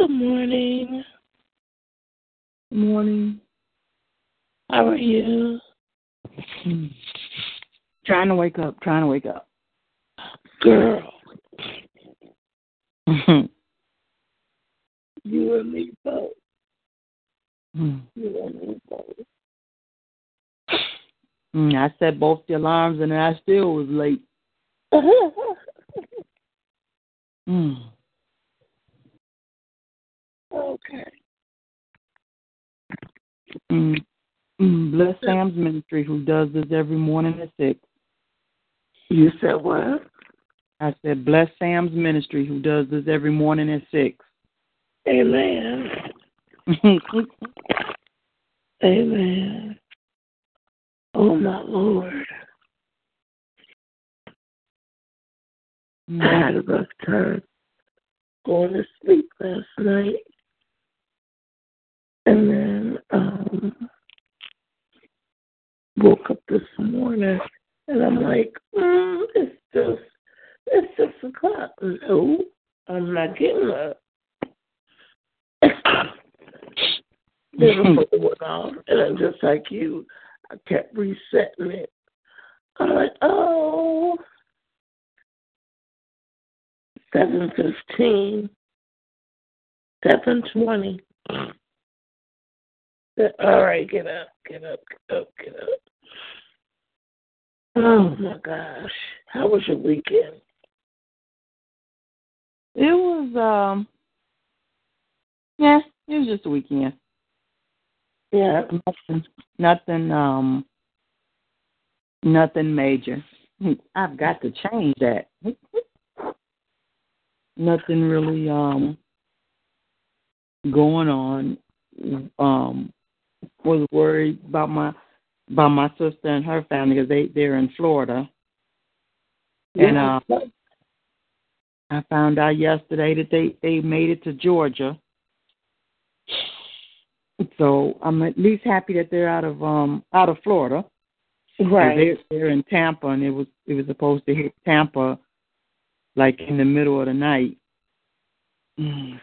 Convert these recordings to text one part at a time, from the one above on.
Good morning. Morning. How are you? Trying to wake up. Trying to wake up. Girl, you and me both. Hmm. You and me both. Hmm, I set both the alarms and I still was late. Hmm. Okay. Mm. Mm. Bless Sam's ministry, who does this every morning at six. You said what? I said, bless Sam's ministry, who does this every morning at six. Amen. Amen. Oh my Lord. I had a rough time going to sleep last night. And then um woke up this morning and I'm like, mm, it's just it's six o'clock. No, I'm not getting up. then the phone went off and I'm just like you. I kept resetting it. I'm like, oh seven fifteen, seven twenty. All right, get up, get up, get up, get up. Oh my gosh, how was your weekend? It was um yeah, it was just a weekend. Yeah, Nothing nothing um nothing major. I've got to change that. nothing really um going on. Um was worried about my about my sister and her family because they they're in Florida. And uh, I found out yesterday that they they made it to Georgia. So I'm at least happy that they're out of um out of Florida. right. They're, they're in Tampa, and it was it was supposed to hit Tampa like in the middle of the night.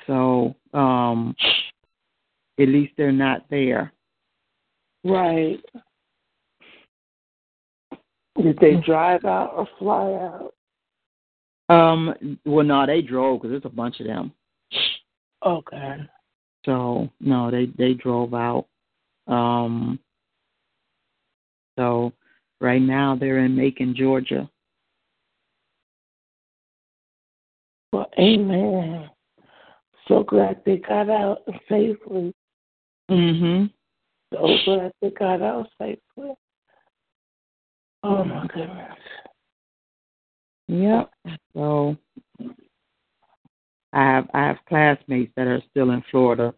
So, um, at least they're not there. Right. Did they drive out or fly out? Um, well, no, they drove because there's a bunch of them. Okay. So no, they they drove out. Um, so right now they're in Macon, Georgia. Well, amen. So glad they got out safely. Mhm. So glad they got out safely. Oh my goodness. Yep. So I have I have classmates that are still in Florida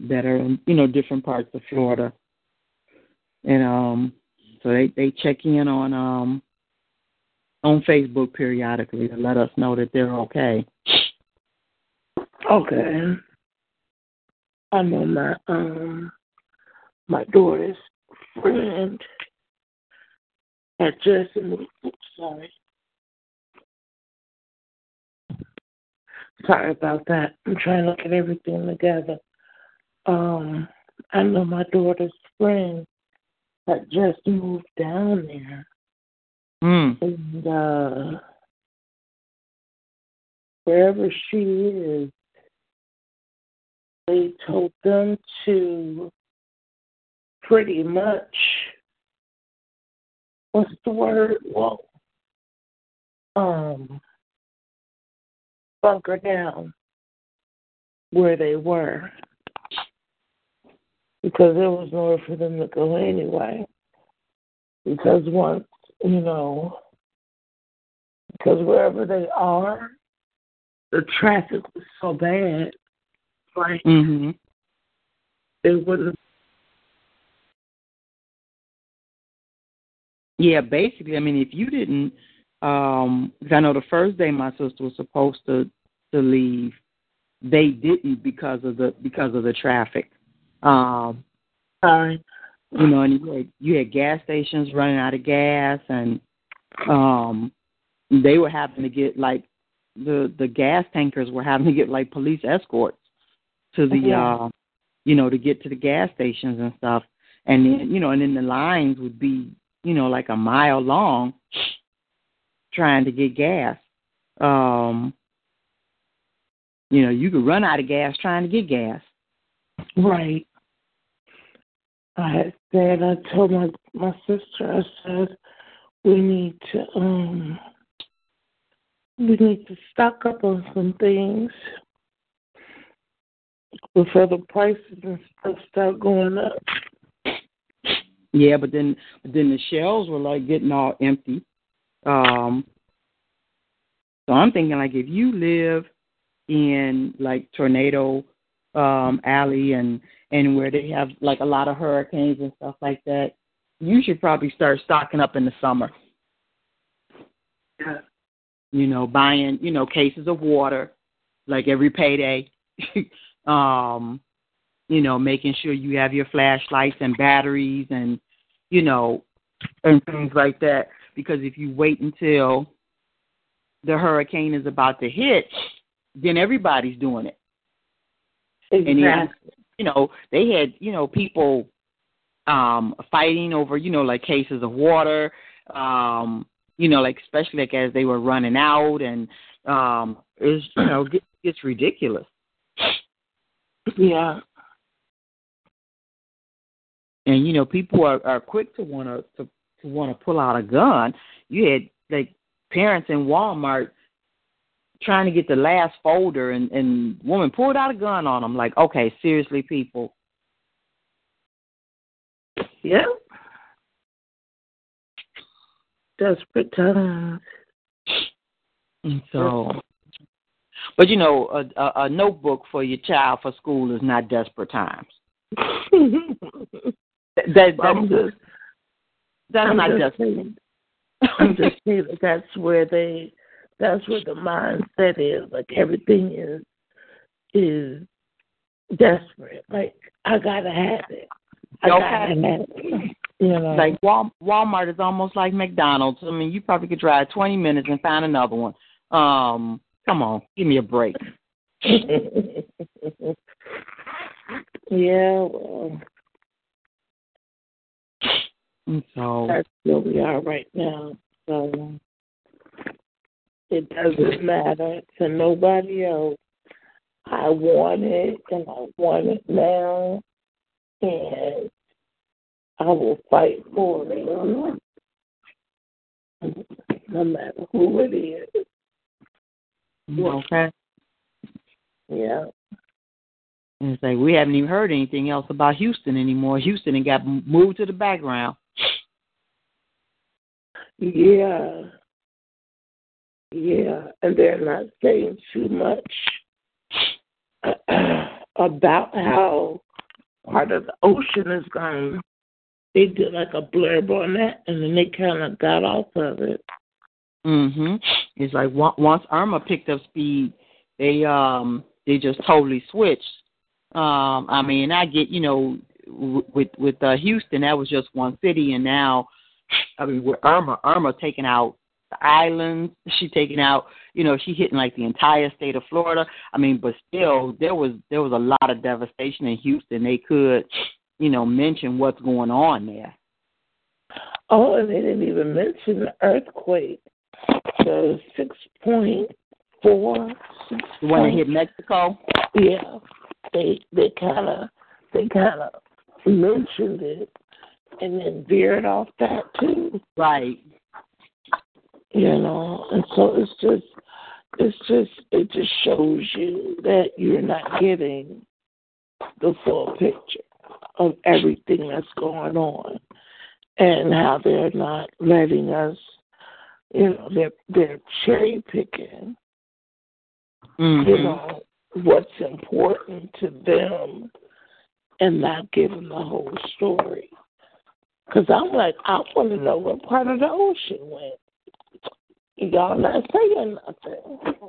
that are in, you know, different parts of Florida. And um so they, they check in on um on Facebook periodically to let us know that they're okay. Okay. I know my um my daughter's friend had just moved oops, sorry. Sorry about that. I'm trying to get everything together. Um, I know my daughter's friend had just moved down there. Mm. And uh wherever she is, they told them to pretty much what's the word? Well um bunker down where they were. Because there was nowhere for them to go anyway. Because once, you know, because wherever they are, the traffic was so bad, like Mhm. they wouldn't. Yeah, basically, I mean, if you didn't, um, because I know the first day my sister was supposed to to leave, they didn't because of the because of the traffic. Um, Sorry. you know, and you had you had gas stations running out of gas, and um, they were having to get like the the gas tankers were having to get like police escorts to the Yeah. uh, you know, to get to the gas stations and stuff, and then you know, and then the lines would be you know like a mile long trying to get gas. Um, you know, you could run out of gas trying to get gas. Right. I had said I told my my sister I said we need to um we need to stock up on some things before the prices and stuff start going up. Yeah, but then but then the shelves were like getting all empty. Um so I'm thinking like if you live in like tornado um alley and and where they have like a lot of hurricanes and stuff like that, you should probably start stocking up in the summer. Yeah. You know, buying, you know, cases of water like every payday. um you know, making sure you have your flashlights and batteries and, you know, and things like that. Because if you wait until the hurricane is about to hit, then everybody's doing it. And then, Exactly. you know, they had, you know, people um fighting over, you know, like cases of water, um, you know, like especially like as they were running out and um it's you know, it's ridiculous. Yeah. And you know people are are quick to want to to, want to pull out a gun. You had like parents in Walmart trying to get the last folder, and and woman pulled out a gun on them. Like, okay, seriously, people. Yeah. Desperate times. And so, but you know, a, a, a notebook for your child for school is not desperate times. That, that's, just, that's I'm not just desperate. saying, I'm just saying that that's where they, that's where the mindset is. Like everything is, is desperate. Like I gotta have it. I Okay. gotta have it. You know, Like Wal- Walmart is almost like McDonald's. I mean, you probably could drive 20 minutes and find another one. Um, come on, give me a break. yeah, well, so that's where we are right now. So it doesn't matter to nobody else. I want it, and I want it now, and I will fight for it, no matter who it is. okay. Yeah. And it's like we haven't even heard anything else about Houston anymore. Houston and got moved to the background. Yeah. Yeah, and they're not saying too much about how part of the ocean is gone. They did like a blurb on that, and then they kind of got off of it. Mhm. It's like on- once Irma picked up speed, they um they just totally switched. Um, I mean, I get you know with with uh, Houston, that was just one city, and now I mean with Irma, Irma taking out the islands, she taking out you know she hitting like the entire state of Florida. I mean, but still there was there was a lot of devastation in Houston. They could you know mention what's going on there. Oh, and they didn't even mention the earthquake. The six point four, six The one that hit Mexico. Yeah, they they kind of they kind of mentioned it and then veered off that too. Right. You know, and so it's just it's just it just shows you that you're not getting the full picture of everything that's going on and how they're not letting us you know they're they're cherry picking Mhm. you know what's important to them and not giving the whole story. Because I'm like, I want to know what part of the ocean went. Y'all not saying nothing.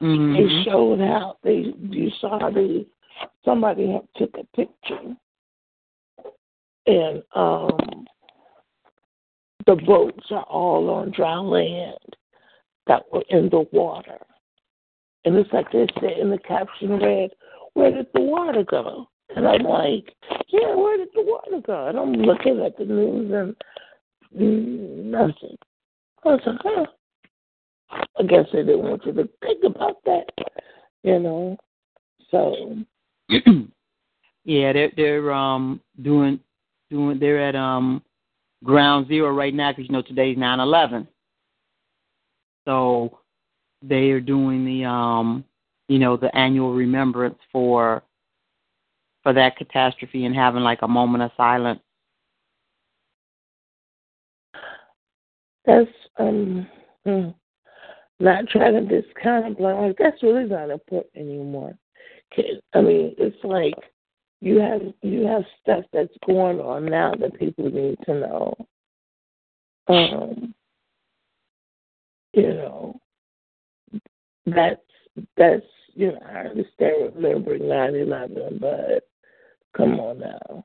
Mhm. They showed how they you saw the somebody had took a picture and um the boats are all on dry land that were in the water. And it's like they said in the caption read, Where did the water go? And I'm like, Yeah, where did the water go? And I'm looking at the news and nothing. I was like, huh. I guess they didn't want you to think about that, you know. So yeah, they're they're um doing doing they're at um ground zero right now because you know today's nine eleven. So they are doing the um you know the annual remembrance for for that catastrophe and having like a moment of silence. that's um hmm, not trying to discount it, but like that's really not important anymore. I mean, it's like you have you have stuff that's going on now that people need to know. Um, you know, that's that's you know I understand remembering nine eleven, but come on now.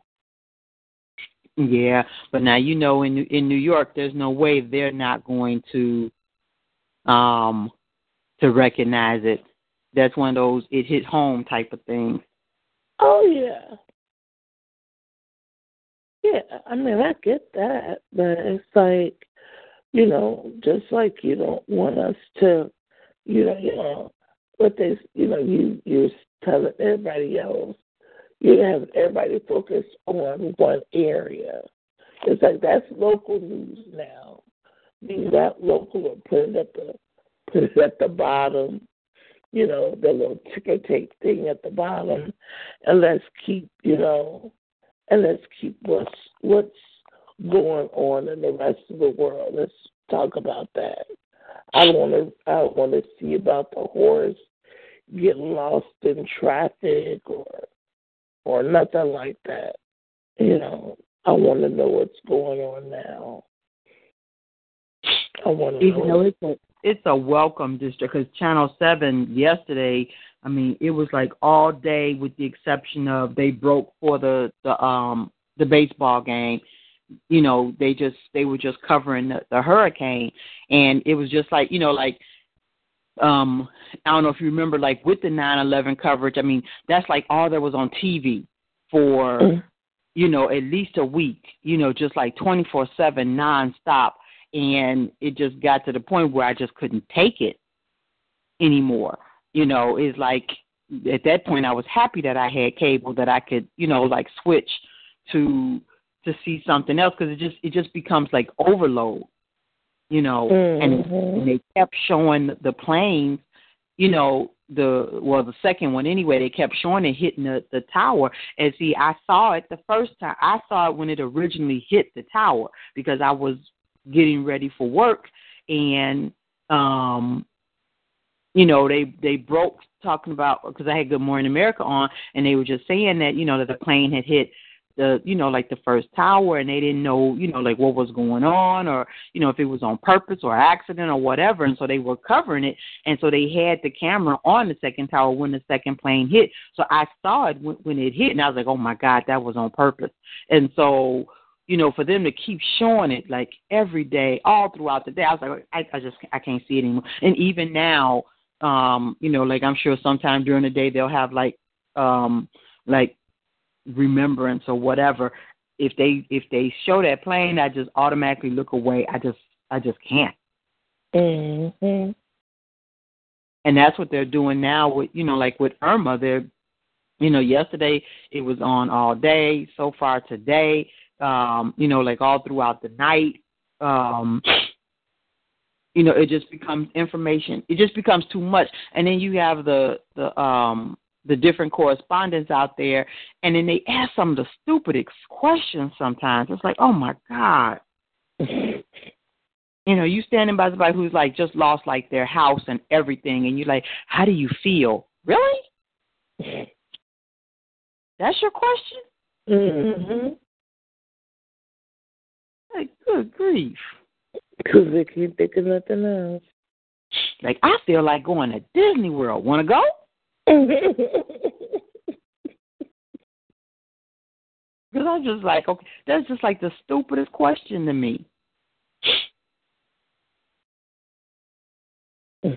Yeah, but now you know in in New York, there's no way they're not going to um to recognize it. That's one of those it hit home type of things. Oh yeah. Yeah, I mean I get that, but it's like, you know, just like you don't want us to, you know, you know, what they, you know, you you're telling everybody else, you have everybody focus on one area. It's like that's local news now. Be that local or put it at the put it at the bottom you know, the little ticker tape thing at the bottom, and let's keep, you know, and let's keep what's what's going on in the rest of the world. Let's talk about that. I want to I want to see about the horse getting lost in traffic or or nothing like that. You know, I want to know what's going on now. I want to Even know. though it's a it's a welcome district because Channel Seven yesterday, I mean, it was like all day with the exception of they broke for the the um the baseball game. You know, they just they were just covering the, the hurricane, and it was just like you know like um I don't know if you remember like with the 9/11 coverage. I mean, that's like all that was on TV for Mm. you know at least a week. You know, just like 24/7 nonstop, and it just got to the point where I just couldn't take it anymore. You know, it's like at that point I was happy that I had cable that I could you know like switch to to see something else because it just it just becomes like overload you know, and, Mhm. and they kept showing the planes, you know, the well the second one anyway, they kept showing it hitting the, the tower. And see, I saw it the first time. I saw it when it originally hit the tower because I was getting ready for work and um you know they they broke talking about because I had Good Morning America on and they were just saying that you know that the plane had hit the you know like the first tower and they didn't know you know like what was going on or you know if it was on purpose or accident or whatever. And so they were covering it and so they had the camera on the second tower when the second plane hit. So I saw it when, when it hit and I was like oh my god that was on purpose. And so you know for them to keep showing it like every day all throughout the day I was like I, I just I can't see it anymore. And even now um you know like I'm sure sometime during the day they'll have like um like remembrance or whatever if they if they show that plane i just automatically look away. I just i just can't. Mhm. and that's what they're doing now with you know like with irma they're you know yesterday it was on all day so far today um you know like all throughout the night um you know it just becomes information. It just becomes too much. And then you have the the um the different correspondents out there and then they ask some of the stupidest questions sometimes. It's like oh my god. You know you standing by somebody who's like just lost like their house and everything and you're like how do you feel? Really? That's your question? Mhm. like good grief. Because they can't think of nothing else. like i feel like going to disney world. Want to go Because I'm just like, okay, that's just like the stupidest question to me. I'm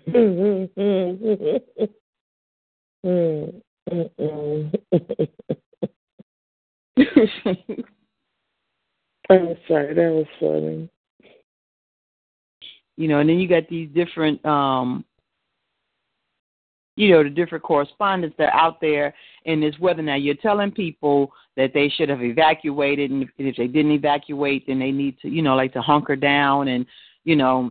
sorry, that was funny. you know, and then you got these different, um, you know, the different correspondents that are out there in this weather. Now you're telling people that they should have evacuated, and if, if they didn't evacuate, then they need to, you know, like to hunker down and, you know,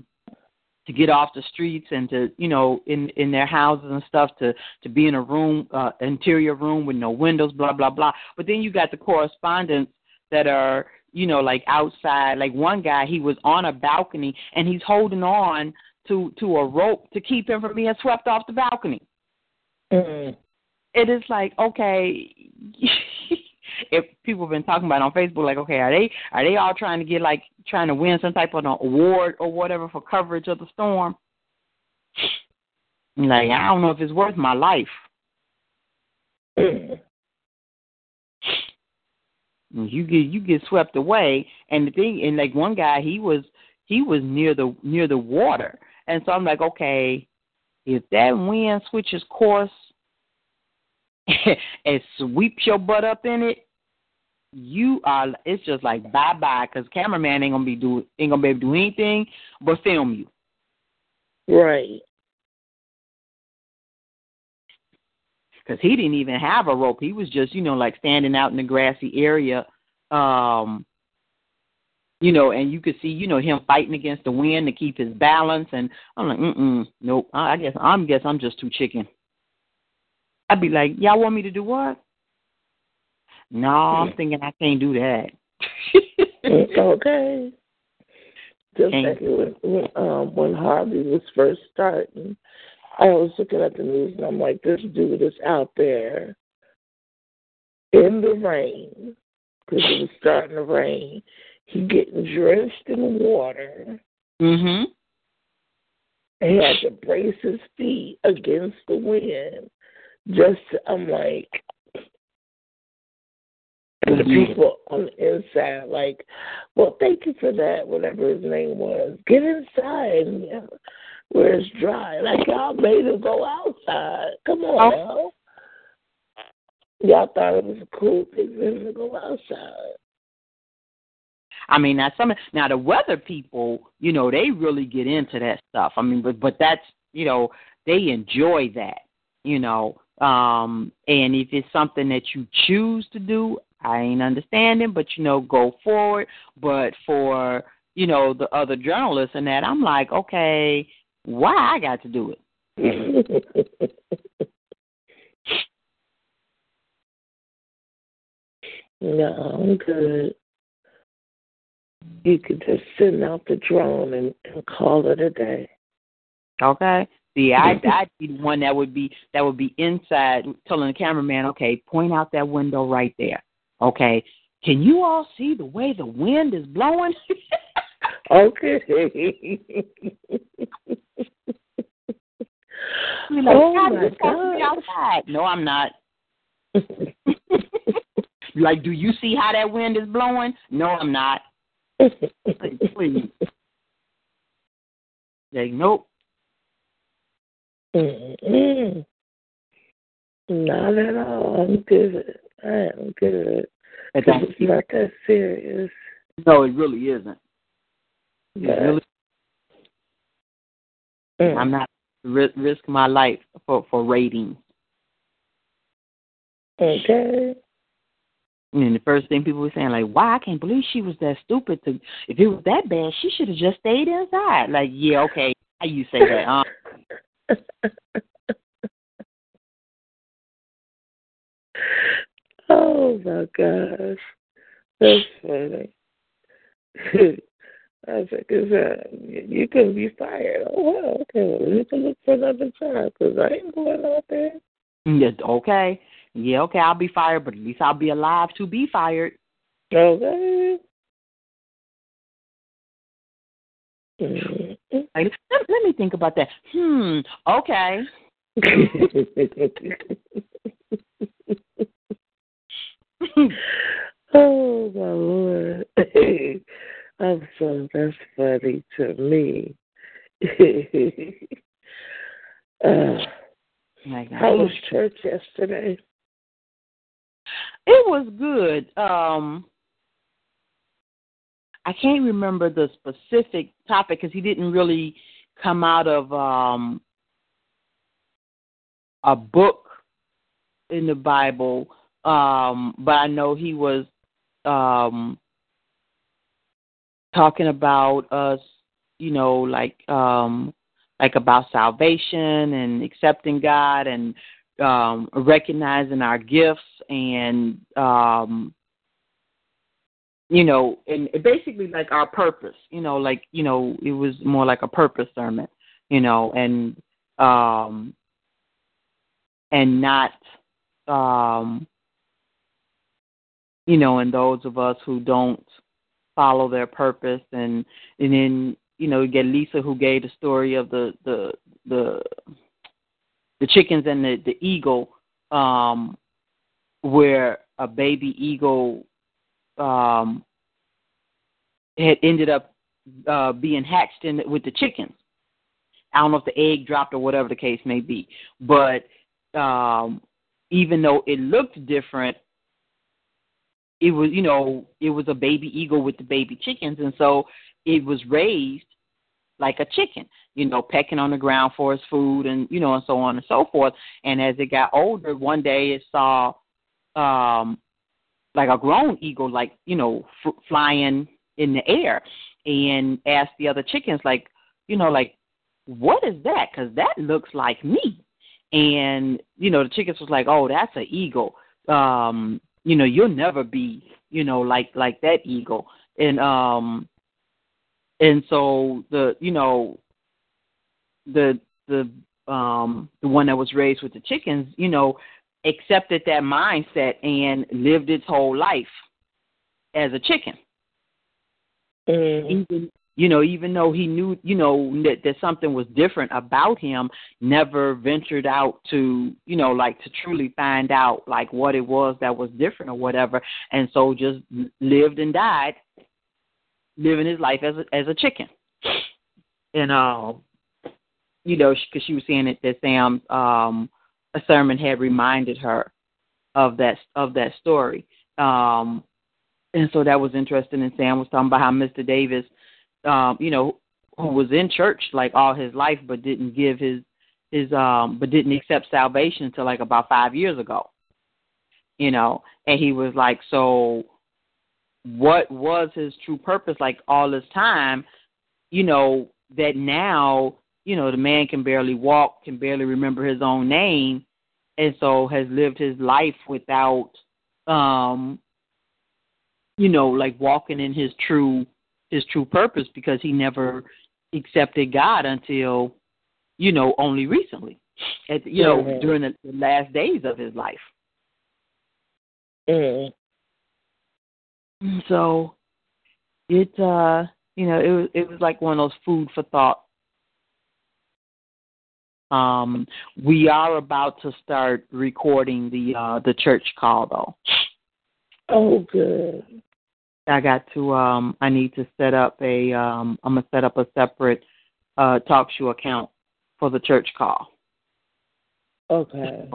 to get off the streets and to you know in in their houses and stuff to to be in a room uh interior room with no windows blah blah blah but then you got the correspondents that are you know like outside like one guy he was on a balcony and he's holding on to to a rope to keep him from being swept off the balcony Mm. it is like okay if people have been talking about it on Facebook, like, okay, are they are they all trying to get like trying to win some type of an award or whatever for coverage of the storm? Like, I don't know if it's worth my life. Mm. You get you get swept away, and the thing, and like one guy, he was he was near the near the water, and so I'm like, okay, if that wind switches course and sweeps your butt up in it, you are. It's just like bye bye, because cameraman ain't gonna be do ain't gonna be able to do anything but film you. Right. because he didn't even have a rope. He was just, you know, like standing out in the grassy area, um, you know, and you could see, you know, him fighting against the wind to keep his balance. And I'm like, mm mm, nope. I guess I'm guess I'm just too chicken. I'd be like, y'all want me to do what? No, I'm thinking I can't do that. it's okay. Just like when when, um, when Harvey was first starting, I was looking at the news and I'm like, this dude is out there in the rain because it was starting to rain. He getting drenched in water. Mm mhm. He had to brace his feet against the wind. Just, I'm like, and the people on the inside, like, well, thank you for that, whatever his name was. Get inside. where it's dry. Like y'all made him go outside. Come on Oh. now. Y'all thought it was a cool thing for him to go outside. I mean, now some now the weather people, you know, they really get into that stuff. I mean, but but that's you know they enjoy that, you know. Um, and if it's something that you choose to do, I ain't understanding, but you know, go forward. But for you know the other journalists and that, I'm like, okay, why I got to do it? no, I'm good. You could just send out the drone and, and call it a day. Okay. See, I I'd be the one that would be that would be inside telling the cameraman, okay, point out that window right there. Okay. Can you all see the way the wind is blowing? Okay. Like, Oh, God, my you're supposed to be gosh. outside. No, I'm not. like, do you see how that wind is blowing? No, I'm not. Like, please. Like, nope. Mm-mm. Not at all. I'm good. I am good. It 'Cause don't- it's not that serious. no, it really isn't. It But, really, mm. I'm not ri- risk my life for for ratings. Okay. And the first thing people were saying, like, "Why I can't believe she was that stupid to. If it was that bad, she should have just stayed inside." Like, yeah, okay, how you say that? Um, oh my gosh. That's funny. I was like, is that, you can be fired. Oh, well, okay. Well, you can look for another job because I ain't going out there. yeah, okay, yeah, okay, I'll be fired, but at least I'll be alive to be fired. Okay. Let, let me think about that. Hmm. Okay. oh my lord. I'm so that's funny to me. uh, how was church yesterday? It was good. Um, I can't remember the specific topic because he didn't really come out of um, a book in the Bible, um, but I know he was um, talking about us, you know, like um, like about salvation and accepting God and um, recognizing our gifts and um, you know, and basically like our purpose, you know, like you know, it was more like a purpose sermon, you know, and um, and not um, you know, and those of us who don't follow their purpose and and then you know you get Lisa who gave the story of the the the the chickens and the the eagle um where a baby eagle um had ended up uh being hatched in with the chickens. I don't know if the egg dropped or whatever the case may be but um even though it looked different it was you know it was a baby eagle with the baby chickens and so it was raised like a chicken you know pecking on the ground for his food and you know and so on and so forth. And as it got older one day it saw um like a grown eagle like you know f- flying in the air and asked the other chickens like you know like what is that? Because that looks like me. And you know the chickens was like oh that's an eagle. Um you know you'll never be you know like like that eagle. And um and so the you know the the um the one that was raised with the chickens you know accepted that mindset and lived its whole life as a chicken. Mm. even you know even though he knew you know that, that something was different about him never ventured out to you know like to truly find out like what it was that was different or whatever. And so just lived and died living his life as a, as a chicken. And um you know, because she was saying that, that Sam's um, a sermon had reminded her of that of that story. Um, and so that was interesting. And Sam was talking about how Mr. Davis, um, you know, who was in church like all his life, but didn't give his his um, but didn't accept salvation until like about five years ago. You know, and he was like, so what was his true purpose like all this time? You know, that now, you know, the man can barely walk, can barely remember his own name, and so has lived his life without um you know, like walking in his true his true purpose because he never accepted God until, you know, only recently. At you know, Mhm. during the, last days of his life. Mm. So it uh you know, it was it was like one of those food for thought. Um we are about to start recording the uh the church call though. Oh, good. I got to um I need to set up a um I'm gonna set up a separate uh talk show account for the church call. Okay.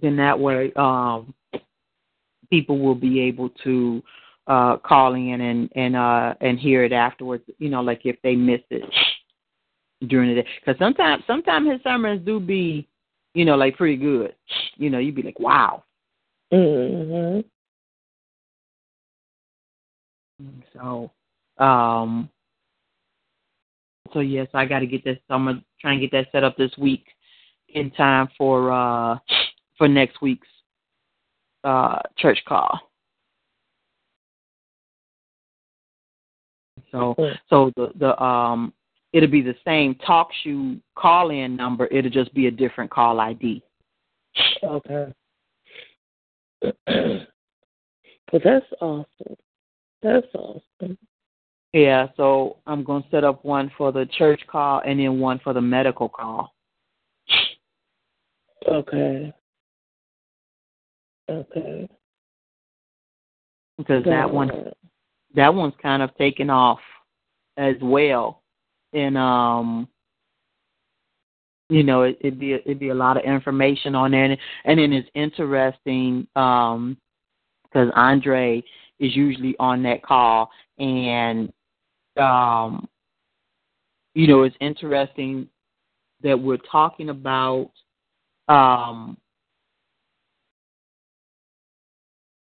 Then that way um people will be able to uh call in and and uh and hear it afterwards, you know, like if they miss it during the day. Cuz sometimes sometimes his sermons do be, you know, like pretty good. You know, you'd be like, "Wow." Mhm. So, um, so yes, I got to get this. I'm gonna try and get that set up this week in time for uh for next week's uh church call. So, so the the um it'll be the same talk shoe call in number. It'll just be a different call ID. Okay. but that's awesome. That's awesome. Yeah, so I'm gonna set up one for the church call and then one for the medical call. Okay. Okay. because that one that one's kind of taken off as well and um you know it, it'd be it'd be a lot of information on there. And, and then it's interesting um because andre is usually on that call. And um you know it's interesting that we're talking about um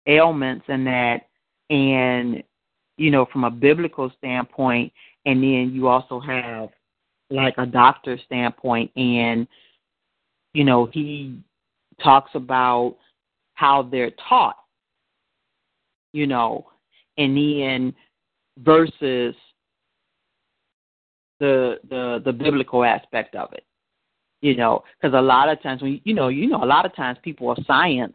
ailments and that. And you know from a biblical standpoint and then you also have like a doctor standpoint and you know he talks about how they're taught you know and then versus the the the biblical aspect of it you know because a lot of times when you know you know a lot of times people of science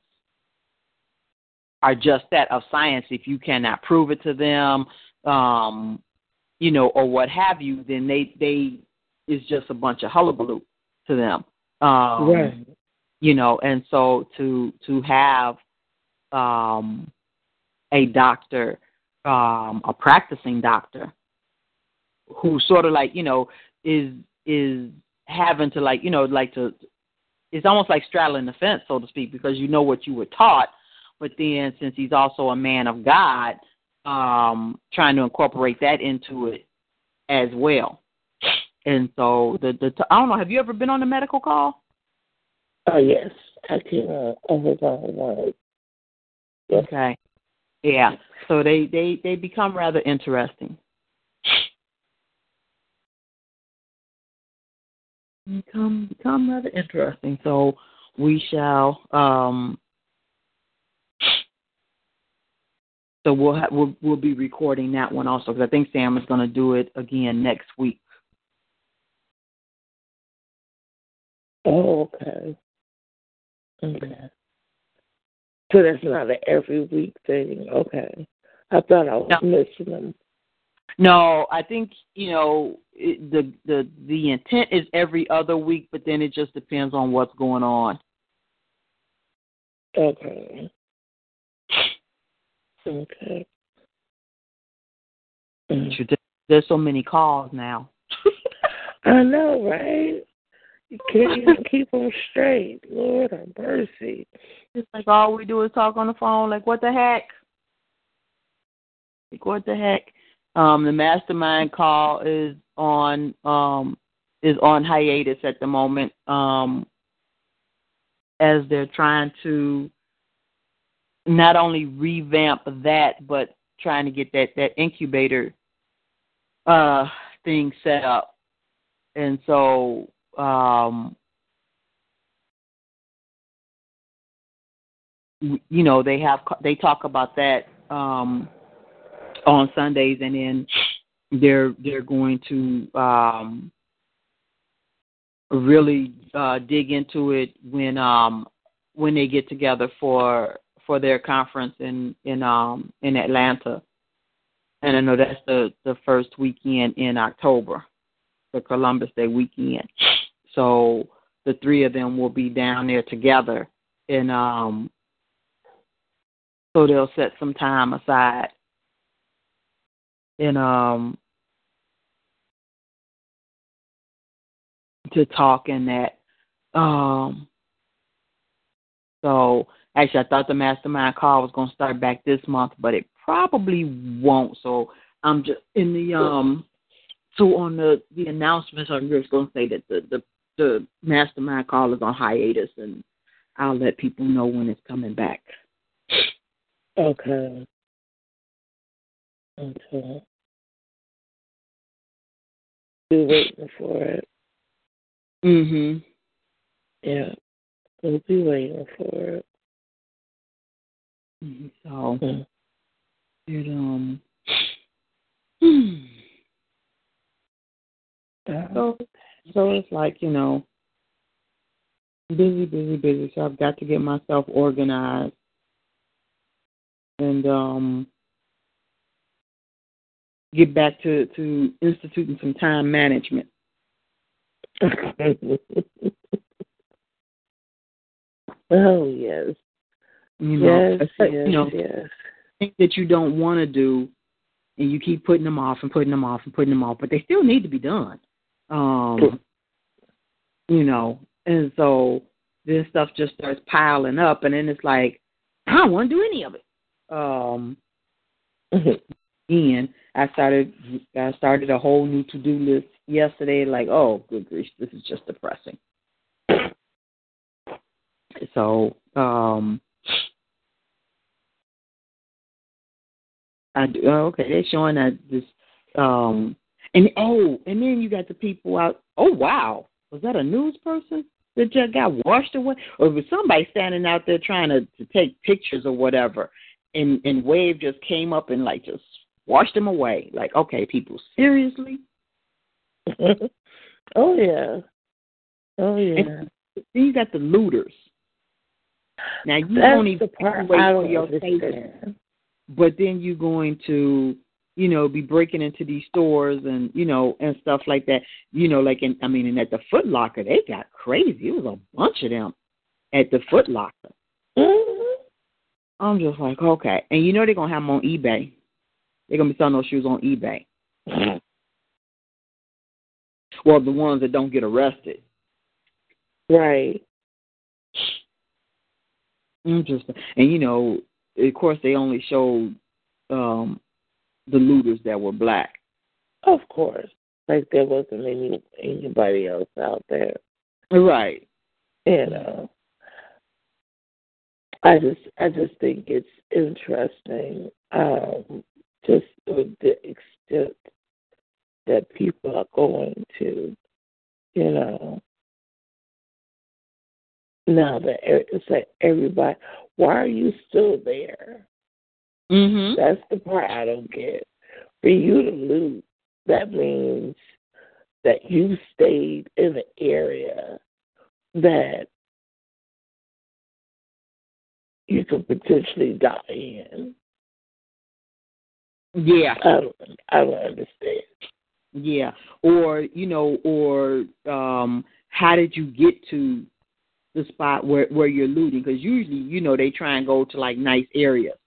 are just that of science. If you cannot prove it to them um you know or what have you then they they is just a bunch of hullabaloo to them um right. you know and so to to have um a doctor um a practicing doctor who sort of like you know is is having to like you know like to it's almost like straddling the fence so to speak because you know what you were taught but then since he's also a man of god um trying to incorporate that into it as well and so the the I don't know have you ever been on a medical call Oh yes. I can uh, over one. Yes. okay yeah so they they they become rather interesting become become rather interesting so we shall um so we'll ha- we'll we'll be recording that one also because I think Sam is going to do it again next week. Oh, okay. Okay. So that's not an every week thing. Okay. I thought I was No. missing them. No, I think you know it, the the the intent is every other week, but then it just depends on what's going on. Okay. Okay. There's so many calls now. I know, right? You can't even keep them straight. Lord have mercy. It's like all we do is talk on the phone. Like what the heck? Like what the heck? Um, the mastermind call is on um is on hiatus at the moment. Um, as they're trying to not only revamp that, but trying to get that that incubator uh thing set up. And so um you know they have they talk about that um on Sundays and then they're they're going to um really uh dig into it when um when they get together for for their conference in in um in Atlanta. And I know that's the the first weekend in October, the Columbus Day weekend. So the three of them will be down there together and um so they'll set some time aside and um to talk in that um so actually I thought the mastermind call was gonna start back this month, but it probably won't. So I'm just in the um so on the the announcements I'm just gonna say that the the the mastermind call is on hiatus and I'll let people know when it's coming back. Okay. Okay. Be waiting for it. Mm Mhm. Yeah. We'll be waiting for it. Mm-hmm. So Mm. it um so so it's like, you know, busy, busy, busy. So I've got to get myself organized and um get back to to instituting some time management. oh yes. You know, yes, yes, you know, yes. things that you don't want to do, and you keep putting them off and putting them off and putting them off, but they still need to be done. Um, you know, and so this stuff just starts piling up, and then it's like I don't want to do any of it. Um, and I started I started a whole new to do list yesterday. Like, oh, good grief, this is just depressing. So, um, I do, oh, okay, they're showing that this, um, and oh, and then you got the people out. Oh wow, was that a news person that just got washed away, or was somebody standing out there trying to, to take pictures or whatever? And and wave just came up and like just washed them away. Like, okay, people, seriously? oh yeah. Oh yeah. And you got the looters. Now you That's don't even the part wait I for don't your understand. But then you're going to, you know, be breaking into these stores and you know and stuff like that. You know, like in I mean, and at the Foot Locker, they got crazy. It was a bunch of them at the Foot Locker. Mhm. I'm just like, okay, and you know they're gonna have them on eBay. They're gonna be selling those shoes on eBay. Well, the ones that don't get arrested. Right. Interesting. And you know, of course, they only showed um the looters that were black. Of course. Like there wasn't any anybody else out there. Right. You know. I just I just think it's interesting, um, just with the extent that people are going to, you know. Now that it's like everybody, why are you still there? Mhm. That's the part I don't get. For you to loot, that means that you stayed in an area that you could potentially die in. Yeah. I don't, I don't understand. Yeah. Or, you know, or um how did you get to the spot where where you're looting because usually, you know, they try and go to like nice areas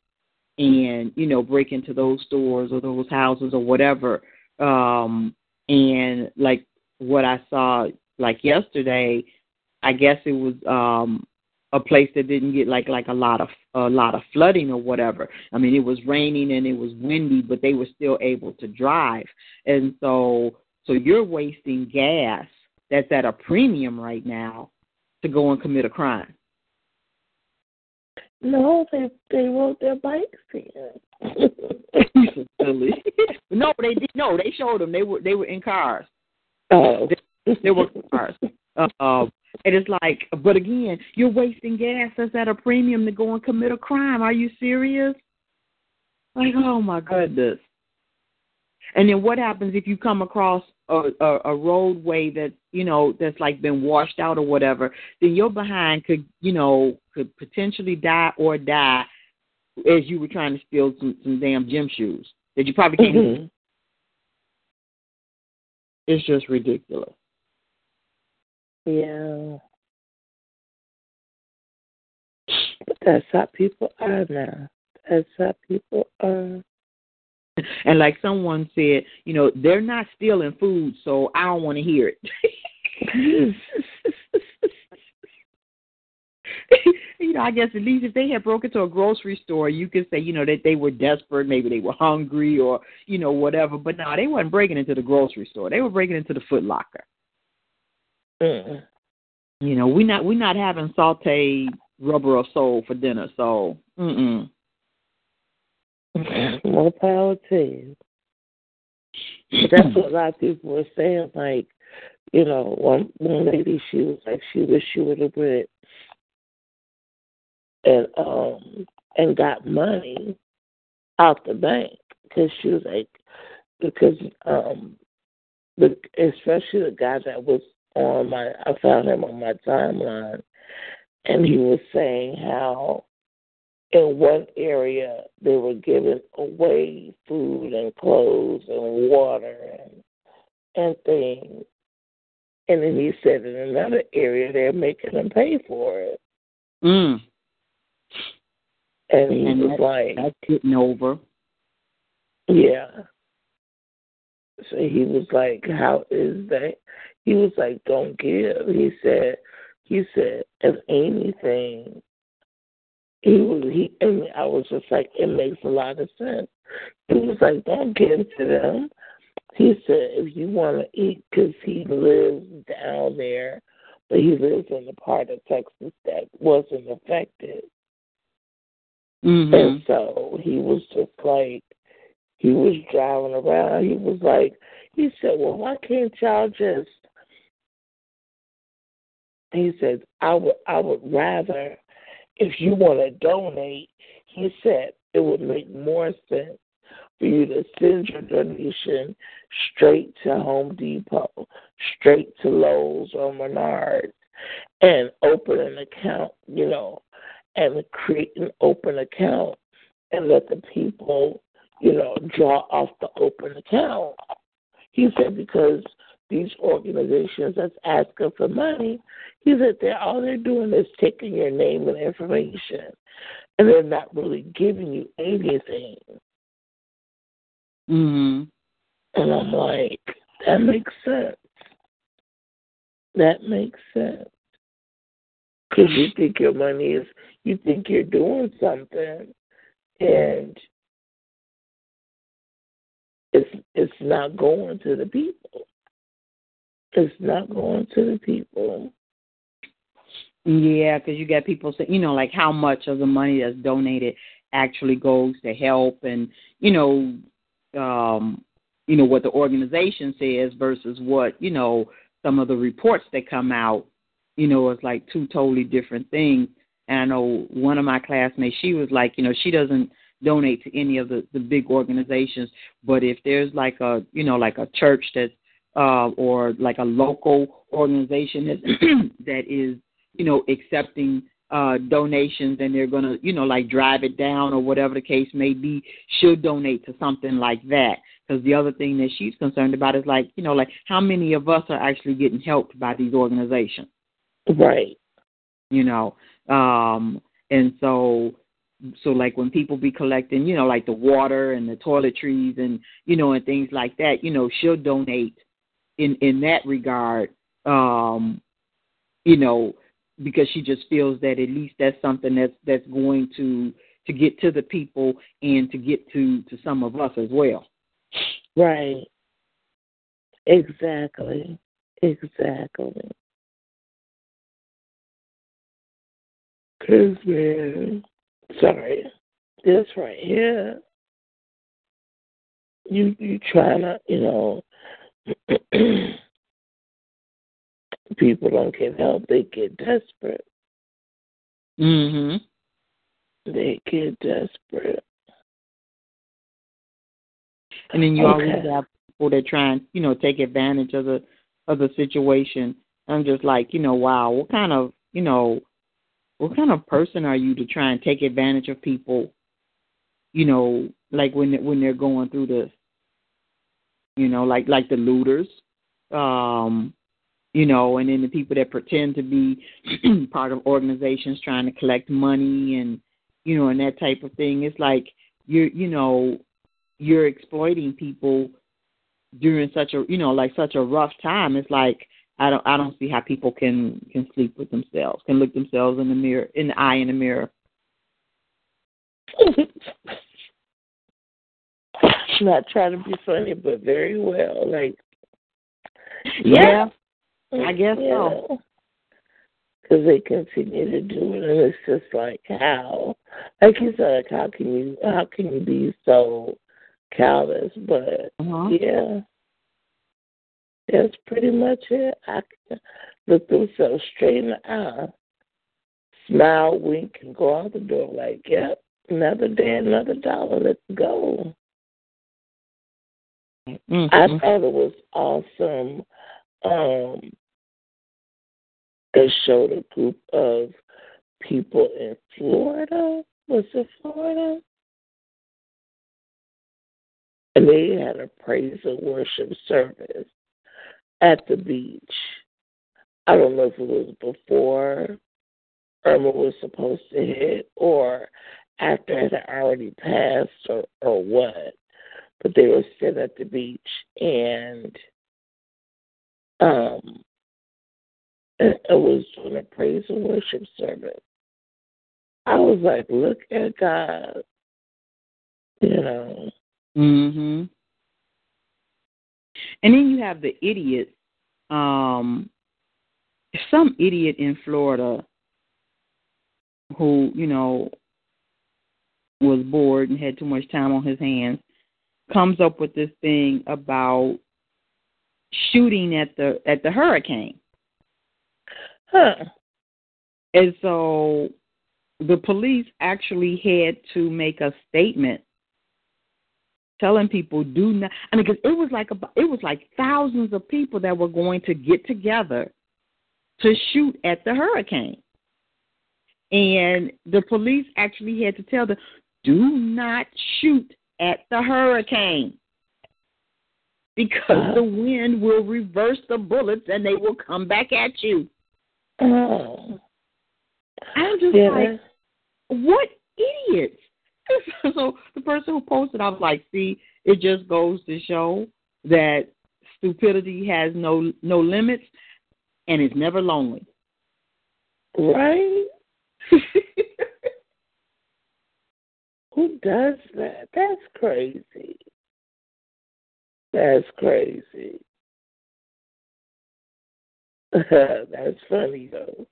and, you know, break into those stores or those houses or whatever. Um and like what I saw like yesterday, I guess it was um a place that didn't get like like a lot of a lot of flooding or whatever. I mean, it was raining and it was windy, but they were still able to drive. And so so you're wasting gas that's at a premium right now to go and commit a crime. No, they they rode their bikes in. Silly. no, they did. No, they showed them. They were they were in cars. Oh, they, they were cars. Uh, um, and it's like, but again, you're wasting gas that's at a premium to go and commit a crime. Are you serious? Like, oh my goodness. And then what happens if you come across a, a, a roadway that you know that's like been washed out or whatever? Then your behind could you know could potentially die or die as you were trying to steal some, some damn gym shoes that you probably can't. Mhm. It's just ridiculous. yeah. But that's how people are now. That's how people are. And like someone said, you know, they're not stealing food, so I don't want to hear it. you know, I guess at least if they had broke into a grocery store, you could say, you know, that they were desperate, maybe they were hungry or, you know, whatever. But no, they weren't breaking into the grocery store. They were breaking into the Foot Locker. Mm. You know, we not we not having sauteed rubber or soul for dinner, so mm More power to you. But that's what a lot of people were saying. Like, you know, one one lady, she was like, she wish she would have went and um and got money out the bank because she was like, because um the especially the guy that was on my, I found him on my timeline, and he was saying how in one area they were giving away food and clothes and water and and things. And then he said in another area they're making them pay for it. mm. And he And was that- like, That's getting over. Yeah. So he was like, How is that? He was like, Don't give. He said he said, if anything he was he and I was just like, It makes a lot of sense. He was like, Don't give to them. He said, if you want to eat, because he lives down there, but he lives in the part of Texas that wasn't affected. Mm-hmm. And so he was just like, he was driving around. He was like, he said, well, why can't y'all just? He said, I would, I would rather, if you want to donate, he said it would make more sense for you to send your donation straight to Home Depot, straight to Lowe's or Menards, and open an account, you know, and create an open account and let the people, you know, draw off the open account. He said because these organizations that's asking for money, he said they're all they're doing is taking your name and information and they're not really giving you anything. Mm-hmm. And I'm like, that makes sense. That makes sense. Because you think your money is, you think you're doing something, and it's it's not going to the people. It's not going to the people. Yeah, because you got people saying, you know, like how much of the money that's donated actually goes to help, and you know, um, you know what the organization says versus what you know some of the reports that come out. You know, it's like two totally different things. And I know one of my classmates, she was like, you know, she doesn't donate to any of the the big organizations, but if there's like a, you know, like a church that, uh, or like a local organization that that is you know, accepting uh donations and they're gonna, you know, like drive it down or whatever the case may be, should donate to something like that. Because the other thing that she's concerned about is like, you know, like how many of us are actually getting helped by these organizations, Right. you know? Um and so so like when people be collecting, you know, like the water and the toiletries and you know and things like that, you know, she'll donate in in that regard um, you know, because she just feels that at least that's something that's that's going to to get to the people and to get to to some of us as well. Right. Exactly. Exactly. Cause man, sorry, this right here, you you trying to, you know, people don't get help; they get desperate. Mhm. They get desperate. And then you Okay. always have people that try and, you know, take advantage of the of the situation. I'm just like, you know, wow, what kind of, you know, what kind of person are you to try and take advantage of people, you know, like when when they're going through this, you know, like like the looters, um, you know, and then the people that pretend to be part of organizations trying to collect money and you know and that type of thing. It's like you're, you know, you're exploiting people during such a you know like such a rough time it's like i don't i don't see how people can can sleep with themselves can look themselves in the mirror in the eye in the mirror Not trying to be funny, but very well. Like, yeah I guess so. Because they continue to do it, and it's just like how, like you said, like how can you how can you be so callous? But uh-huh. yeah, that's pretty much it. I can look themselves straight in the eye, smile, wink, and go out the door like, yep, another day, another dollar. Let's go. I Mhm. thought it was awesome. Um, it showed a group of people in Florida. Was it Florida? And they had a praise and worship service at the beach. I don't know if it was before Irma was supposed to hit or after it had already passed or, or what. But they were sitting at the beach and um it was doing a praise and worship service. I was like, look at God. You know. Mhm. And then you have the idiots. Um, some idiot in Florida who, you know, was bored and had too much time on his hands comes up with this thing about shooting at the at the hurricane. Huh. And so the police actually had to make a statement telling people do not I mean because it was like about, it was like thousands of people that were going to get together to shoot at the hurricane. And the police actually had to tell them do not shoot at the hurricane because the wind will reverse the bullets and they will come back at you. Oh. I'm just Yeah. like, what idiots? so the person who posted, I was like, see, it just goes to show that stupidity has no no limits and it's never lonely. Right? Who does that? That's crazy. That's crazy. That's funny though.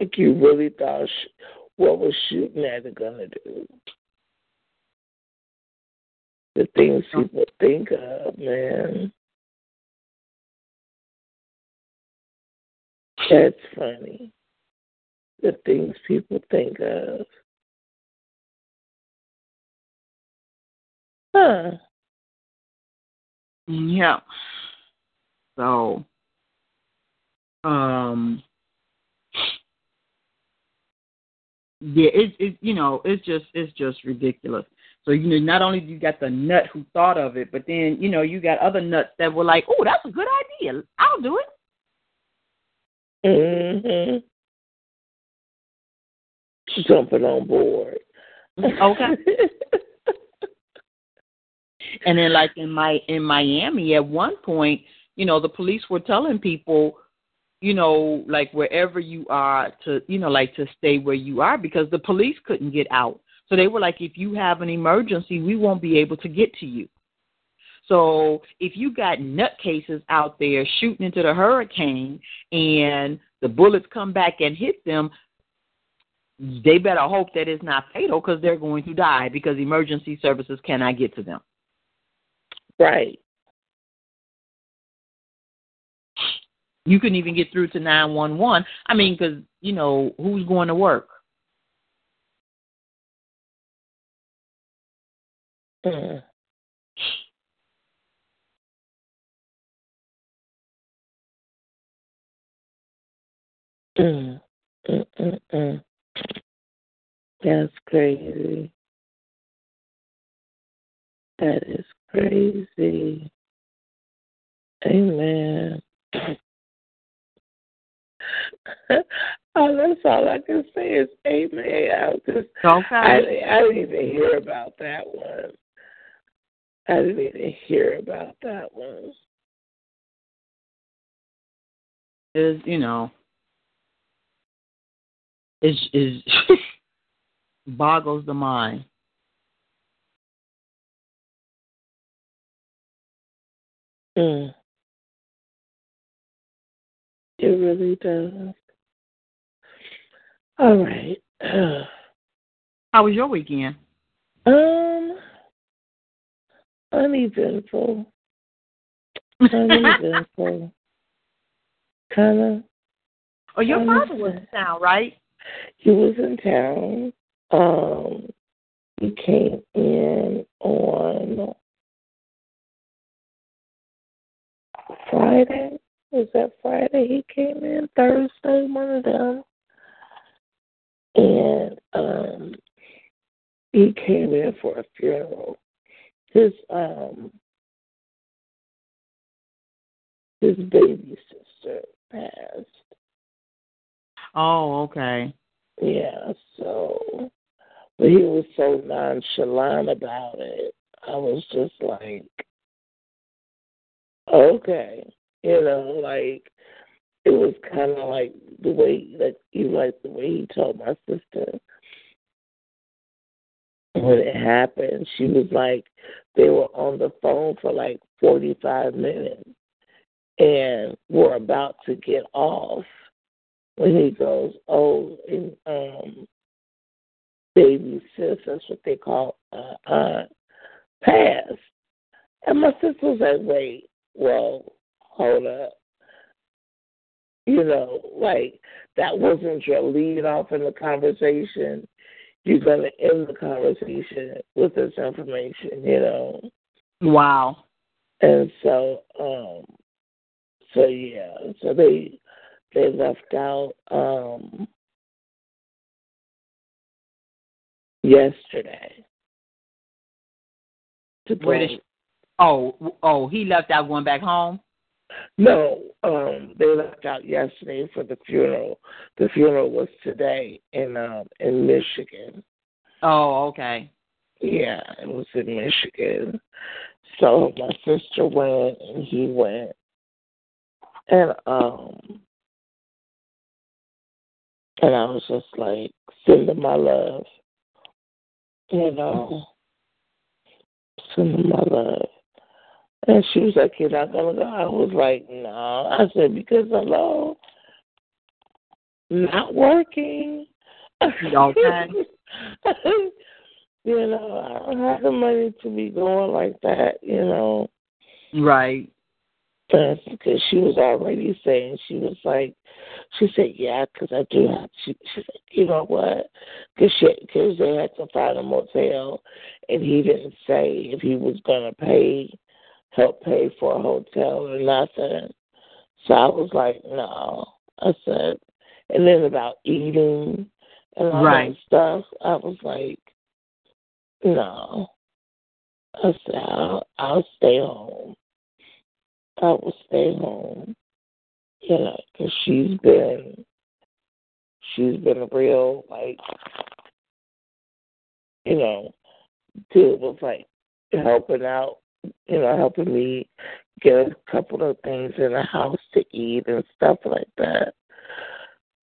like you really thought sh- what was shooting at it gonna do? The things people think of, man. That's funny. The things people think of. Huh. Yeah. So, um, yeah, it's it's you know it's just it's just ridiculous. So you know, not only you got the nut who thought of it, but then you know you got other nuts that were like, "Oh, that's a good idea. I'll do it." Mhm. Jumping on board. Okay. And then like in my in Miami at one point, you know, the police were telling people, you know, like wherever you are to, you know, like to stay where you are because the police couldn't get out. So they were like, if you have an emergency, we won't be able to get to you. So if you got nutcases out there shooting into the hurricane and the bullets come back and hit them, they better hope that it's not fatal because they're going to die because emergency services cannot get to them. Right. You couldn't even get through to 911. I mean, because, you know, who's going to work? Mm. Mm. Mm, mm, mm. That's crazy. That is crazy. Amen. oh, that's all I can say is amen. I just, okay. I, I didn't even hear about that one. I didn't even hear about that one. Is you know, is is boggles the mind. Mm. It really does. All right. How was your weekend? Um, uneventful. Uneventful. kind of. Oh, your father was in town, right? He was in town. Um, he came in on Friday. Was that Friday he came in? Thursday, one of them. And um he came in for a funeral. His um his baby sister passed. Oh, okay. Yeah, so but he was so nonchalant about it. I was just like, okay, you know, like it was kind of like the way that you like the way he told my sister when it happened. She was like, they were on the phone for like forty five minutes and were about to get off when he goes, oh, and um, baby sis, that's what they call uh, aunt, passed. And my sister was like, wait, well, hold up. You know, like that wasn't your lead off in the conversation. You're going to end the conversation with this information, you know. Wow. And so, um, so yeah, so they they left out um yesterday. To she, oh oh he left out going back home? No, um, they left out yesterday for the funeral. The funeral was today in um in Michigan. Oh, okay. Yeah, it was in Michigan. So my sister went and he went. And um and I was just like sending my love. You know. Sending my love. And she was like, You're not gonna go. I was like, No. I said, Because hello. Not working. Okay. you know, I don't have the money to be going like that, you know. Right. That's because she was already saying, she was like, she said, yeah, because I do have, she, she said, you know what? Because cause they had to find a motel, and he didn't say if he was going to pay, help pay for a hotel or nothing. So I was like, no. I said, and then about eating and all Right. that stuff, I was like, no. I said, I'll, I'll stay home. I will stay home, you know, because she's been, she's been a real, like, you know, good with like helping out, you know, helping me get a couple of things in the house to eat and stuff like that.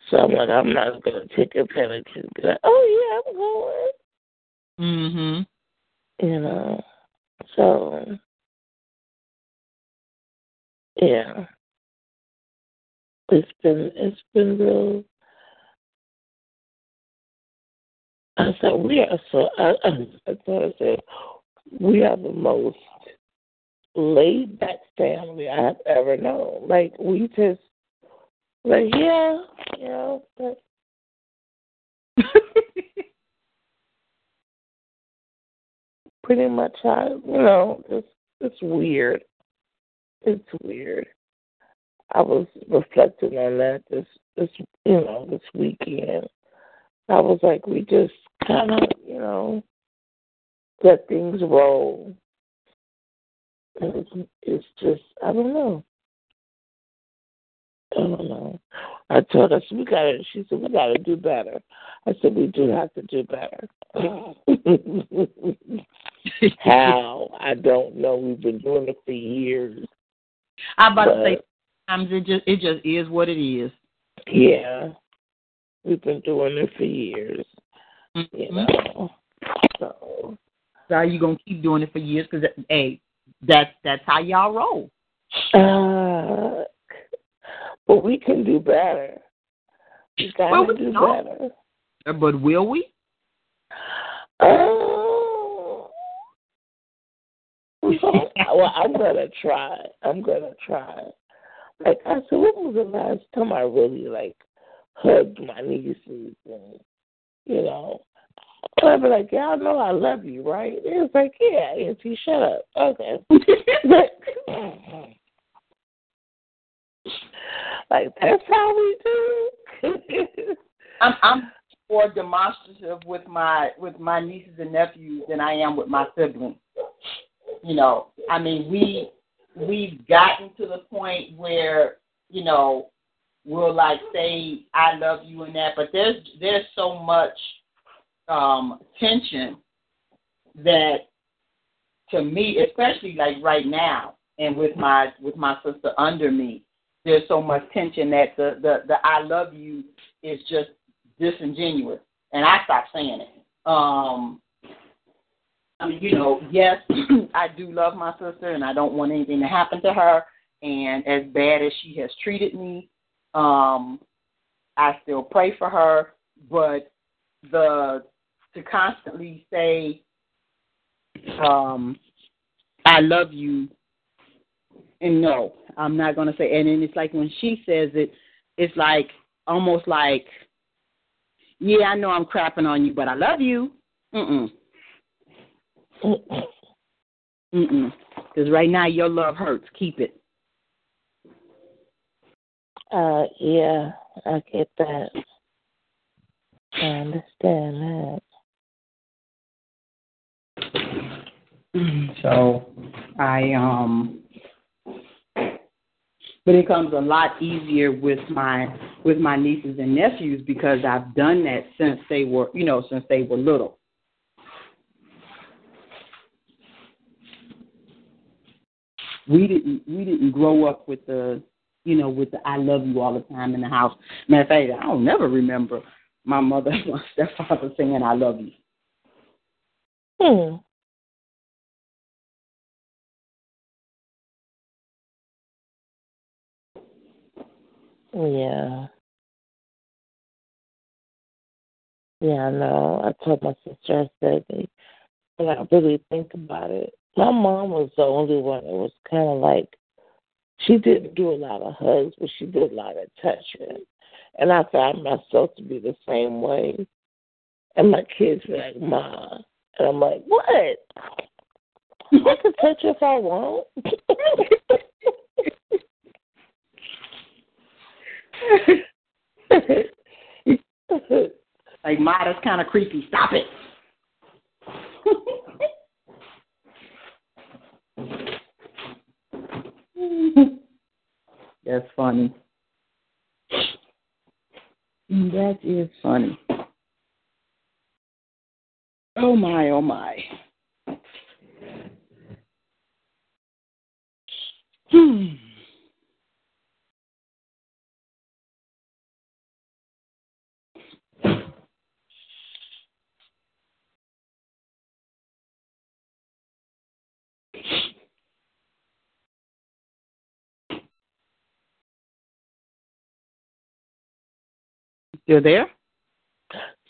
So I'm like, I'm not gonna take advantage and be like, oh yeah, I'm going. Mhm. You know, so yeah, it's been it's been real. I said we are so. I, I, I thought I said we are the most laid back family I have ever known. Like we just like yeah, you know, but pretty much I you know, it's it's weird. It's weird. I was reflecting on that this this you know, this weekend. I was like we just kinda, you know, let things roll. And it's, it's just I don't know. I don't know. I told her we gotta she said we gotta do better. I said we do have to do better. How? I don't know. We've been doing it for years. I'm about to say sometimes it just it just is what it is. Yeah. We've been doing it for years. You Mhm. know. So So are you gonna keep doing it for years? Because hey, that's that's how y'all roll. uh, but we can do better. We gotta Well, we do know. better. Uh, But will we? Oh. well, I'm gonna try. I'm gonna try. Like I said, when was the last time I really like hugged my nieces and you know? And I'd be like, Y'all know I love you, right? And It's like, Yeah, Auntie, shut up. Okay. like that's how we do. I'm I'm more demonstrative with my with my nieces and nephews than I am with my siblings. You know, I mean we we've gotten to the point where you know we'll like say I love you and that, but there's there's so much um tension that to me, especially like right now, and with my with my sister under me, there's so much tension that the the, the I love you is just disingenuous, and I stopped saying it. Um, I mean, you know, yes, I do love my sister, and I don't want anything to happen to her. And as bad as she has treated me, um, I still pray for her. But the to constantly say, um, "I love you," and no, I'm not gonna say. And then it's like when she says it, it's like almost like, "Yeah, I know I'm crapping on you, but I love you." Mm mm. Mm-mm. Because right now your love hurts. Keep it. Uh, yeah, I get that. I understand that. So I um but it comes a lot easier with my with my nieces and nephews because I've done that since they were you know, since they were little. We didn't we didn't grow up with the you know, with the I love you all the time in the house. Matter of fact, I don't never remember my mother and my stepfather saying I love you. Hmm. Yeah. Yeah, I know. I told my sister, I said, when I really think about it, my mom was the only one that was kind of like, she didn't do a lot of hugs, but she did a lot of touching. And I found myself to be the same way. And my kids were like, Ma. And I'm like, what? I can touch if I want. Like Ma, that's kind of creepy. Stop it. That's funny. That is funny. Oh my, oh my. Hmm. You're there?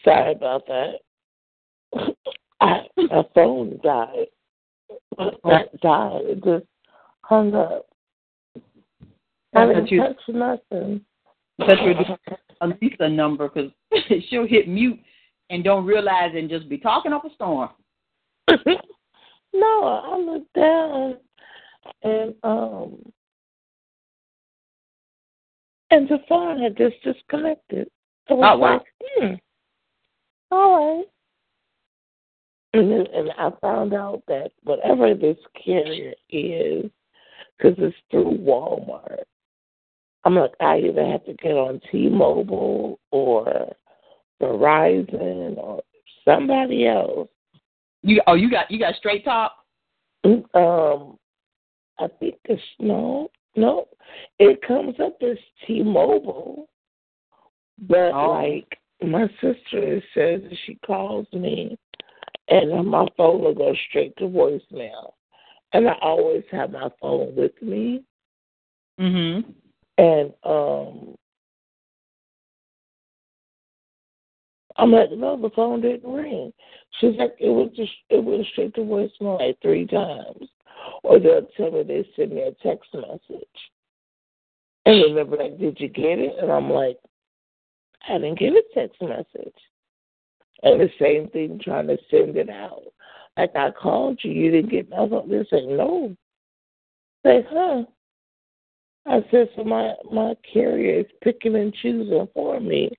Sorry about that. I, my phone died. Not died. It just hung up. I didn't you- touch nothing. That's your a Lisa number because she'll hit mute and don't realize and just be talking up a storm. no, I looked down and um and the phone had just disconnected. Was Oh, wow. like, hmm. All right. And, then, and I found out that whatever this carrier is, because it's through Walmart, I'm like, I either have to get on T-Mobile or Verizon or somebody else. You oh you got you got straight talk. Um, I think it's no, no. It comes up as T-Mobile, but Oh. like my sister says, she calls me, and my phone will go straight to voicemail, and I always have my phone with me, Mm-hmm. and um. I'm like, no, the phone didn't ring. She's like, it was just, it went straight to voicemail like three times. Or they'll tell me they send me a text message. And then they'll be like, did you get it? And I'm like, I didn't get a text message. And the same thing trying to send it out. Like I called you, you didn't get nothing. They say no. Say, huh? I said, so my my carrier is picking and choosing for me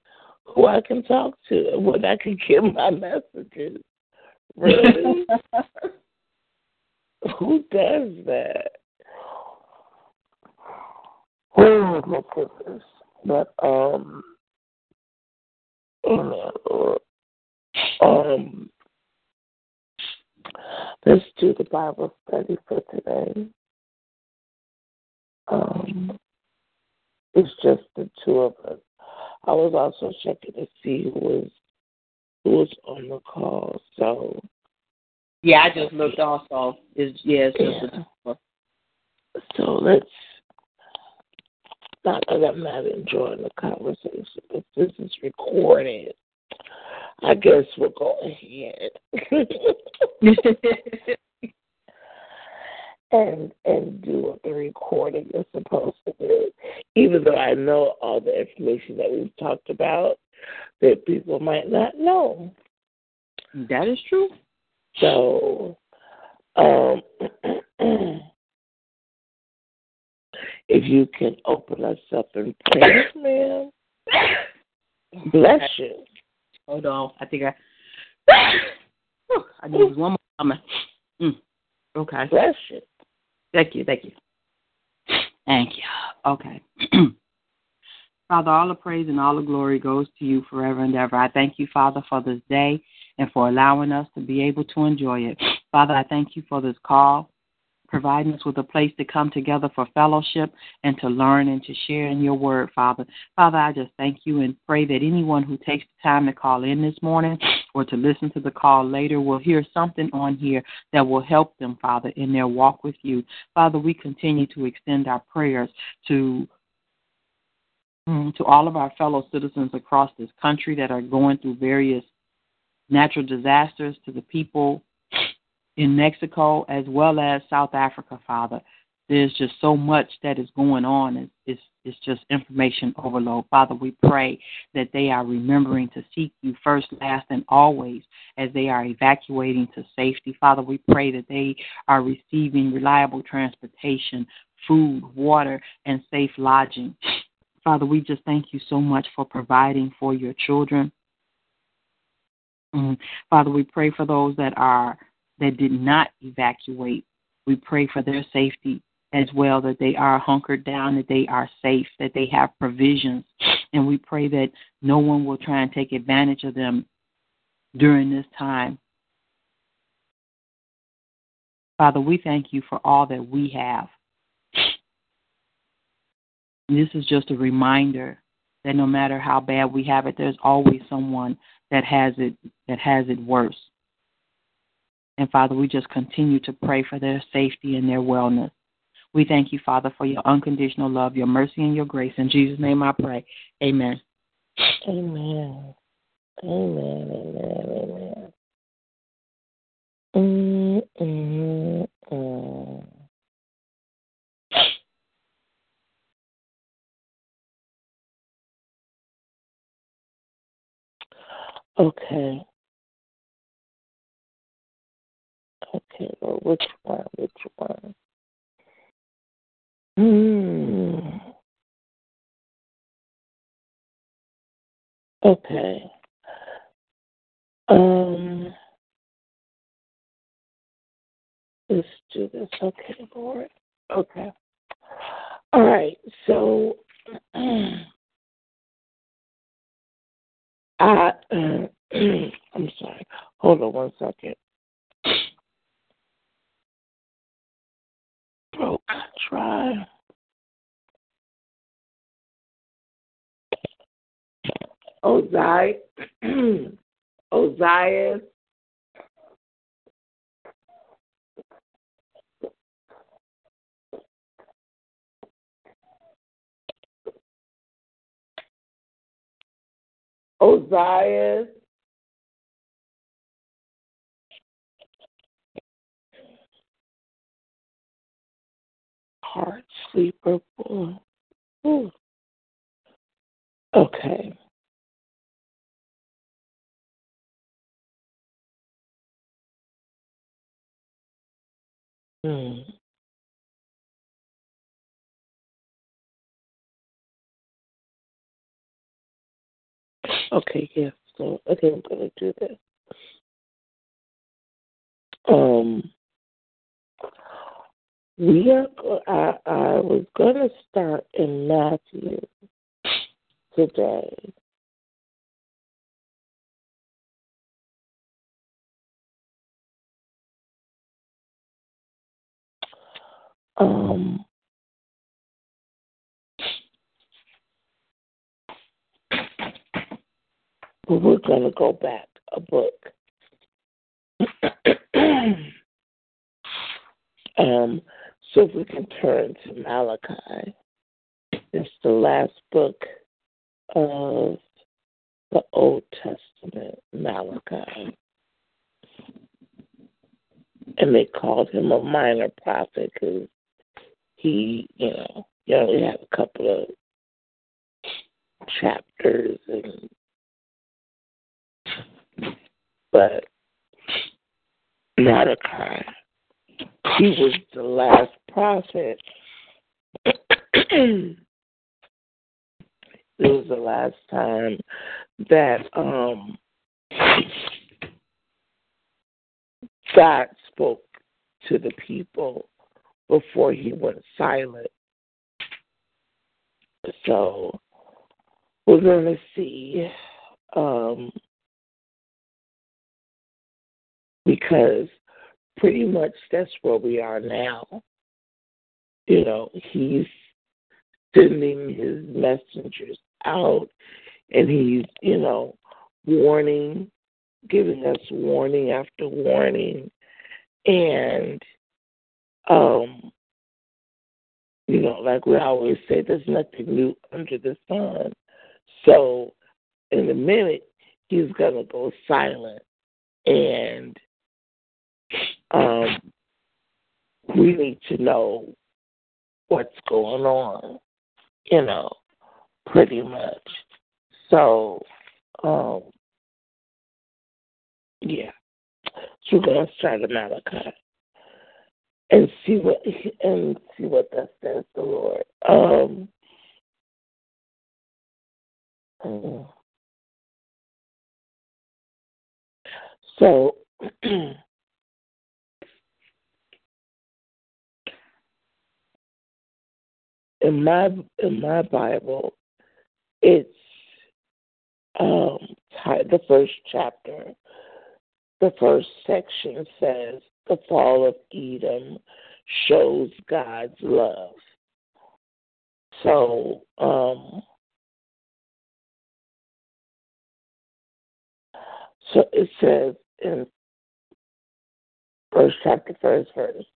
who I can talk to and when I can get my messages. Really? who does that? Oh my goodness. But um oh my Lord. Um let's do the Bible study for today. Um it's just the two of us. I was also checking to see who was who was on the call. So Yeah, I just looked also. Is yeah, it's just Yeah. a, so let's not that I'm not enjoying the conversation, but this is recorded. I guess we'll go ahead and and do what the recording is supposed to do. Even though I know all the information that we've talked about that people might not know. that is true. So, um, if you can open us up in prayer, ma'am. Bless you. Hold on. I think I Whew, I need one more comment. Mm. Okay. Bless you. Thank you, thank you. Thank you. Okay. Father, all the praise and all the glory goes to you forever and ever. I thank you, Father, for this day and for allowing us to be able to enjoy it. Father, I thank you for this call, providing us with a place to come together for fellowship and to learn and to share in your word, Father. Father, I just thank you and pray that anyone who takes the time to call in this morning or to listen to the call later will hear something on here that will help them, Father, in their walk with you. Father, we continue to extend our prayers to mm, to all of our fellow citizens across this country that are going through various natural disasters, to the people in Mexico as well as South Africa, Father. There's just so much that is going on. It's, it's, it's just information overload. Father, we pray that they are remembering to seek you first, last, and always as they are evacuating to safety. Father, we pray that they are receiving reliable transportation, food, water, and safe lodging. Father, we just thank you so much for providing for your children. Mm. Father, we pray for those that are that did not evacuate. We pray for their safety as well, that they are hunkered down, that they are safe, that they have provisions. And we pray that no one will try and take advantage of them during this time. Father, we thank you for all that we have. This is just a reminder that no matter how bad we have it, there's always someone that has it that has it worse. And Father, we just continue to pray for their safety and their wellness. We thank you, Father, for your unconditional love, your mercy, and your grace. In Jesus' name I pray. Amen. Amen. Amen. Amen. Amen. Mm, mm, mm. Okay. Okay, Lord, which one? Which one? Hmm. Okay. Um. Let's do this. Okay, Lord. Okay. All right. So. I, uh, I'm sorry. Hold on one second. Broke. Try. Osiah. Osiah. Osiah. Heart sleeper. boy. Okay. Hmm. Okay, yes. So okay, I'm gonna do this. Um, we are. I I was gonna start in Matthew today. Um, but we're gonna go back a book. um, so if we can turn to Malachi, it's the last book of the Old Testament, Malachi. And they called him a minor prophet because he, you know, he only had a couple of chapters and but Malachi, he was the last prophet. it was the last time that um God spoke to the people before he went silent. So we're going to see, um, because pretty much that's where we are now. You know, he's sending his messengers out and he's, you know, warning, giving us warning after warning. And, um, you know, like we always say, there's nothing new under the sun. So, in a minute, he's going to go silent. And um, we need to know what's going on, you know, pretty much. So, um, yeah. So we're gonna start at Malachi and see what and see what that says the Lord. Um, um so in my in my Bible, it's um, the first chapter. The first section says the fall of Edom shows God's love. So, um, so it says in first chapter, first verse,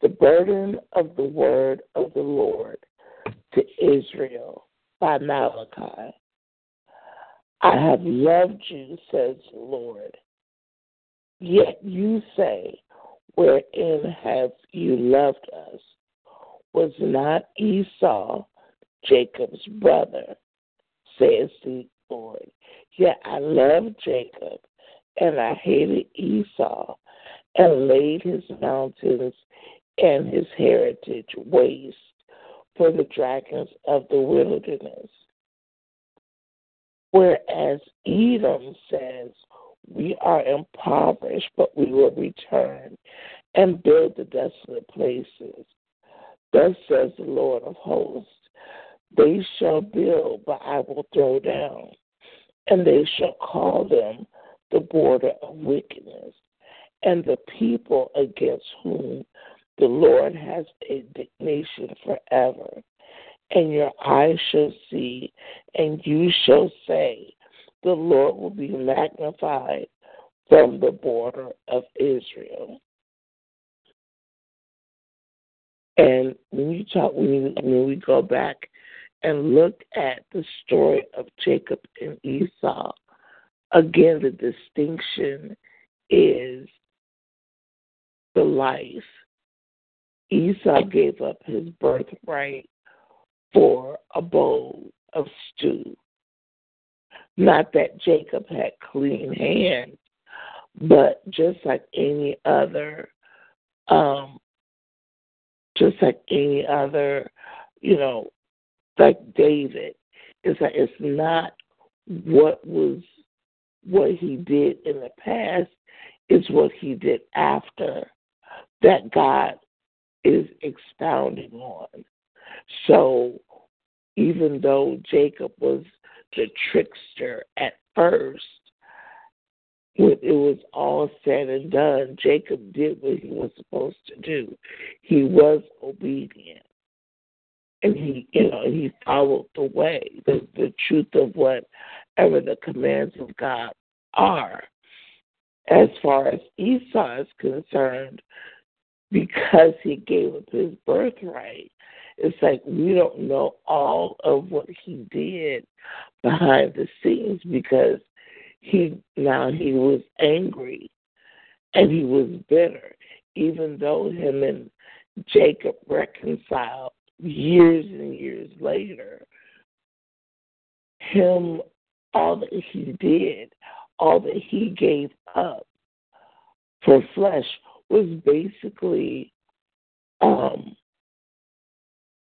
the burden of the word of the Lord to Israel by Malachi. I have loved you, says the Lord. Yet you say, Wherein have you loved us? Was not Esau Jacob's brother, says the Lord. Yet I loved Jacob, and I hated Esau, and laid his mountains and his heritage waste for the dragons of the wilderness. Whereas Edom says, We are impoverished, but we will return and build the desolate places. Thus says the Lord of hosts They shall build, but I will throw down, and they shall call them the border of wickedness, and the people against whom the Lord has indignation forever. And your eyes shall see, and you shall say, The Lord will be magnified from the border of Israel. And when you talk, when, when we go back and look at the story of Jacob and Esau, again, the distinction is the life Esau gave up his birthright for a bowl of stew. Not that Jacob had clean hands, but just like any other, um, just like any other, you know, like David, it's like it's not what was what he did in the past, it's what he did after that God is expounding on. So even though Jacob was the trickster at first, when it was all said and done, Jacob did what he was supposed to do. He was obedient. And he, you know, he followed the way, the, the truth of whatever the commands of God are. As far as Esau is concerned, because he gave up his birthright. It's like we don't know all of what he did behind the scenes because he now he was angry and he was bitter, even though him and Jacob reconciled years and years later. Him, all that he did, all that he gave up for flesh was basically um,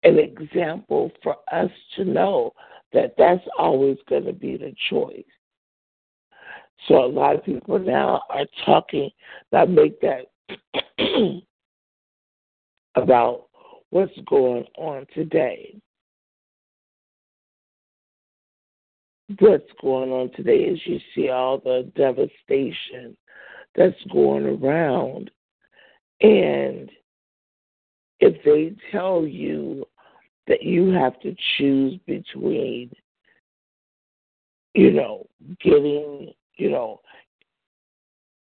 an example for us to know that that's always going to be the choice. So a lot of people now are talking that make that about what's going on today. What's going on today is you see all the devastation that's going around and if they tell you that you have to choose between, you know, getting, you know,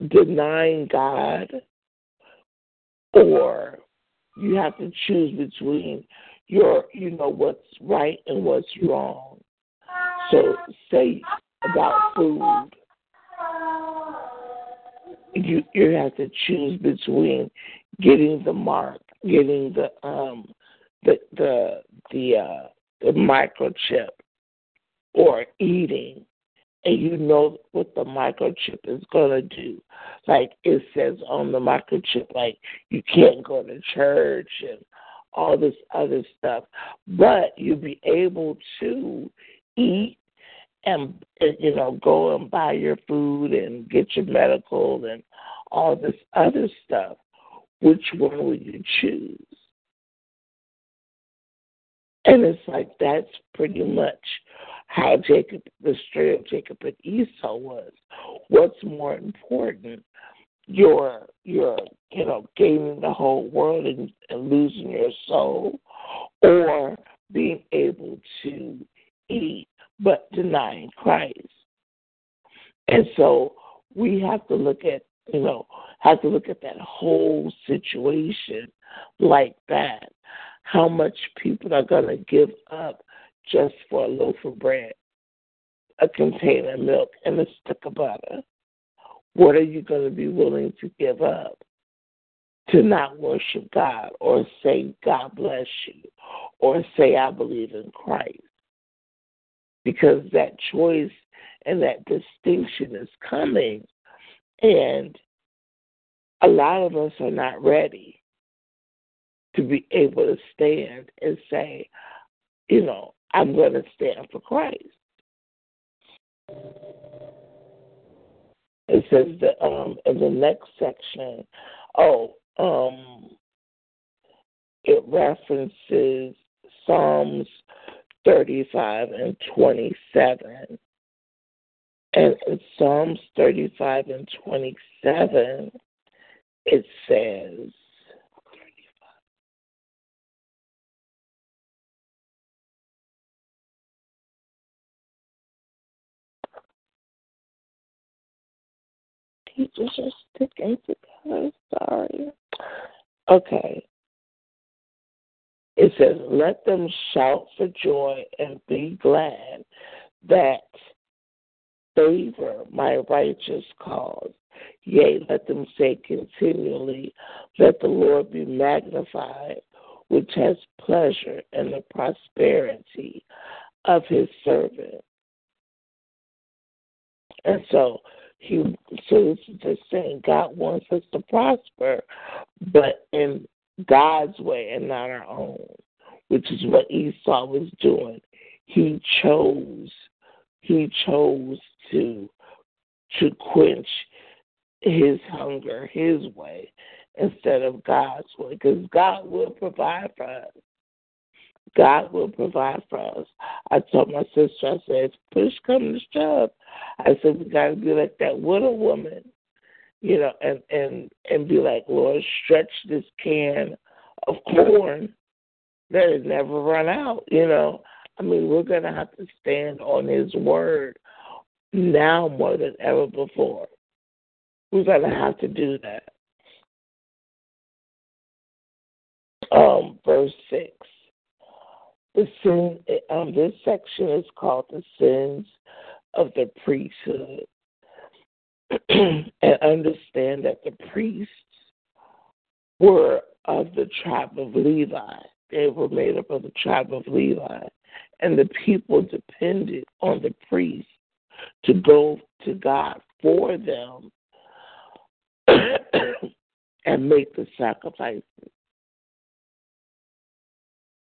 denying God or you have to choose between your, you know, what's right and what's wrong. So, say about food you you have to choose between getting the mark, getting the um the the the uh the microchip or eating and you know what the microchip is gonna do. Like it says on the microchip, like you can't go to church and all this other stuff. But you'll be able to eat and eh, you know go and buy your food and get your medical and all this other stuff. Which one will you choose? And it's like that's pretty much how jacob the story of jacob and esau was. What's more important your your you know gaining the whole world and, and losing your soul or being able to eat but denying Christ. And so we have to look at, you know, have to look at that whole situation like that. How much people are going to give up just for a loaf of bread? a container of milk and a stick of butter? What are you going to be willing to give up to not worship God or say, God bless you, or say, I believe in Christ? Because that choice and that distinction is coming. And a lot of us are not ready to be able to stand and say, you know, I'm going to stand for Christ. It says that um, in the next section, oh, um, it references Psalms 35 and 27. And in Psalms 35 and 27, it says, Teachers are sticking together. Sorry. Okay. It says, Let them shout for joy and be glad that favor my righteous cause. Yea, let them say continually, Let the Lord be magnified, which has pleasure in the prosperity of his servant. And so he so this is God wants us to prosper, but in God's way and not our own, which is what Esau was doing. He chose he chose to to quench his hunger his way instead of God's way, because God will provide for us. God will provide for us. I told my sister, I said, push comes to shove, I said we gotta be like that widow woman, you know, and and and be like, Lord, stretch this can of corn that has never run out, you know. I mean, we're gonna have to stand on His word now more than ever before. We're gonna have to do that. Um, verse six. The sin. Um, this section is called the sins of the priesthood, and understand that the priests were of the tribe of Levi. They were made up of the tribe of Levi, and the people depended on the priests to go to God for them and make the sacrifices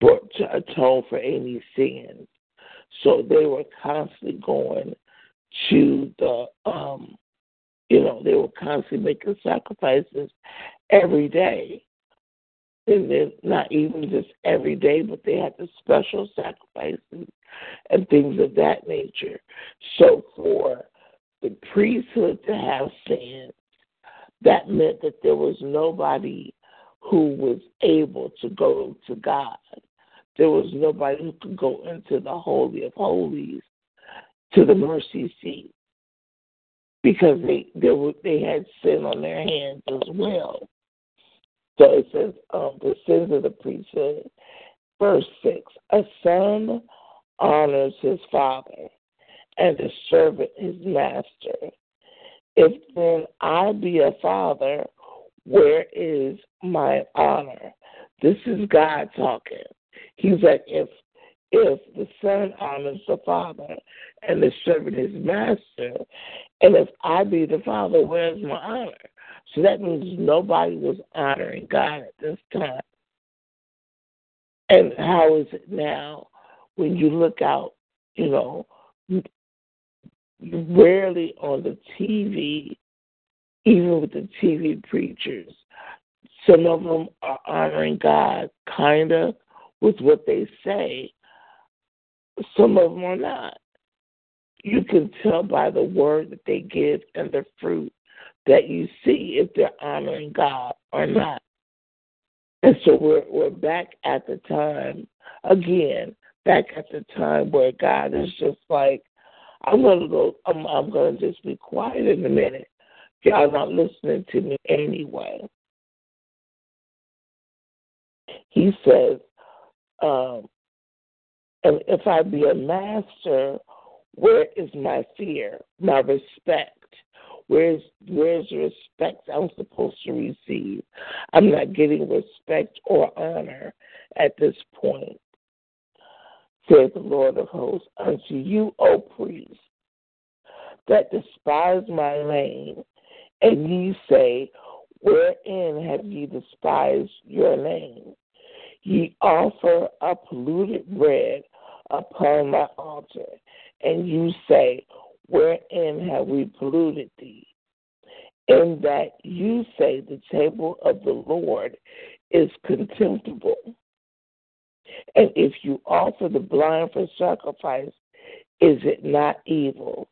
for, to atone for any sins. So they were constantly going to the, um, you know, they were constantly making sacrifices every day. And then not even just every day, but they had the special sacrifices and things of that nature. So for the priesthood to have sins, that meant that there was nobody who was able to go to God. There was nobody who could go into the Holy of Holies to the mercy seat because they they, were, they had sin on their hands as well. So it says um, the sins of the priesthood. Verse 6 A son honors his father, and a servant his master. If then I be a father, where is my honor? This is God talking. He's like, if if the son honors the father and the servant his master, and if I be the father, where's my honor? So that means nobody was honoring God at this time. And how is it now when you look out, you know, rarely on the TV, even with the TV preachers, some of them are honoring God, kind of, with what they say. Some of them are not. You can tell by the word that they give and the fruit that you see if they're honoring God or not. And so we're we're back at the time again, back at the time where God is just like, I'm gonna go I'm I'm gonna just be quiet in a minute. Y'all not listening to me anyway. He says, um, if I be a master, Where is my fear, my respect? Where's where's the respect I'm supposed to receive? I'm not getting respect or honor at this point. Says the Lord of hosts, unto you, O priests, that despise my name, and ye say, Wherein have ye despised your name? Ye offer a polluted bread upon my altar, and you say, Wherein have we polluted thee? In that you say the table of the Lord is contemptible. And if you offer the blind for sacrifice, is it not evil?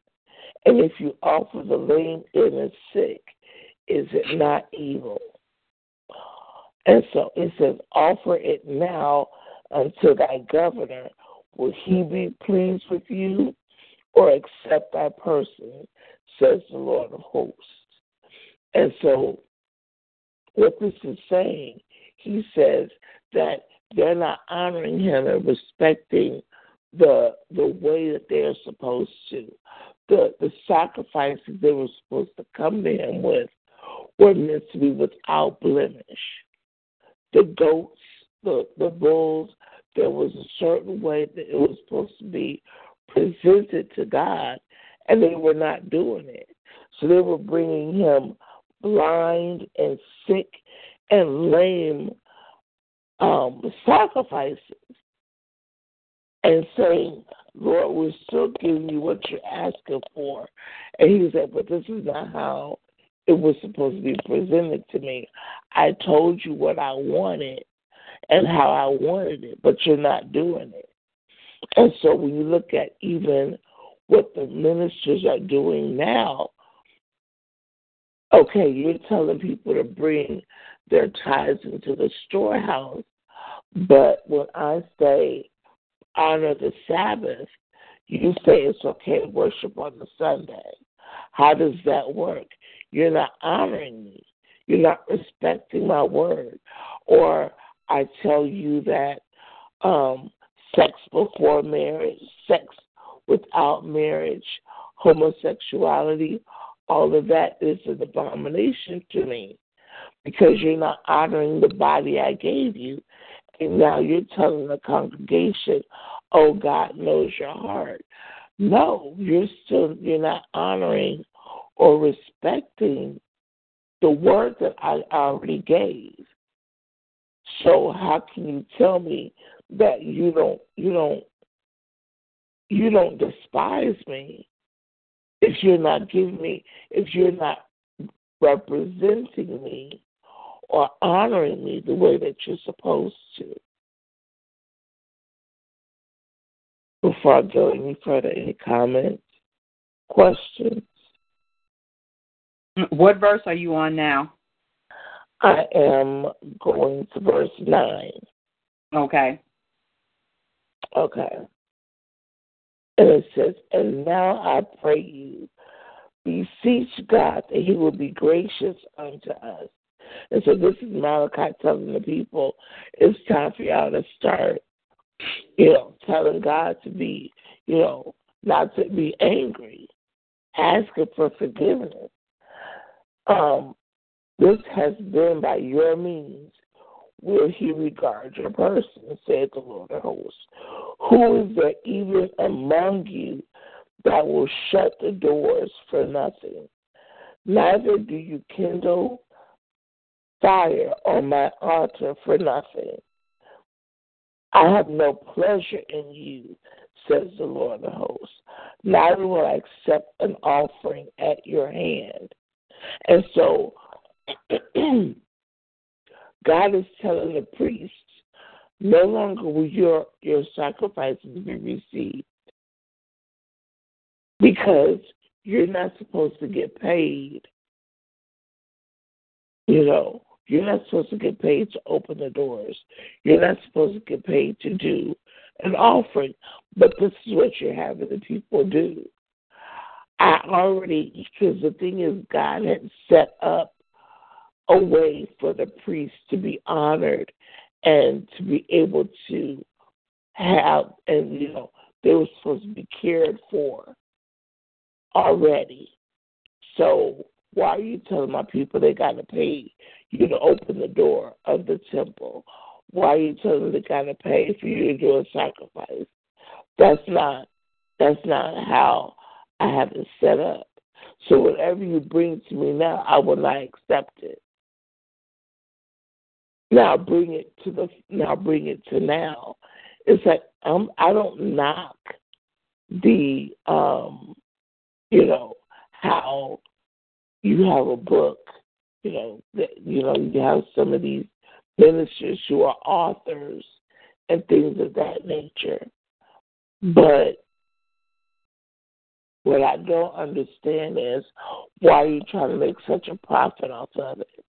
And if you offer the lame and the sick, is it not evil? And so it says, Offer it now unto thy governor. Will he be pleased with you or accept thy person? Says the Lord of hosts. And so, what this is saying, he says that they're not honoring him and respecting the the way that they're supposed to. The the sacrifices they were supposed to come to him with were meant to be without blemish. The goats, the the bulls, there was a certain way that it was supposed to be presented to God, and they were not doing it. So they were bringing him blind and sick and lame um, sacrifices and saying, Lord, we're still giving you what you're asking for. And he said, but this is not how it was supposed to be presented to me. I told you what I wanted and how I wanted it, but you're not doing it. And so when you look at even what the ministers are doing now, okay, you're telling people to bring their tithes into the storehouse, but when I say honor the Sabbath, you say it's okay to worship on the Sunday. How does that work? You're not honoring me. You're not respecting my word. Or I tell you that um, sex before marriage, sex without marriage, homosexuality, all of that is an abomination to me because you're not honoring the body I gave you. And now you're telling the congregation, oh, God knows your heart. No, you're still, you're not honoring or respecting the word that I already gave. So how can you tell me that you don't you don't you don't despise me if you're not giving me if you're not representing me or honoring me the way that you're supposed to? Before I go any further, any comments, questions? What verse are you on now? I am going to verse 9. Okay. Okay. And it says, And now I pray you, beseech God that he will be gracious unto us. And so this is Malachi telling the people, it's time for y'all to start, you know, telling God to be, you know, not to be angry, asking for forgiveness um, this has been by your means will he regard your person, said the Lord of hosts. Who is there even among you that will shut the doors for nothing? Neither do you kindle fire on my altar for nothing. I have no pleasure in you, says the Lord of hosts. Neither will I accept an offering at your hand. And so God is telling the priests, no longer will your your sacrifices be received because you're not supposed to get paid. You know, you're not supposed to get paid to open the doors. You're not supposed to get paid to do an offering. But this is what you're having the people do. I already, because the thing is, God had set up a way for the priest to be honored and to be able to have and you know they were supposed to be cared for already. So why are you telling my people they got to pay you to open the door of the temple? Why are you telling them they got to pay for you to do a sacrifice? That's not that's not how I have it set up. So whatever you bring to me now, I will not accept it. Now bring it to the now bring it to now. It's like um I don't knock the um you know how you have a book you know that you know you have some of these ministers who are authors and things of that nature but what I don't understand is why are you trying to make such a profit off of it?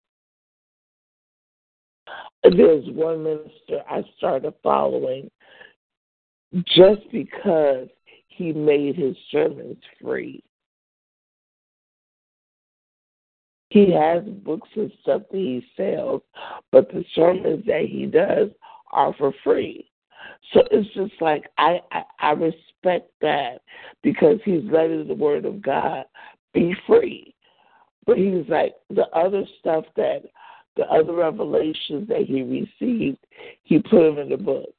There's one minister I started following just because he made his sermons free. He has books and stuff that he sells, but the sermons that he does are for free. So it's just like I, I, I respect that because he's letting the word of God be free. But he's like the other stuff that the other revelations that he received, he put them in the book.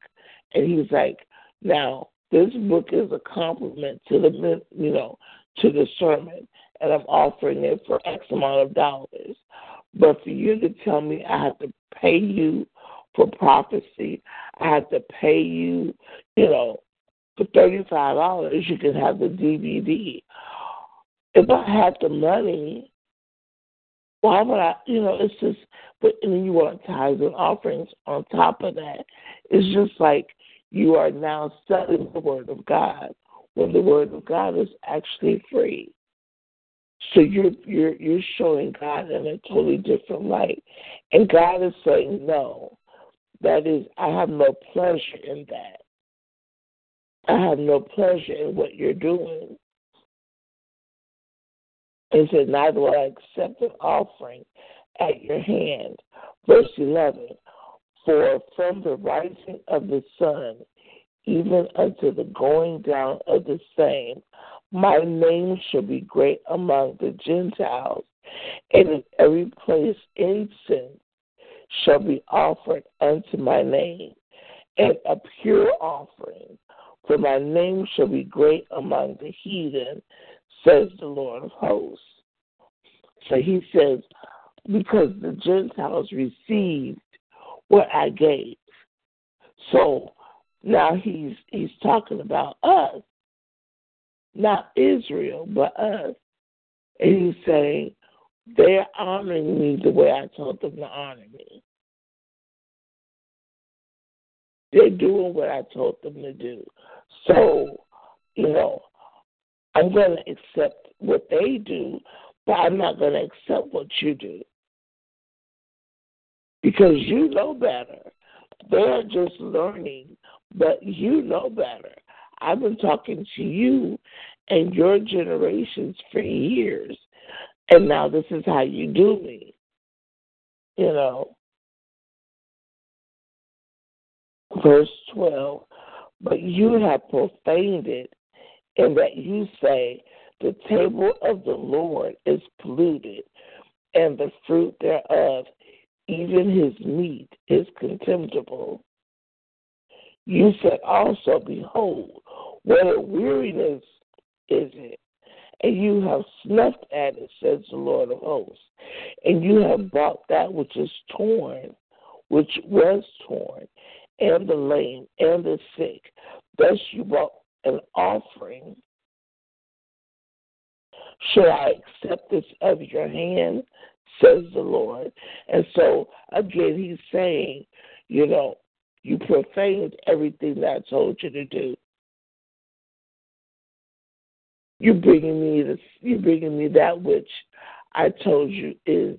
And he's like, now this book is a compliment to the you know to the sermon, and I'm offering it for X amount of dollars. But for you to tell me I have to pay you for prophecy, I have to pay you, you know, for thirty five dollars you can have the DVD. If I had the money, why would I? You know, it's just. But and then you want tithes and offerings on top of that. It's just like you are now selling the word of God when the word of God is actually free. So you're you're you're showing God in a totally different light, and God is saying no. That is, I have no pleasure in that. I have no pleasure in what you're doing. And said, neither will I accept an offering at your hand. Verse 11 For from the rising of the sun even unto the going down of the same, my name shall be great among the Gentiles, and in every place incense shall be offered unto my name, and a pure offering, for my name shall be great among the heathen, says the Lord of hosts. So he says, because the Gentiles received what I gave. So now he's he's talking about us, not Israel, but us. And he's saying they're honoring me the way I told them to honor me. They're doing what I told them to do. So, you know, I'm going to accept what they do, but I'm not going to accept what you do. Because you know better. They're just learning but you know better. I've been talking to you and your generations for years, and now this is how you do me. You know. Verse 12, but you have profaned it in that you say, The table of the Lord is polluted, and the fruit thereof, even his meat, is contemptible. You said also, Behold, what a weariness is it. And you have snuffed at it, says the Lord of hosts. And you have bought that which is torn, which was torn, and the lame, and the sick. Thus you brought an offering. Shall I accept this of your hand? Says the Lord. And so, again, he's saying, you know, you profaned everything that I told you to do. You're bringing me this. You're bringing me that which I told you is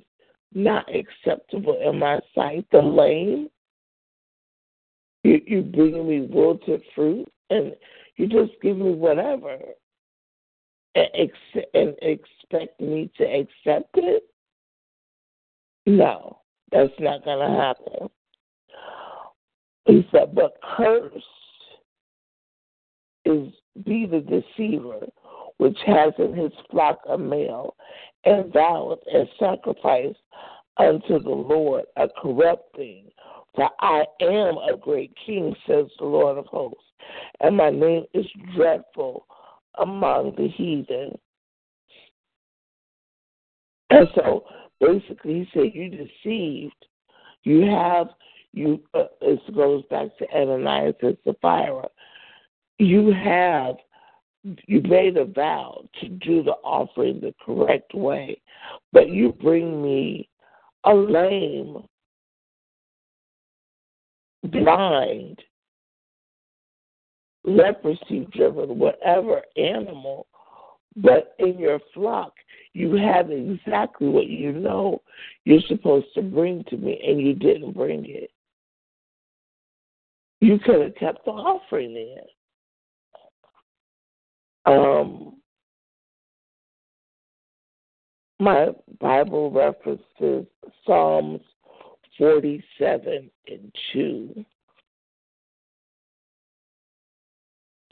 not acceptable in my sight. The lame. You, you're bringing me wilted fruit, and you just give me whatever, and, ex- and expect me to accept it. No, that's not going to happen. He said, But cursed is be the deceiver, which has in his flock a male, and voweth and sacrifice unto the Lord a corrupt thing. For I am a great king, says the Lord of hosts, and my name is dreadful among the heathen. And so basically, he said, You deceived. You have, you. Uh, it goes back to Ananias and Sapphira. You have, you made a vow to do the offering the correct way, but you bring me a lame, blind, leprosy driven, whatever animal, but in your flock, you have exactly what you know you're supposed to bring to me, and you didn't bring it. You could have kept the offering in. Um, my Bible references Psalms 47 and 2.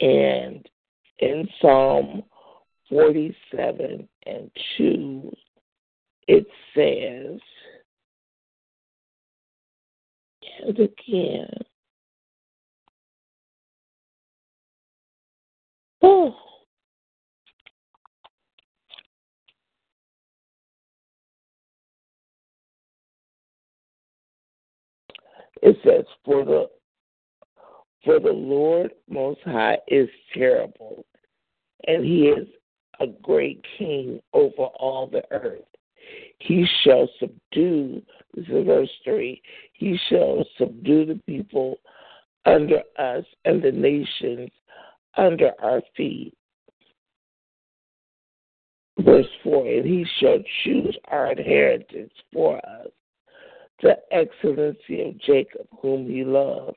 And in Psalm 47 and 2, it says, and again, oh, it says, for the for the Lord Most High is terrible, and He is a great king over all the earth. He shall subdue, this is verse 3, he shall subdue the people under us and the nations under our feet. Verse 4 And he shall choose our inheritance for us, the excellency of Jacob, whom he loved.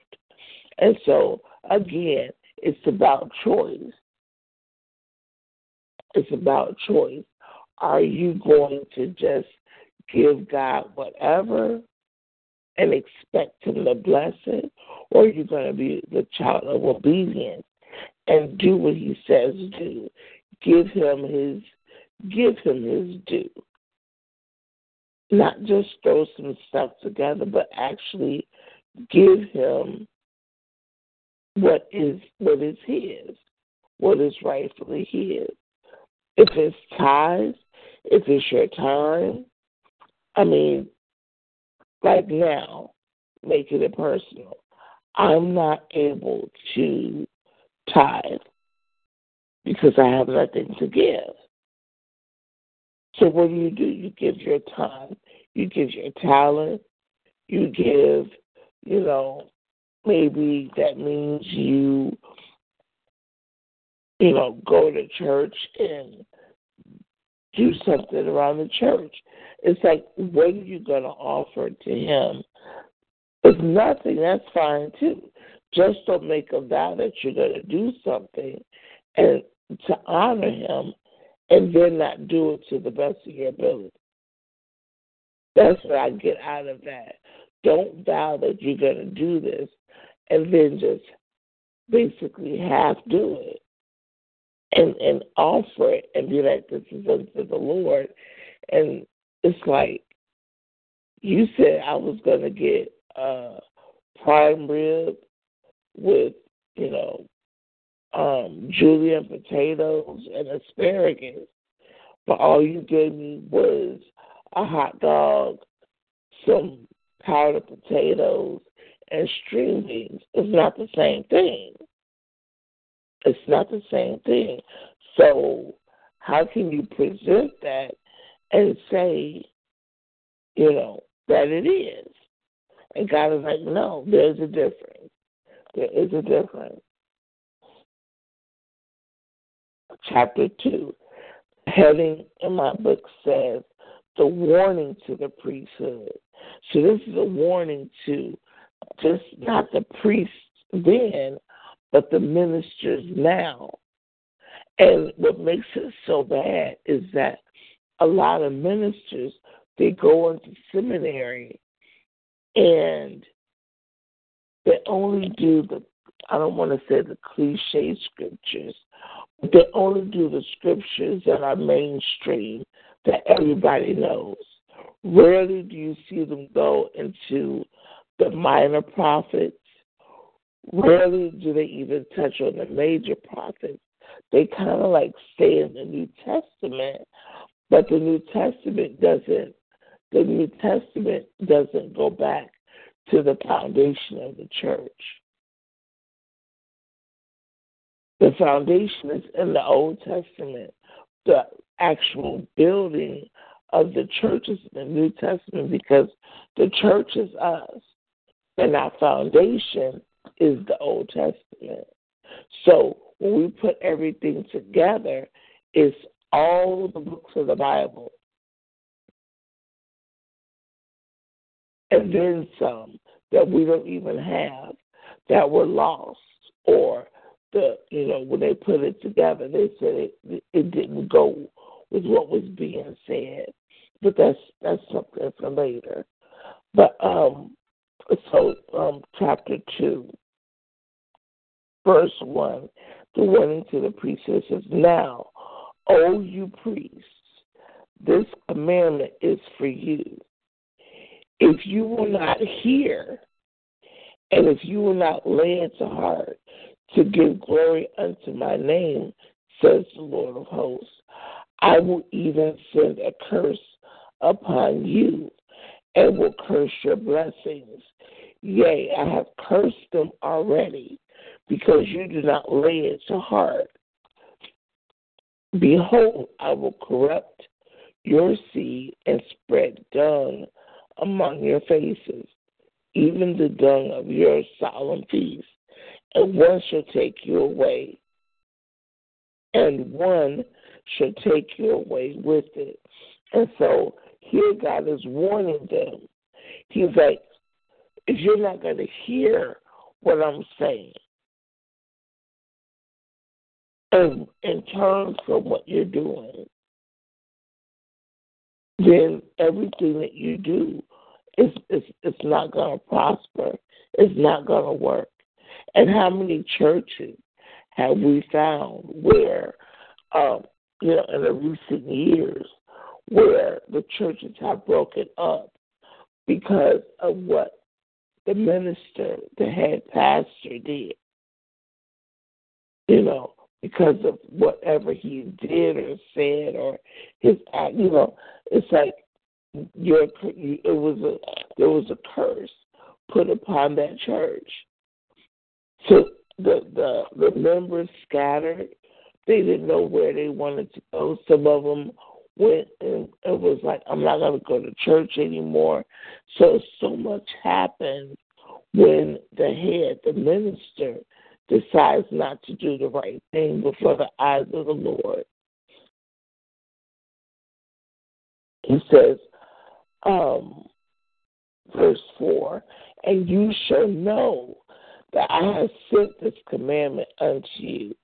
And so, again, it's about choice. It's about choice. Are you going to just give God whatever and expect Him to bless it? Or are you going to be the child of obedience and do what He says do? Give Him His give Him His due. Not just throw some stuff together, but actually give Him what is what is His, what is rightfully His. If it's tithes, if it's your time, I mean, like now, making it personal, I'm not able to tithe because I have nothing to give. So what do you do? You give your time, you give your talent, you give, you know, maybe that means you, you know, go to church and do something around the church. It's like, what are you going to offer to him? If nothing, that's fine too. Just don't make a vow that you're going to do something and to honor him and then not do it to the best of your ability. That's what I get out of that. Don't vow that you're going to do this and then just basically half do it and and offer it and be like, "This is unto the Lord," and it's like you said I was gonna get uh prime rib with you know um julienne potatoes and asparagus, but all you gave me was a hot dog, some powdered potatoes, and beans. It's not the same thing. It's not the same thing. So, how can you present that and say, you know, that it is? And God is like, no, there's a difference. There is a difference. Chapter 2, heading in my book says, the warning to the priesthood. So, this is a warning to just not the priests then, but the ministers now. And what makes it so bad is that a lot of ministers they go into seminary and they only do the I don't want to say the cliche scriptures, but they only do the scriptures that are mainstream that everybody knows. Rarely do you see them go into the minor prophets. Rarely do they even touch on the major prophets. They kind of like stay in the New Testament, but the New Testament doesn't. The New Testament doesn't go back to the foundation of the church. The foundation is in the Old Testament. The actual building of the church is in the New Testament because the church is us. And our foundation is the Old Testament. So when we put everything together, it's all the books of the Bible. And then some that we don't even have that were lost or the you know when they put it together they said it it didn't go with what was being said but that's that's something for later but um so um chapter two verse one the warning to the priest says now o you priests this commandment is for you if you will not hear and if you will not lay it to heart to give glory unto my name, says the Lord of hosts. I will even send a curse upon you and will curse your blessings. Yea, I have cursed them already because you do not lay it to heart. Behold, I will corrupt your seed and spread dung among your faces, even the dung of your solemn feast and one shall take you away, and one shall take you away with it. And so here God is warning them. He's like, if you're not going to hear what I'm saying, and, and turn from what you're doing, then everything that you do is, is, is not going to prosper. It's not going to work. And how many churches have we found where, um, you know, in the recent years, where the churches have broken up because of what the minister, the head pastor did. You know, because of whatever he did or said or his act. You know, it's like your it was a there was a curse put upon that church so the the the members scattered. They didn't know where they wanted to go. Some of them went and it was like, I'm not going to go to church anymore. So so much happened when the head, the minister, decides not to do the right thing before the eyes of the Lord. He says, um, verse 4 And you shall know that I have sent this commandment unto you,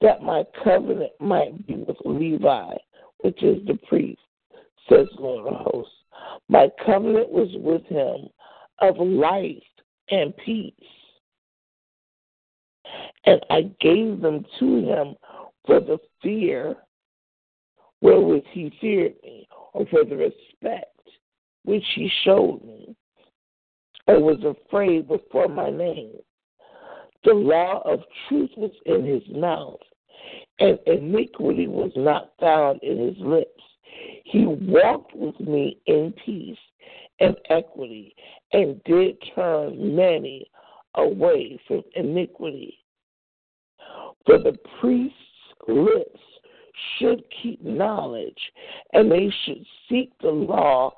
that my covenant might be with Levi, which is the priest, says Lord of hosts. My covenant was with him of life and peace. And I gave them to him for the fear wherewith he feared me, or for the respect which he showed me, or was afraid before my name. The law of truth was in his mouth, and iniquity was not found in his lips. He walked with me in peace and equity, and did turn many away from iniquity. For the priest's lips should keep knowledge, and they should seek the law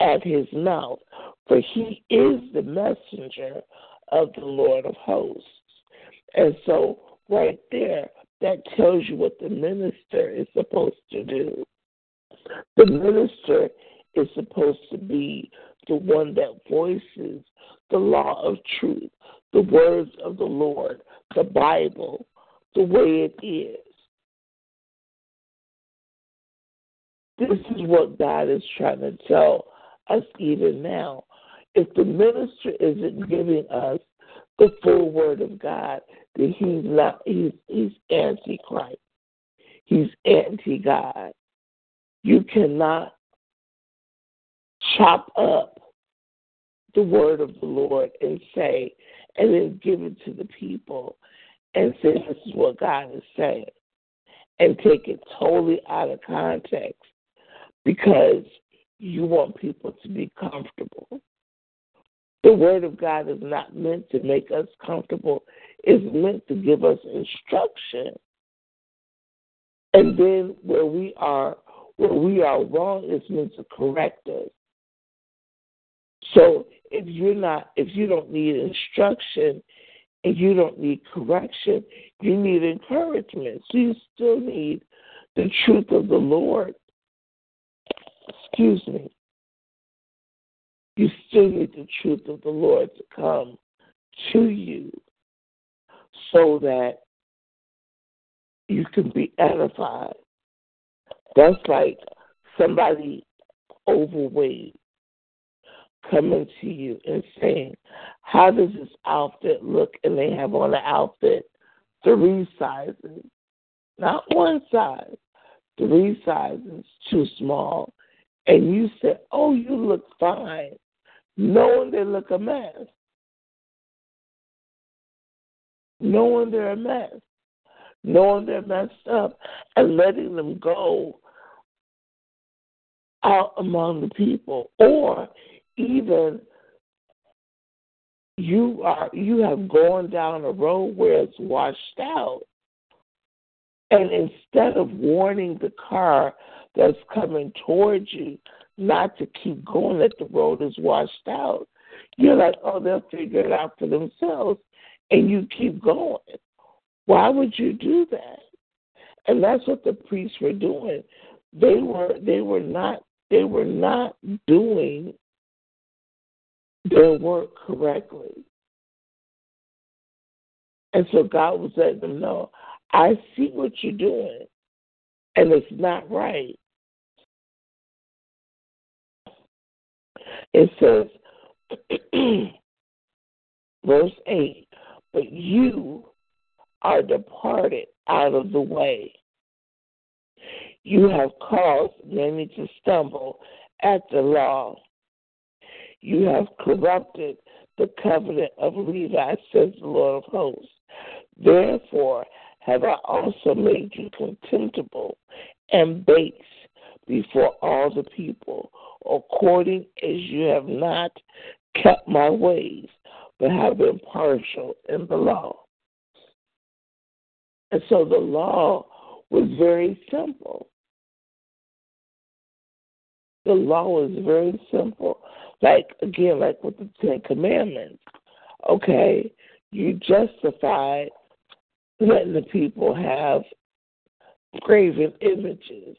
at his mouth, for he is the messenger of the Lord of hosts. And so, right there, that tells you what the minister is supposed to do. The minister is supposed to be the one that voices the law of truth, the words of the Lord, the Bible, the way it is. This is what God is trying to tell us even now. If the minister isn't giving us the full word of God, that he's not he's he's antichrist. He's anti God. You cannot chop up the word of the Lord and say, and then give it to the people and say, this is what God is saying, and take it totally out of context because you want people to be comfortable. The Word of God is not meant to make us comfortable, it's meant to give us instruction. And then where we are where we are wrong, it's meant to correct us. So if you're not if you don't need instruction and you don't need correction, you need encouragement. So you still need the truth of the Lord. Excuse me. You still need the truth of the Lord to come to you so that you can be edified. That's like somebody overweight coming to you and saying, How does this outfit look? And they have on an outfit three sizes, not one size, three sizes too small. And you say, Oh, you look fine, knowing they look a mess. Knowing they're a mess, knowing they're messed up, and letting them go out among the people. Or even you are you have gone down a road where it's washed out. And instead of warning the car that's coming towards you not to keep going that the road is washed out, you're like, oh, they'll figure it out for themselves. And you keep going. Why would you do that? And that's what the priests were doing. They were they were not they were not doing their work correctly. And so God was letting them know, I see what you're doing, and it's not right. It says, verse 8, but you are departed out of the way. You have caused many to stumble at the law you have corrupted the covenant of Levi, says the Lord of hosts. Therefore have I also made you contemptible and base before all the people, according as you have not kept my ways, but have been partial in the law. And so the law was very simple. The law was very simple. Like again, like with the Ten Commandments. Okay, you justify letting the people have graven images.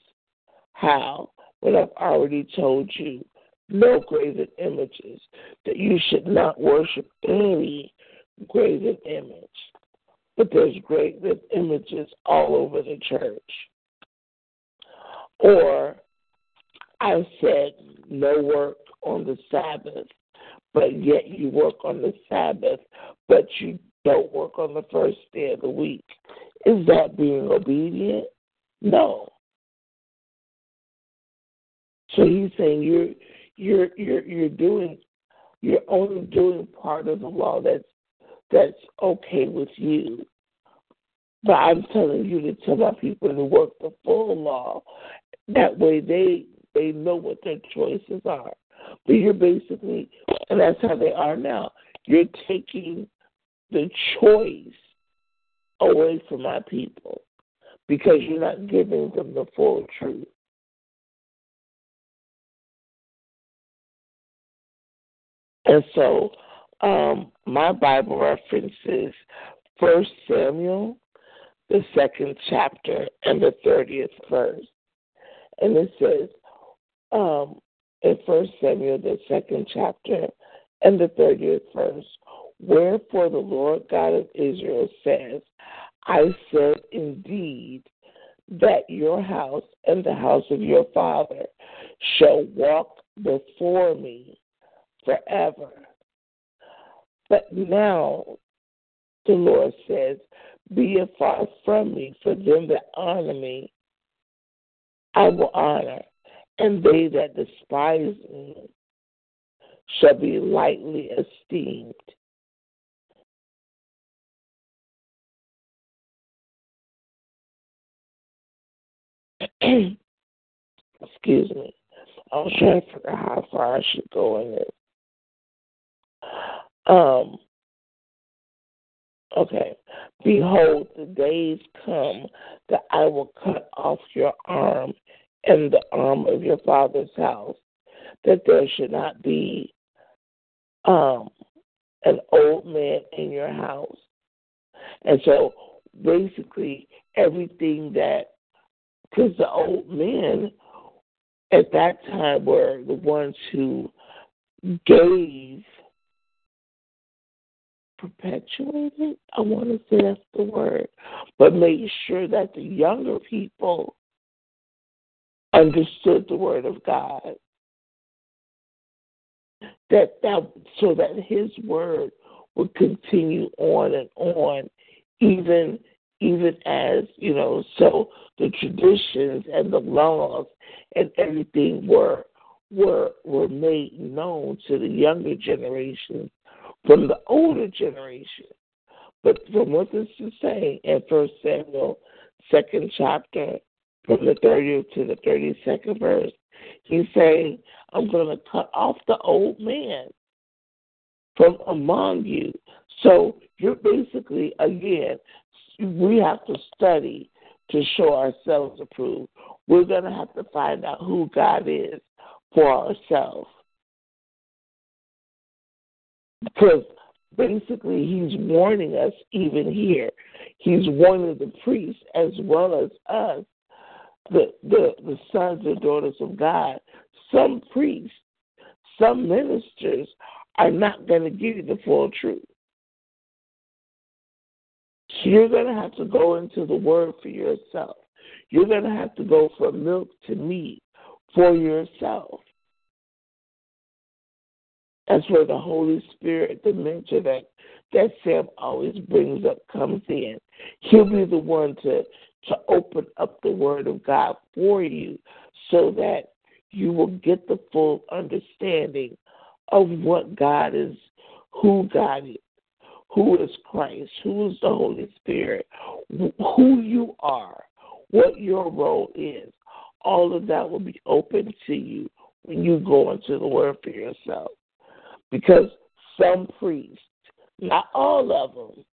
How? When I've already told you no graven images, that you should not worship any graven image. But there's graven images all over the church. Or I've said no work on the Sabbath, but yet you work on the Sabbath, but you don't work on the first day of the week. Is that being obedient? No. So he's saying you're you're you're you're doing you're only doing part of the law that's that's okay with you. But I'm telling you to tell my people to work the full law. That way they they know what their choices are. But you're basically, and that's how they are now, you're taking the choice away from my people because you're not giving them the full truth. And so um, my Bible references First Samuel, the second chapter, and the 30th verse. And it says, um, in First Samuel, the second chapter, and the 30th verse. Wherefore the Lord God of Israel says, I said indeed that your house and the house of your father shall walk before me forever. But now the Lord says, Be it far from me, for them that honor me, I will honor, and they that despise me shall be lightly esteemed. Excuse me. I was trying to figure out how far I should go in this. Um, okay. Behold, the days come that I will cut off your arm and the arm of your father's house, that there should not be um, an old man in your house. And so basically, everything that, because the old men at that time were the ones who gave, perpetuated, I want to say that's the word, but made sure that the younger people understood the word of God. That that so that his word would continue on and on, even even as, you know, so the traditions and the laws and everything were were were made known to the younger generation from the older generation. But from what this is saying in First Samuel, second chapter, from the 30th to the 32nd verse, he's saying, I'm going to cut off the old man from among you. So you're basically, again, we have to study to show ourselves approved. We're going to have to find out who God is for ourselves. Because basically, He's warning us even here. He's warning the priests as well as us, the, the, the sons and daughters of God. Some priests, some ministers are not going to give you the full truth. So you're going to have to go into the Word for yourself. You're going to have to go from milk to meat for yourself. That's where the Holy Spirit, the mentor that, that Sam always brings up, comes in. He'll be the one to, to open up the Word of God for you so that you will get the full understanding of what God is, who God is, who is Christ, who is the Holy Spirit, who you are, what your role is. All of that will be open to you when you go into the Word for yourself. Because some priests, not all of them,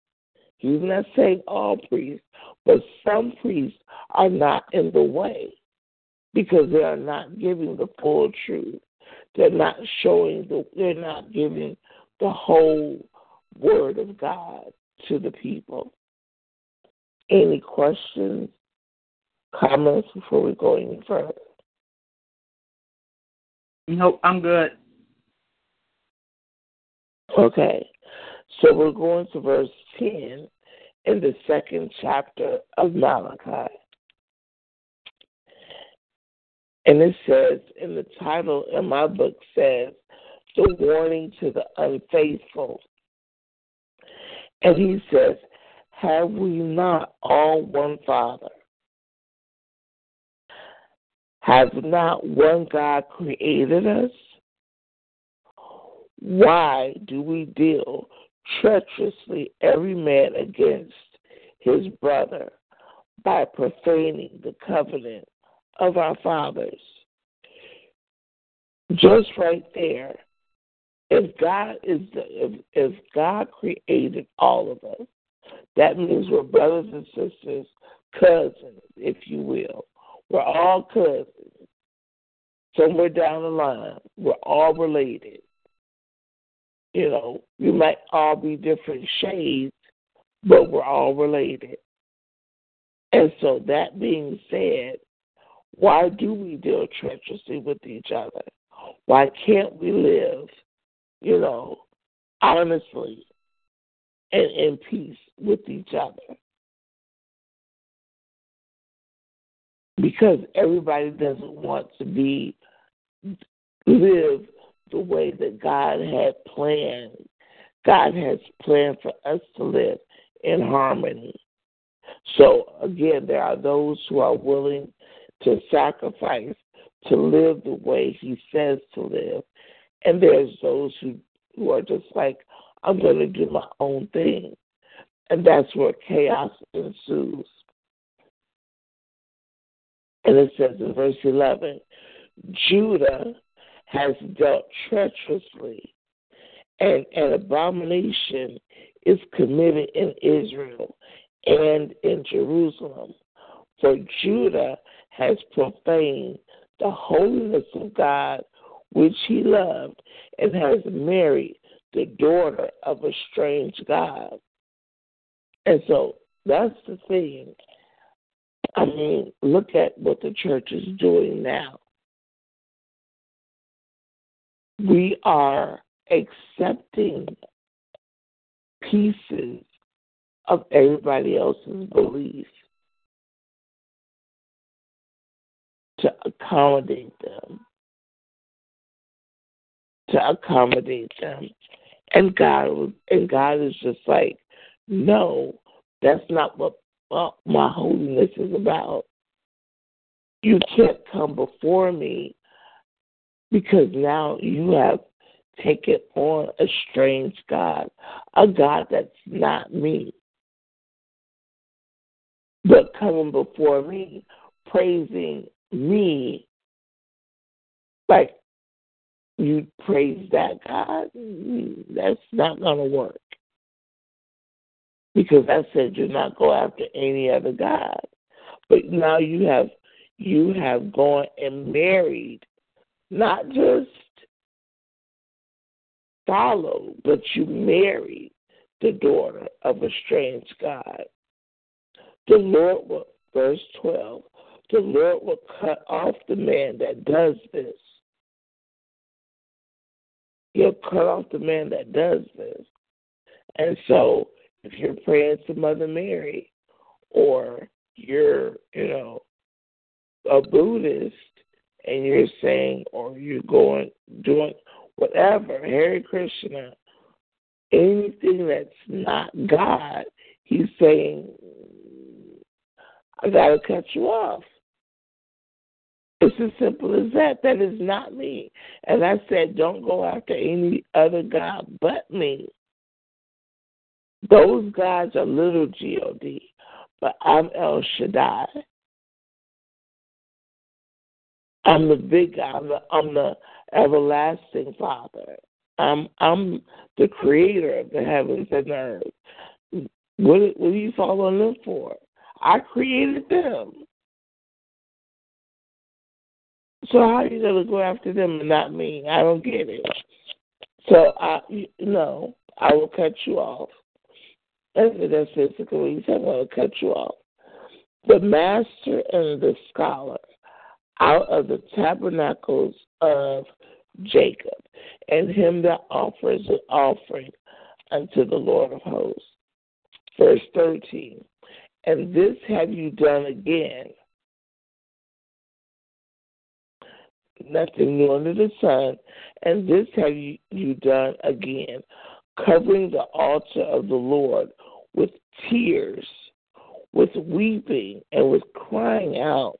he's not saying all priests, but some priests are not in the way because they are not giving the full truth. They're not showing the, they're not giving the whole word of God to the people. Any questions, comments before we go any further? Nope, I'm good. Okay, so we're going to verse 10 in the second chapter of Malachi. And it says, in the title in my book says, The Warning to the Unfaithful. And he says, Have we not all one Father? Has not one God created us? Why do we deal treacherously every man against his brother by profaning the covenant of our fathers? Just right there, if God is the, if, if God created all of us, that means we're brothers and sisters, cousins, if you will. We're all cousins. Somewhere down the line, we're all related. You know, we might all be different shades, but we're all related. And so, that being said, why do we deal treacherously with each other? Why can't we live, you know, honestly and in peace with each other? Because everybody doesn't want to be live the way that God had planned. God has planned for us to live in harmony. So, again, there are those who are willing to sacrifice to live the way He says to live. And there's those who, who are just like, I'm going to do my own thing. And that's where chaos ensues. And it says in verse 11 Judah has dealt treacherously, and an abomination is committed in Israel and in Jerusalem. For Judah has profaned the holiness of God, which he loved, and has married the daughter of a strange God. And so that's the thing. I mean, look at what the church is doing now. We are accepting pieces of everybody else's belief to accommodate them. To accommodate them. And God and God is just like, no, that's not what my holiness is about. You can't come before me because now you have taken on a strange God, a God that's not me. But coming before me, praising me, like you praise that God, that's not going to work. Because I said you're not go after any other God. But now you have you have gone and married, not just follow, but you married the daughter of a strange God. The Lord will, verse 12, the Lord will cut off the man that does this. He'll cut off the man that does this. And so if you're praying to Mother Mary or you're, you know, a Buddhist and you're saying or you're going doing whatever, Hare Krishna, anything that's not God, he's saying, I gotta cut you off. It's as simple as that. That is not me. And I said, don't go after any other God but me. Those gods are little God, but I'm El Shaddai. I'm the big God. I'm the, I'm the everlasting Father. I'm I'm the creator of the heavens and the earth. What, what are you following them for? I created them. So how are you gonna go after them and not me? I don't get it. So I no, I will cut you off. That's that's basically said. I'm gonna cut you off. The master and the scholar out of the tabernacles of Jacob, and him that offers an offering unto the Lord of hosts. Verse 13. And this have you done again. Nothing new under the sun. And this have you, you done again, covering the altar of the Lord with tears, with weeping, and with crying out,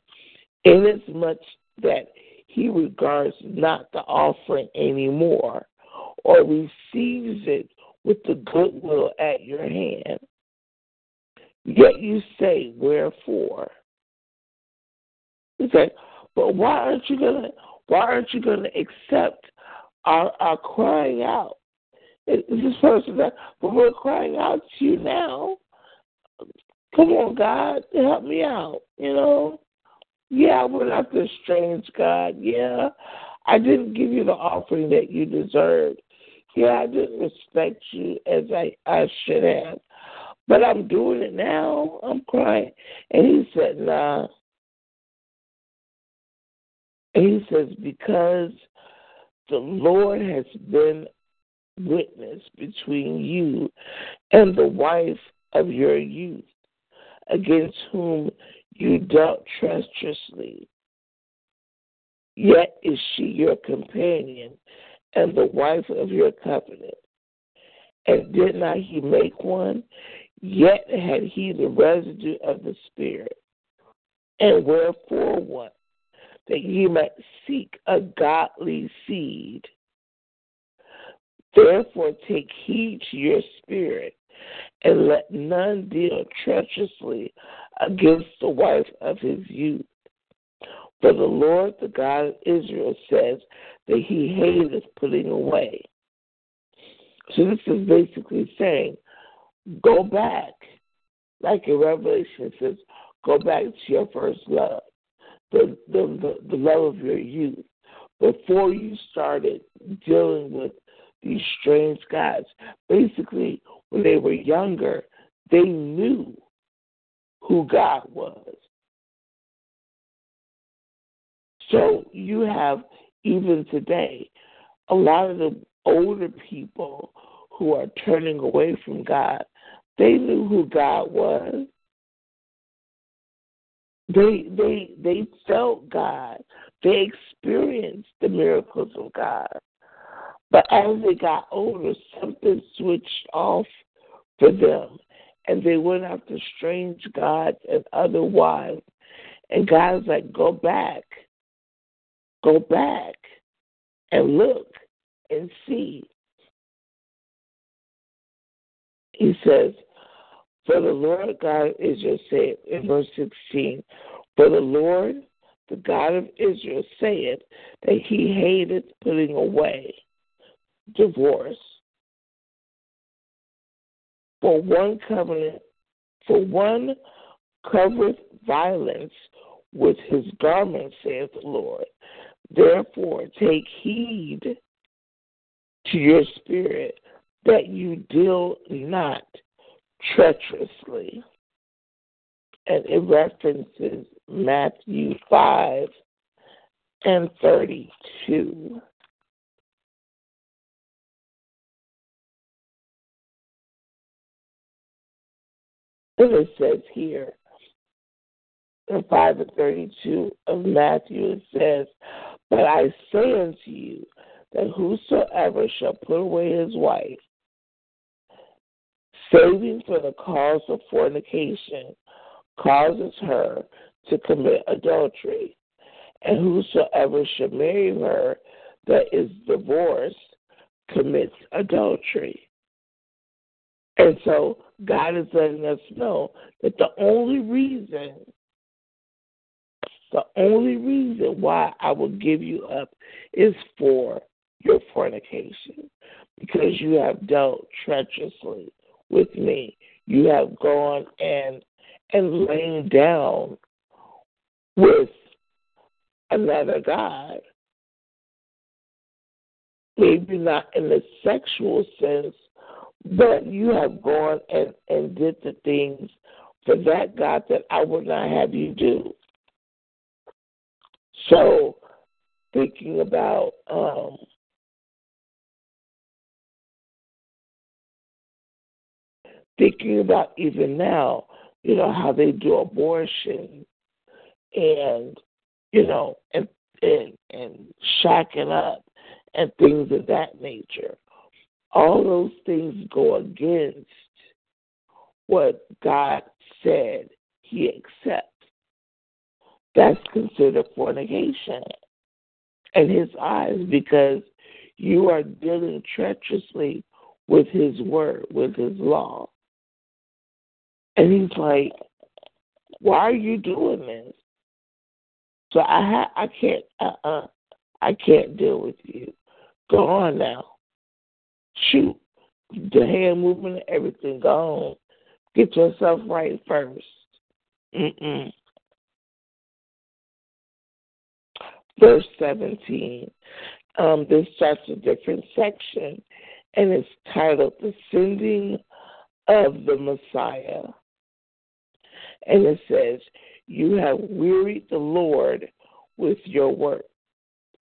inasmuch that he regards not the offering anymore, or receives it with the goodwill at your hand. Yet you say, Wherefore? He said, But why aren't you gonna why aren't you gonna accept our our crying out? Is this person that but we're crying out to you now. Come on, God, help me out, you know? Yeah, we're not this strange God. Yeah, I didn't give you the offering that you deserved. Yeah, I didn't respect you as I, I should have. But I'm doing it now. I'm crying. And he said, nah. And he says, because the Lord has been witness between you and the wife of your youth, against whom you dealt treacherously. Yet is she your companion and the wife of your covenant. And did not he make one? Yet had he the residue of the Spirit. And wherefore what? That ye might seek a godly seed. Therefore take heed to your spirit, and let none deal treacherously against the wife of his youth. For the Lord, the God of Israel, says that he hateth putting away. So this is basically saying, go back. Like in Revelation it says, go back to your first love, the, the, the, the love of your youth. Before you started dealing with these strange gods. Basically, when they were younger, they knew who God was. So you have, even today, a lot of the older people who are turning away from God, they knew who God was. They they they felt God. They experienced the miracles of God. But as they got older, something switched off for them, and they went after strange gods and other wives. And God's like, go back, go back, and look and see. He says, For the Lord God of Israel said in verse 16, For the Lord, the God of Israel, saith that he hated putting away divorce for one covenant for one covered violence with his garment, saith the Lord. Therefore take heed to your spirit that you deal not treacherously. And it references Matthew 5 and 32. It says here, in 5 and 32 of Matthew, it says, But I say unto you that whosoever shall put away his wife, saving for the cause of fornication, causes her to commit adultery. And whosoever shall marry her that is divorced commits adultery. And so God is letting us know that the only reason, the only reason why I will give you up is for your fornication, because you have dealt treacherously with me. You have gone and and lain down with another God. Maybe not in the sexual sense, but you have gone and, and did the things for that God that I would not have you do. So, thinking about um, thinking about even now, you know, how they do abortion and, you know, and and, and shacking up and things of that nature all those things go against what God said he accepts. That's considered fornication in his eyes because you are dealing treacherously with his word, with his law. And he's like, why are you doing this? So I ha- I can't uh uh I can't deal with you. Go on now shoot, the hand movement, everything gone. Get yourself right first. Mm-mm. Verse 17. Um, this starts a different section, and it's titled The Sending of the Messiah. And it says, You have wearied the Lord with your work,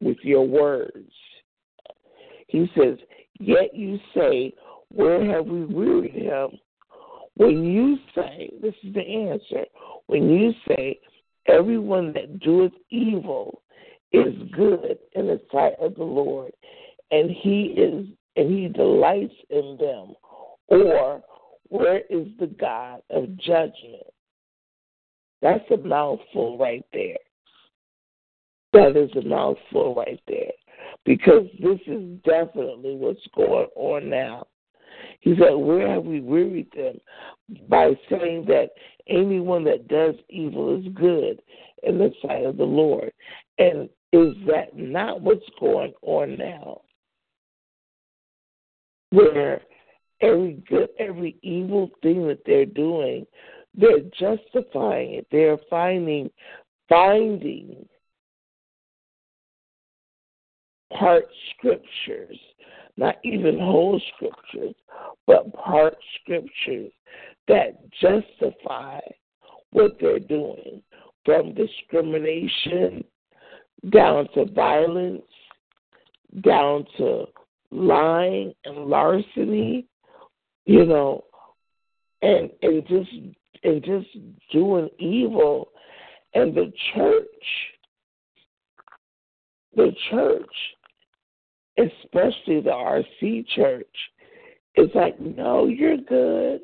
with your words. He says, Yet you say, Where have we wearied him? When you say, this is the answer, when you say, Everyone that doeth evil is good in the sight of the Lord, and he is and he delights in them, or Where is the God of judgment? That's a mouthful right there. That is a mouthful right there. Because this is definitely what's going on now. He said, Where have we wearied them? By saying that anyone that does evil is good in the sight of the Lord. And is that not what's going on now? Where every good, every evil thing that they're doing, they're justifying it. They're finding, finding part scriptures, not even whole scriptures, but part scriptures that justify what they're doing, from discrimination down to violence, down to lying and larceny, you know, and and just and just doing evil. And the church, the church, especially the RC church, it's like, no, you're good.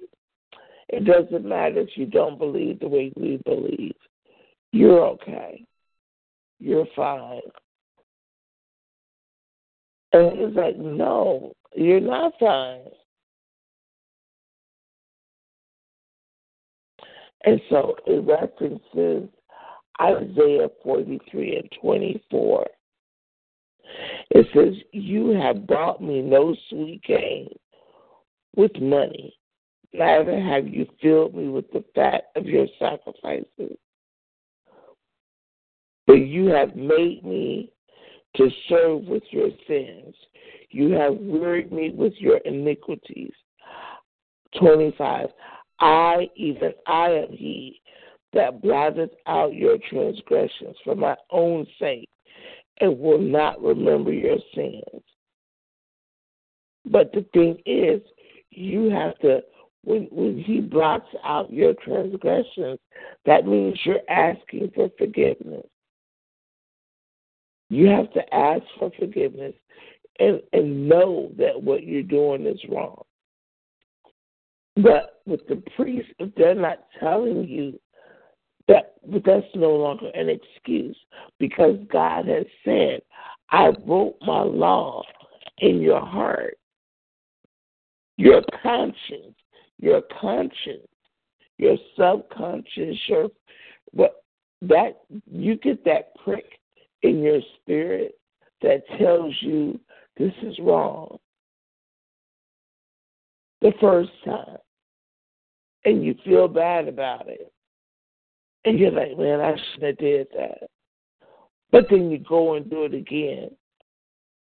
It doesn't matter if you don't believe the way we believe. You're okay. You're fine. And he's like, no, you're not fine. And so it references Isaiah 43 and 24. It says, You have brought me no sweet gain with money, neither have you filled me with the fat of your sacrifices. But you have made me to serve with your sins. You have wearied me with your iniquities. 25. I, even I am he that blotteth out your transgressions for my own sake and will not remember your sins. But the thing is, you have to, when, when he blots out your transgressions, that means you're asking for forgiveness. You have to ask for forgiveness and, and know that what you're doing is wrong. But with the priest, if they're not telling you that, but that's no longer an excuse because God has said, I wrote my law in your heart. Your conscience, your conscience, your subconscious, your what that you get that prick in your spirit that tells you this is wrong the first time and you feel bad about it. And you're like, man, I shouldn't have did that. But then you go and do it again.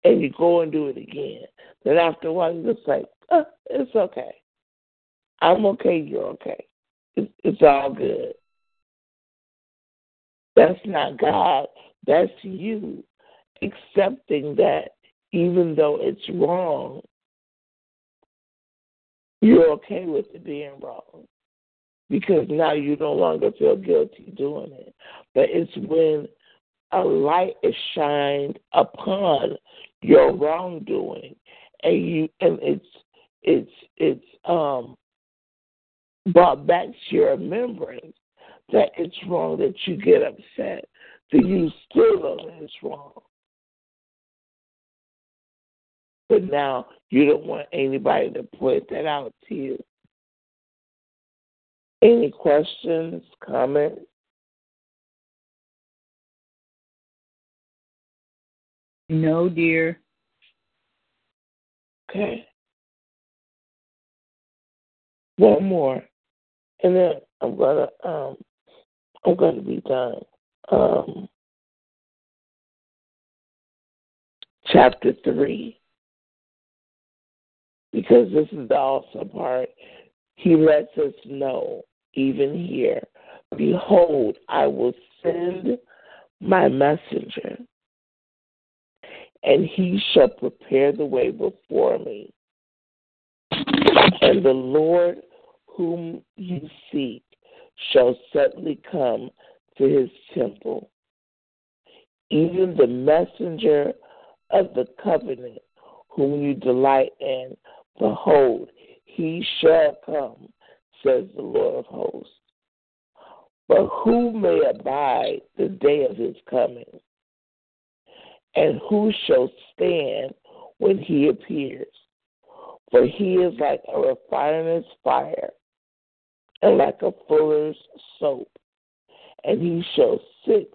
And you go and do it again. Then after a while, you're just like, oh, it's okay. I'm okay, you're okay. It's, it's all good. That's not God. That's you accepting that even though it's wrong, you're okay with it being wrong because now you no longer feel guilty doing it. But it's when a light is shined upon your wrongdoing and you and it's it's it's um brought back to your remembrance that it's wrong that you get upset that you still know that it's wrong. But now you don't want anybody to point that out to you. Any questions, comments? No, dear. Okay. One more, and then I'm gonna um I'm gonna be done. Um, chapter three because this is the awesome part. He lets us know, even here, behold, I will send my messenger, and he shall prepare the way before me. And the Lord whom you seek shall suddenly come to his temple. Even the messenger of the covenant whom you delight in Behold, he shall come, says the Lord of hosts. But who may abide the day of his coming? And who shall stand when he appears? For he is like a refiner's fire and like a fuller's soap. And he shall sit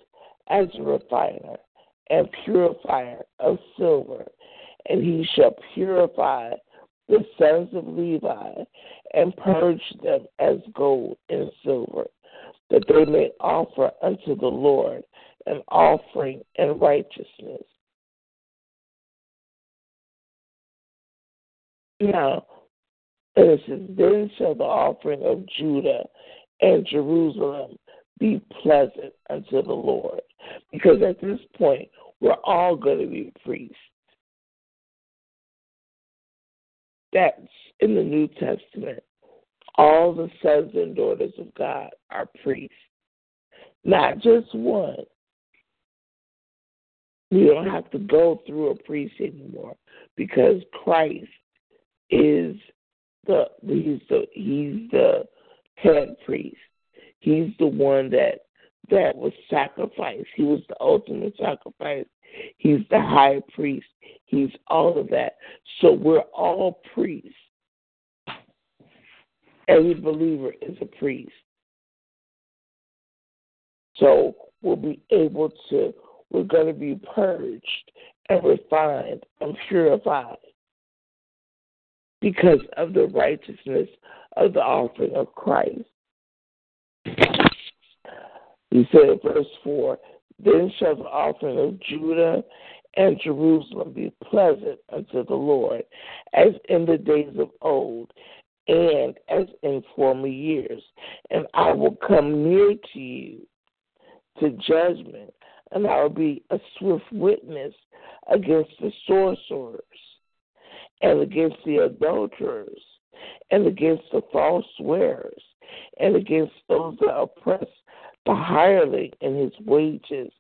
as a refiner and purifier of silver. And he shall purify the sons of Levi and purge them as gold and silver that they may offer unto the Lord an offering in righteousness. Now, it says, Then shall the offering of Judah and Jerusalem be pleasant unto the Lord. Because at this point, we're all going to be priests. That's in the New Testament all the sons and daughters of God are priests, not just one. We don't have to go through a priest anymore because Christ is the he's the he's the head priest. He's the one that that was sacrificed. He was the ultimate sacrifice. He's the high priest. He's all of that. So we're all priests. Every believer is a priest. So we'll be able to, we're going to be purged and refined and purified because of the righteousness of the offering of Christ. He said verse 4 Then shall the offering of Judah and Jerusalem be pleasant unto the Lord, as in the days of old, and as in former years. And I will come near to you to judgment, and I will be a swift witness against the sorcerers, and against the adulterers, and against the false swearers, and against those that oppress the hireling and his wages,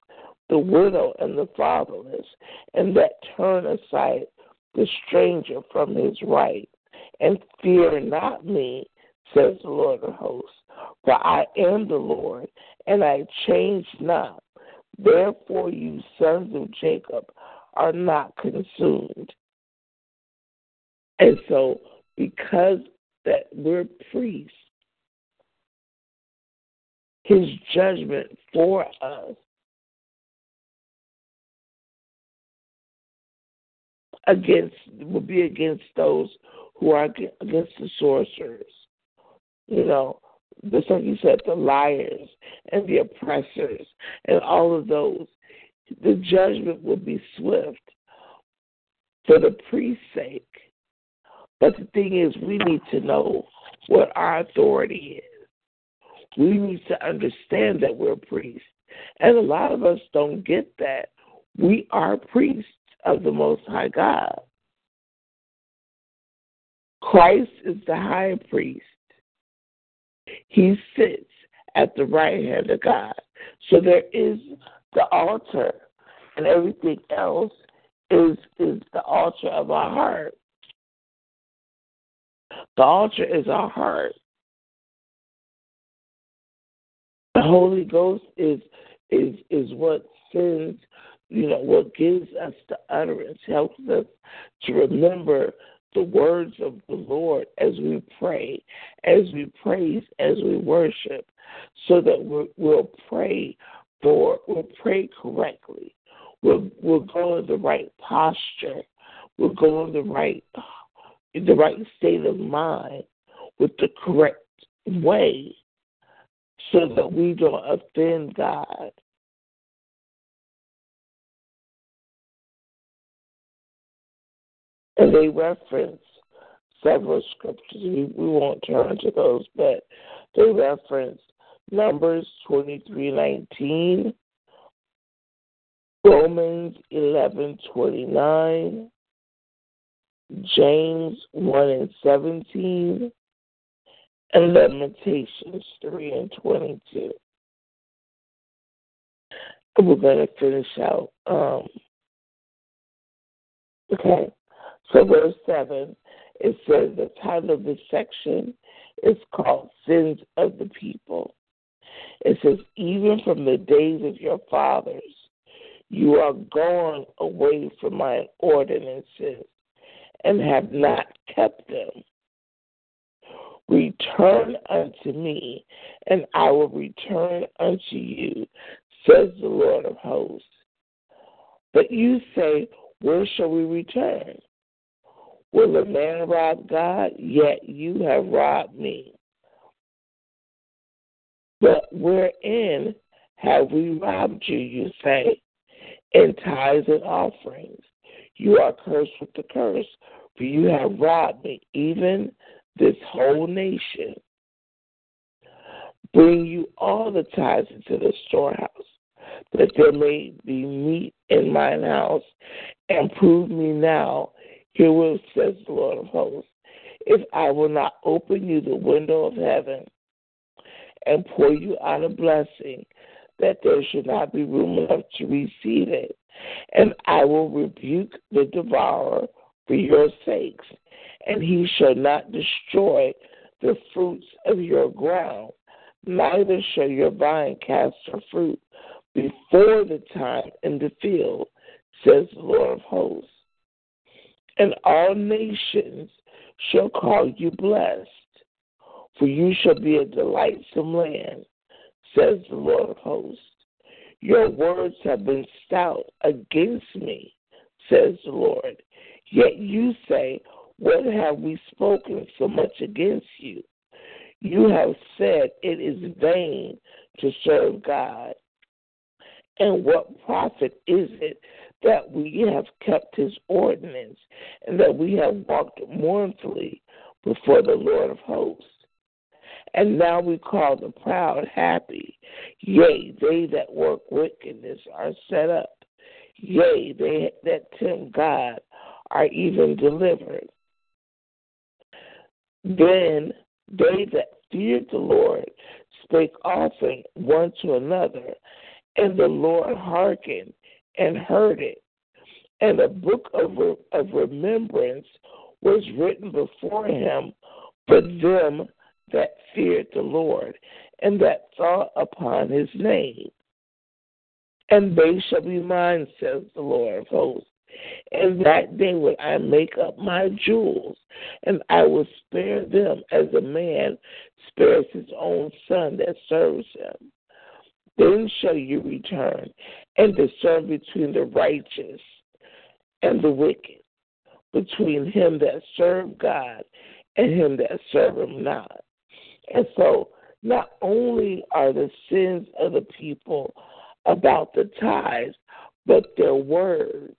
the widow and the fatherless, and that turn aside the stranger from his right and fear not me, says the Lord of hosts, for I am the Lord, and I change not. Therefore, you sons of Jacob are not consumed. And so, because that we're priests, his judgment for us against will be against those who are against the sorcerers. You know, just like you said, the liars and the oppressors and all of those. The judgment will be swift for the priest's sake. But the thing is, we need to know what our authority is. We need to understand that we're priests. And a lot of us don't get that. We are priests of the Most High God. Christ is the high priest. He sits at the right hand of God. So there is the altar, and everything else is is the altar of our heart. The altar is our heart. The Holy Ghost is is is what sends, you know, what gives us the utterance, helps us to remember the words of the Lord as we pray, as we praise, as we worship, so that we will pray for, we'll pray correctly. We'll, we'll go in the right posture. We'll go in the right, in the right state of mind with the correct way so that we don't offend God. and they reference several scriptures. We, won't turn to those, but they reference Numbers twenty three nineteen, Romans eleven twenty nine, James one and seventeen, and Lamentations three and twenty two. We're going to finish out. Um, okay. So, verse 7 It says the title of this section is called Sins of the People. It says, Even from the days of your fathers, you are gone away from my ordinances and have not kept them. Return unto me, and I will return unto you, says the Lord of hosts. But you say, Where shall we return? Will a man rob God? Yet you have robbed me. But wherein have we robbed you, you say? In tithes and offerings. You are cursed with the curse, for you have robbed me, even this whole nation. Bring you all the tithes into the storehouse, that there may be meat in mine house, and prove me now, herewith says the Lord of hosts, if I will not open you the window of heaven and pour you out a blessing, that there should not be room enough to receive it. And I will rebuke the devourer for your sakes, and he shall not destroy the fruits of your ground, neither shall your vine cast her fruit before the time in the field, says the Lord of hosts. And all nations shall call you blessed, for you shall be a delightsome land, says the Lord of hosts. Your words have been stout against me, says the Lord. Yet you say, What have we spoken so much against you? You have said it is vain to serve God. And what profit is it that we have kept his ordinance and that we have walked mournfully before the Lord of hosts? And now we call the proud happy. Yea, they that work wickedness are set up. Yea, they that tempt God are even delivered. Then they that feared the Lord spake often one to another, and the Lord hearkened and heard it. And a book of, of remembrance was written before him for them that feared the Lord and that thought upon his name. And they shall be mine, says the Lord of hosts. And that day will I make up my jewels, and I will spare them as a man spares his own son that serves him. Then shall you return and discern between the righteous and the wicked, between him that serve God and him that serve him not. And so, not only are the sins of the people about the tithes, but their words.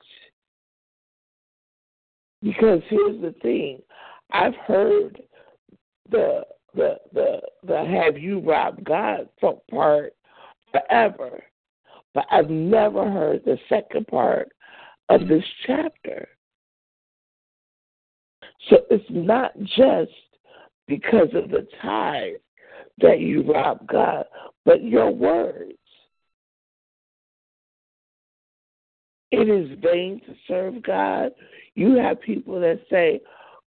Because here's the thing, I've heard the the the the have you robbed God part forever, but I've never heard the second part of this chapter. So it's not just because of the tithe that you rob God, but your words. It is vain to serve God. You have people that say,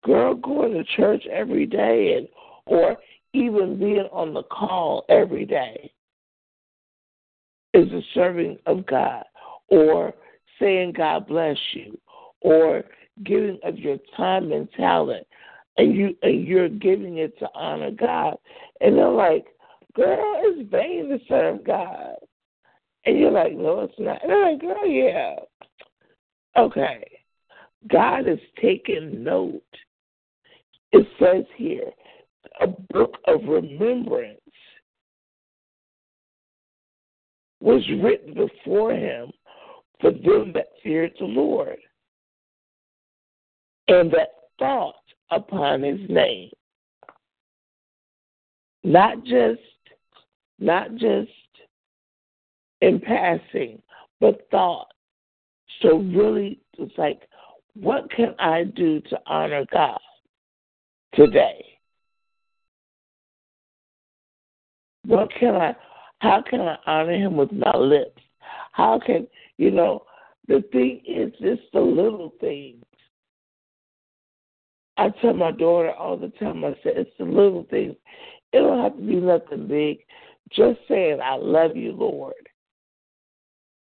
girl, going to church every day and or even being on the call every day is a serving of God. Or saying God bless you. Or giving of your time and talent and you and you're giving it to honor God. And they're like, Girl, it's vain to serve God. And you're like, No, it's not. And they're like, Girl, yeah. Okay. God is taking note. It says here, a book of remembrance was written before him for them that feared the Lord and that thought upon his name. Not just not just in passing, but thought. So really it's like, what can I do to honor God today? What can I how can I honor him with my lips? How can you know the thing is just the little things I tell my daughter all the time, I say, it's the little things. It don't have to be nothing big. Just saying, I love you, Lord.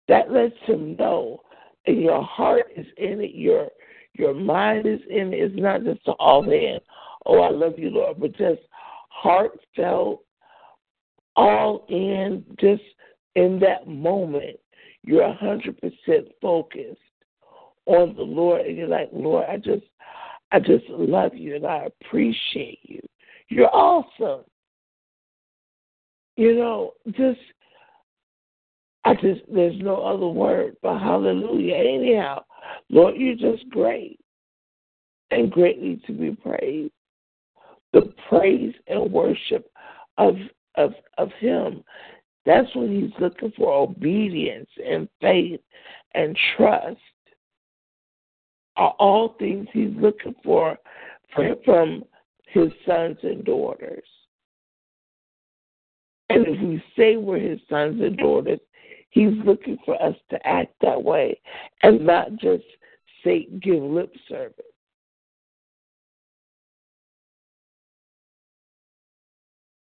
That lets him know. And your heart is in it, your your mind is in it. It's not just all in, oh, I love you, Lord, but just heartfelt, all in, just in that moment. You're a hundred percent focused on the Lord, and you're like, Lord, I just, I just love you and I appreciate you. You're awesome. You know, just I just there's no other word but hallelujah. Anyhow, Lord, you're just great and greatly to be praised. The praise and worship of of of him. That's what he's looking for obedience and faith and trust are all things he's looking for from his sons and daughters. And if we say we're his sons and daughters, he's looking for us to act that way and not just say give lip service.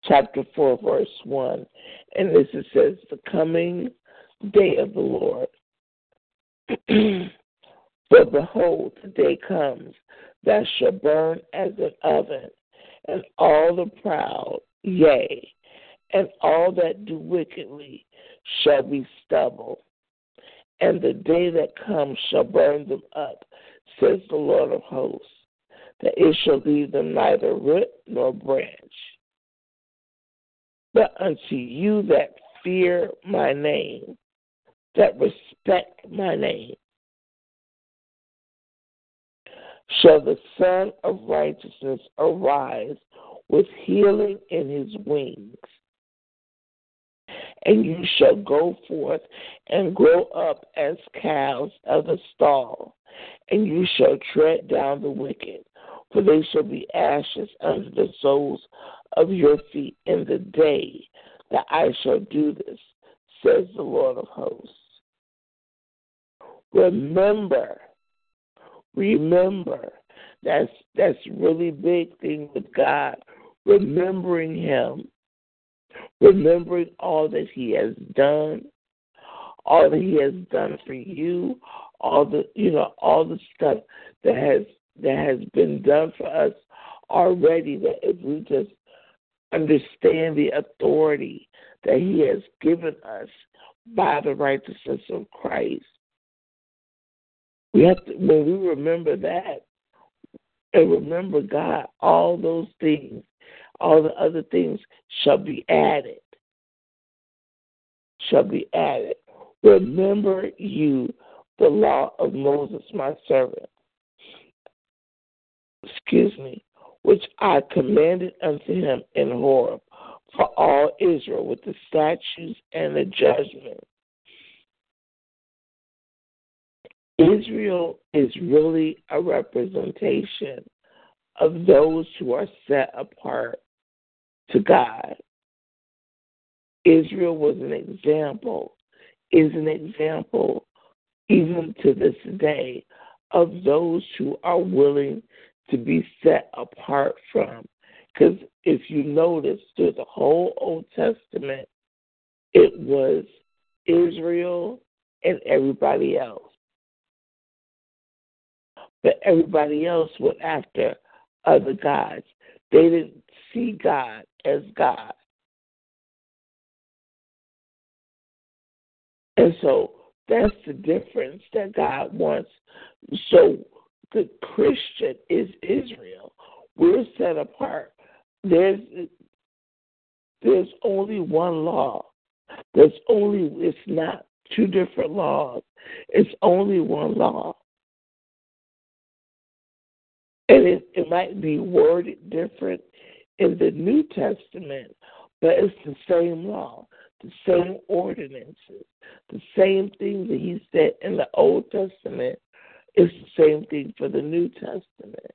Chapter 4, verse 1. And this it says, The coming day of the Lord. For behold, the day comes that shall burn as an oven, and all the proud, yea, and all that do wickedly shall be stubble. And the day that comes shall burn them up, says the Lord of hosts, that it shall leave them neither root nor branch. But unto you that fear my name, that respect my name, shall the Sun of Righteousness arise with healing in his wings. And you shall go forth and grow up as calves of the stall, and you shall tread down the wicked, for they shall be ashes under the soles of your feet in the day that I shall do this, says the Lord of hosts. Remember Remember, that's that's really big thing with God. Remembering Him, remembering all that He has done, all that He has done for you, all the you know all the stuff that has that has been done for us already. That if we just understand the authority that He has given us by the righteousness of Christ, we have to, when we remember that and remember God, all those things, all the other things shall be added. Shall be added. Remember you the law of Moses, my servant. Excuse me, which I commanded unto him in Horeb for all Israel with the statutes and the judgments Israel is really a representation of those who are set apart to God. Israel was an example, is an example even to this day of those who are willing to be set apart from. Because if you notice through the whole Old Testament, it was Israel and everybody else. But everybody else went after other gods. They didn't see God as God. And so that's the difference that God wants. So the Christian is Israel. We're set apart. There's there's only one law. There's only it's not two different laws. It's only one law. And it, it might be worded different in the New Testament, but it's the same law, the same ordinances, the same thing that he said in the Old Testament is the same thing for the New Testament.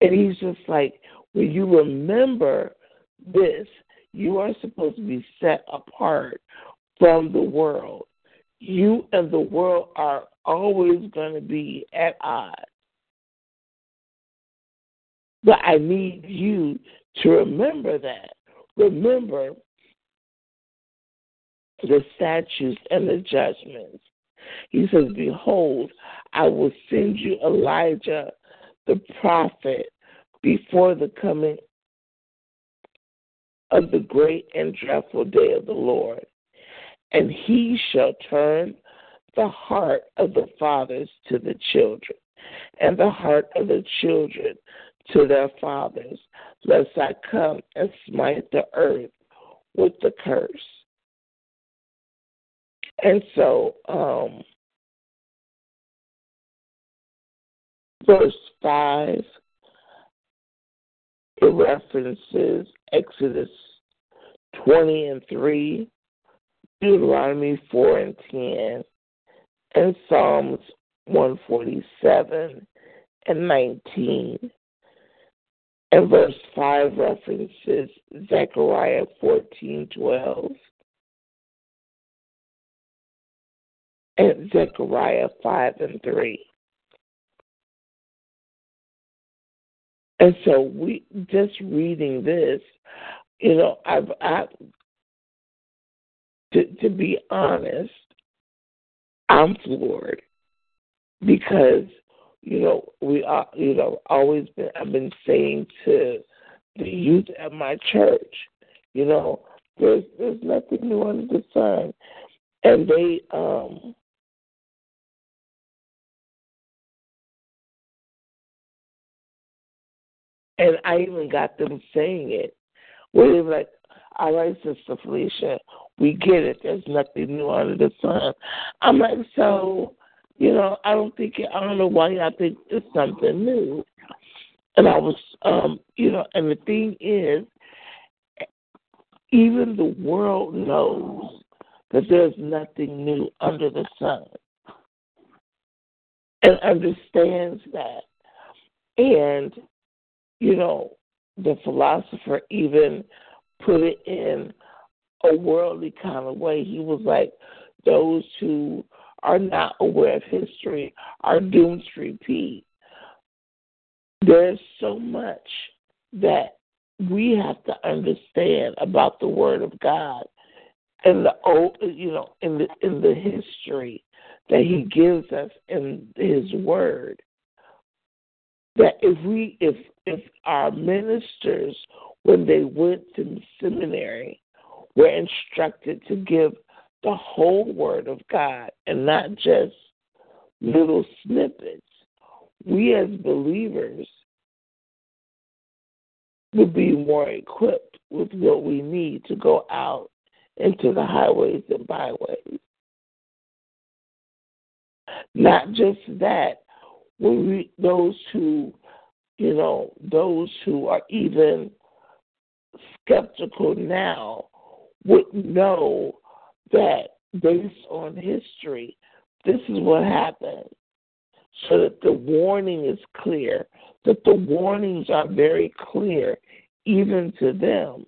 And he's just like, when you remember this, you are supposed to be set apart from the world. You and the world are always going to be at odds. But I need you to remember that. Remember the statutes and the judgments. He says, Behold, I will send you Elijah the prophet before the coming of the great and dreadful day of the Lord. And he shall turn the heart of the fathers to the children, and the heart of the children to their fathers, lest I come and smite the earth with the curse. And so, um, verse 5, it references Exodus 20 and 3, Deuteronomy 4 and 10, and Psalms 147 and 19. And verse 5 references Zechariah 14 12 and Zechariah 5 and 3. And so we just reading this, you know, I've, I, to to be honest, I'm floored because you know we are you know always been I've been saying to the youth at my church, you know, there's there's nothing new under the sun, and they um And I even got them saying it. Where they were like, all right, Sister Felicia, we get it. There's nothing new under the sun. I'm like, so, you know, I don't think, I don't know why I think it's something new. And I was, um, you know, and the thing is, even the world knows that there's nothing new under the sun and understands that. And you know, the philosopher even put it in a worldly kind of way. He was like, those who are not aware of history are doomed to repeat. There's so much that we have to understand about the Word of God and the old, you know, in the in the history that He gives us in His Word that if we if if our ministers when they went to seminary were instructed to give the whole word of God and not just little snippets, we as believers would be more equipped with what we need to go out into the highways and byways. Not just that, when we, those who, you know, those who are even skeptical now would know that based on history, this is what happened. So that the warning is clear, that the warnings are very clear even to them.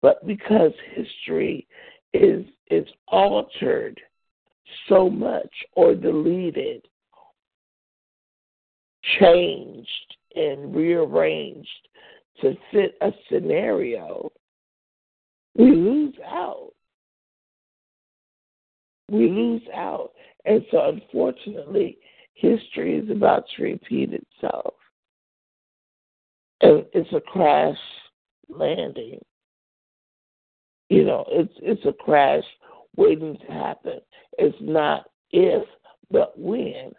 But because history is is altered so much or deleted changed and rearranged to fit a scenario, we lose out. We lose out. And so, unfortunately, history is about to repeat itself. And it's a crash landing. You know, it's it's a crash waiting to happen. It's not if, but when.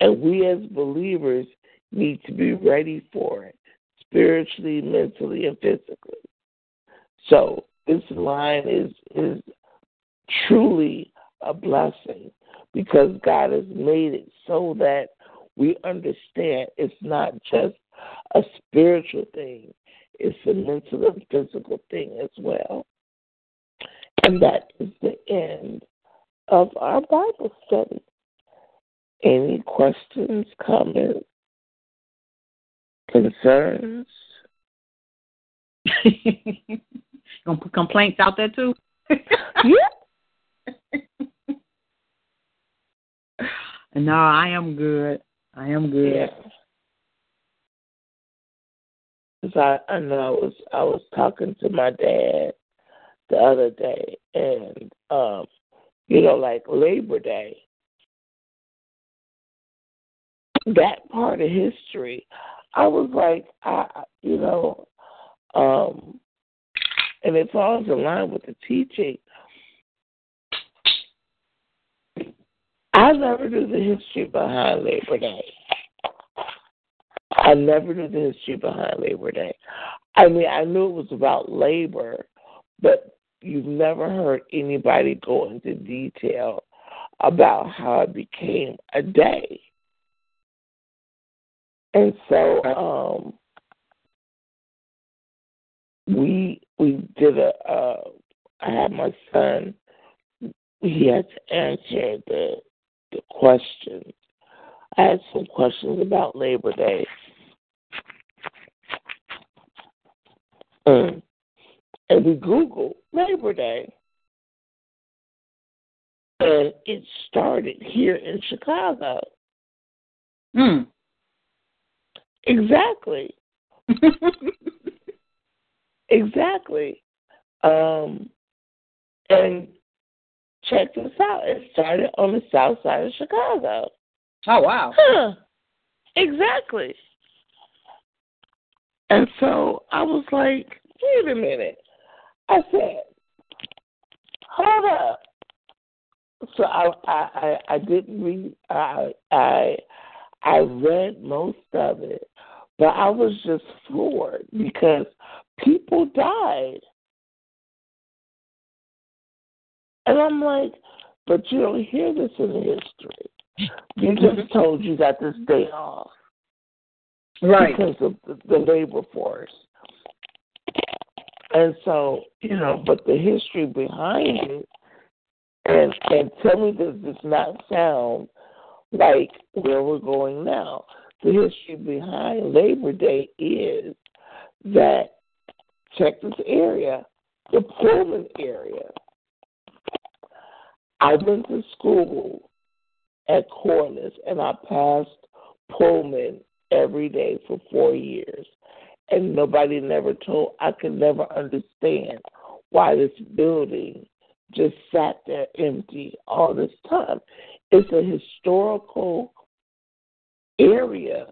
And we as believers need to be ready for it, spiritually, mentally, and physically. So this line is is truly a blessing because God has made it so that we understand it's not just a spiritual thing, it's a mental and physical thing as well. And that is the end of our Bible study. Any questions, comments, concerns? Gonna put complaints out there too? yeah. no, I am good. I am good. Yeah. because I I know I was I was talking to my dad the other day, and um, you know, like Labor Day, that part of history, I was like, I you know, um, and it falls in line with the teaching. I never knew the history behind Labor Day. I never knew the history behind Labor Day. I mean, I knew it was about labor, but you've never heard anybody go into detail about how it became a day. And so um we we did a uh I had my son he had to answer the the questions. I had some questions about Labor Day. Mm. And we Googled Labor Day. And it started here in Chicago. Hmm. Exactly. exactly. Um, and check this out. It started on the south side of Chicago. Oh wow. Huh. Exactly. And so I was like, wait a minute. I said, hold up. So I I I, I didn't read I I I read most of it, but I was just floored because people died. And I'm like, but you don't hear this in history. You mm-hmm. just told you got this day off. Right. Because of the, the labor force. And so, you know, but the history behind it, and and tell me this does not sound like where we're going now. The history behind Labor Day is that check this area, the Pullman area. I went to school at Corliss and I passed Pullman every day for four years. And nobody never told, I could never understand why this building just sat there empty all this time. It's a historical area,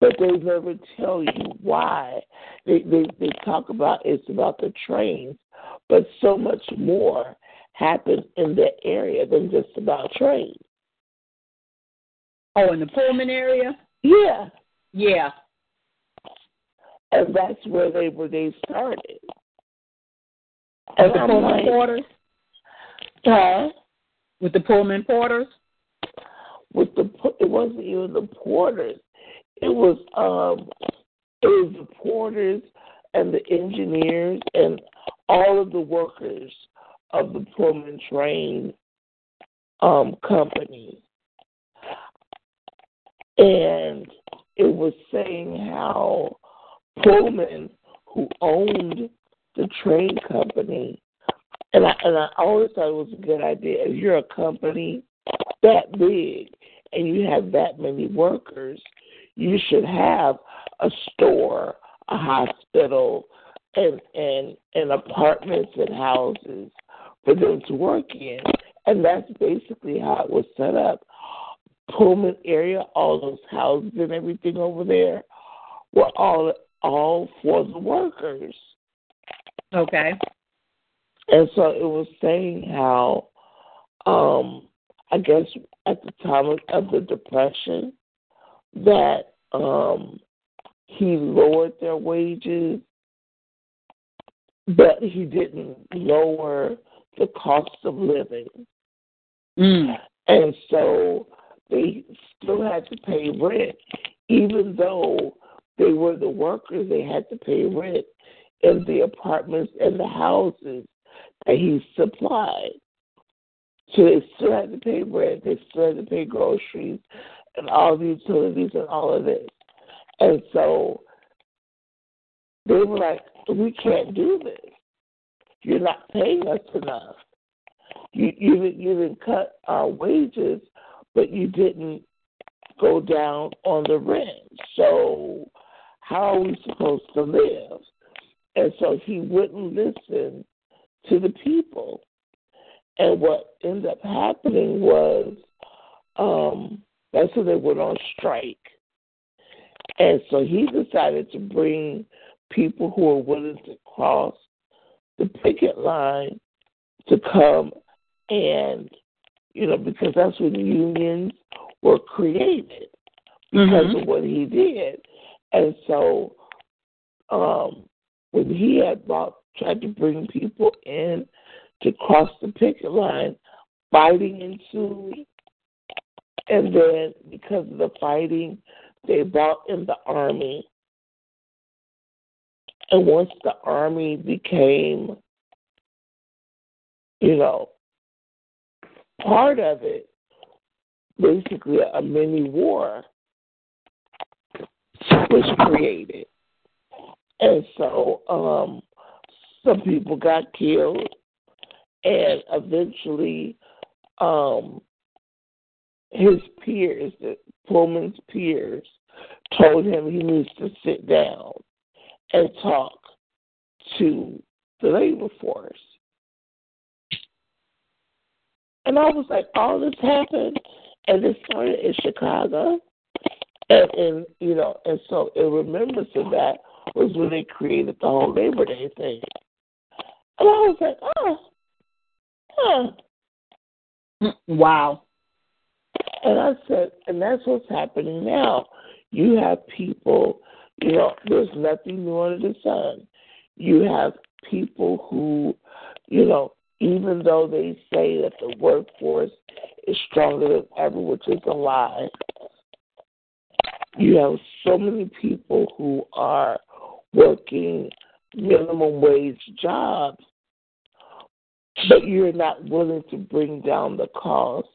but they never tell you why. They, they, they talk about it's about the trains, but so much more happens in that area than just about trains. Oh, in the Pullman area? Yeah. Yeah. And that's where they where they started. With the I'm Pullman like, porters? huh? With the Pullman porters? With the it wasn't even the porters. It was um it was the porters and the engineers and all of the workers of the Pullman train um company. And it was saying how Pullman, who owned the train company, and I and I always thought it was a good idea. If you're a company that big and you have that many workers, you should have a store, a hospital, and and and apartments and houses for them to work in. And that's basically how it was set up. Pullman area, all those houses and everything over there were all all for the workers. Okay. And so it was saying how, um, I guess at the time of, of the depression, that um, he lowered their wages, but he didn't lower the cost of living. Mm. And so they still had to pay rent, even though they were the workers, they had to pay rent in the apartments and the houses that he supplied. So they still had to pay rent, they still had to pay groceries and all the utilities and all of this. And so they were like, We can't do this. You're not paying us enough. You you you didn't cut our wages, but you didn't go down on the rent. So how are we supposed to live? And so he wouldn't listen to the people. And what ended up happening was um, that's when they went on strike. And so he decided to bring people who are willing to cross the picket line to come and, you know, because that's when unions were created because mm-hmm. of what he did. And so um, when he had brought, tried to bring people in to cross the picket line, fighting ensued. And then because of the fighting, they brought in the army. And once the army became, you know, part of it, basically a mini war was created. And so um, some people got killed, and eventually um, his peers, Pullman's peers, told him he needs to sit down and talk to the labor force. And I was like, all this happened, and this started in Chicago. And, and you know, and so in remembrance of that was when they created the whole Labor Day thing. And I was like, oh, huh. Wow. And I said, and that's what's happening now. You have people, you know, there's nothing new under the sun. You have people who, you know, even though they say that the workforce is stronger than ever, which is a lie, you have so many people who are working minimum wage jobs, but you're not willing to bring down the cost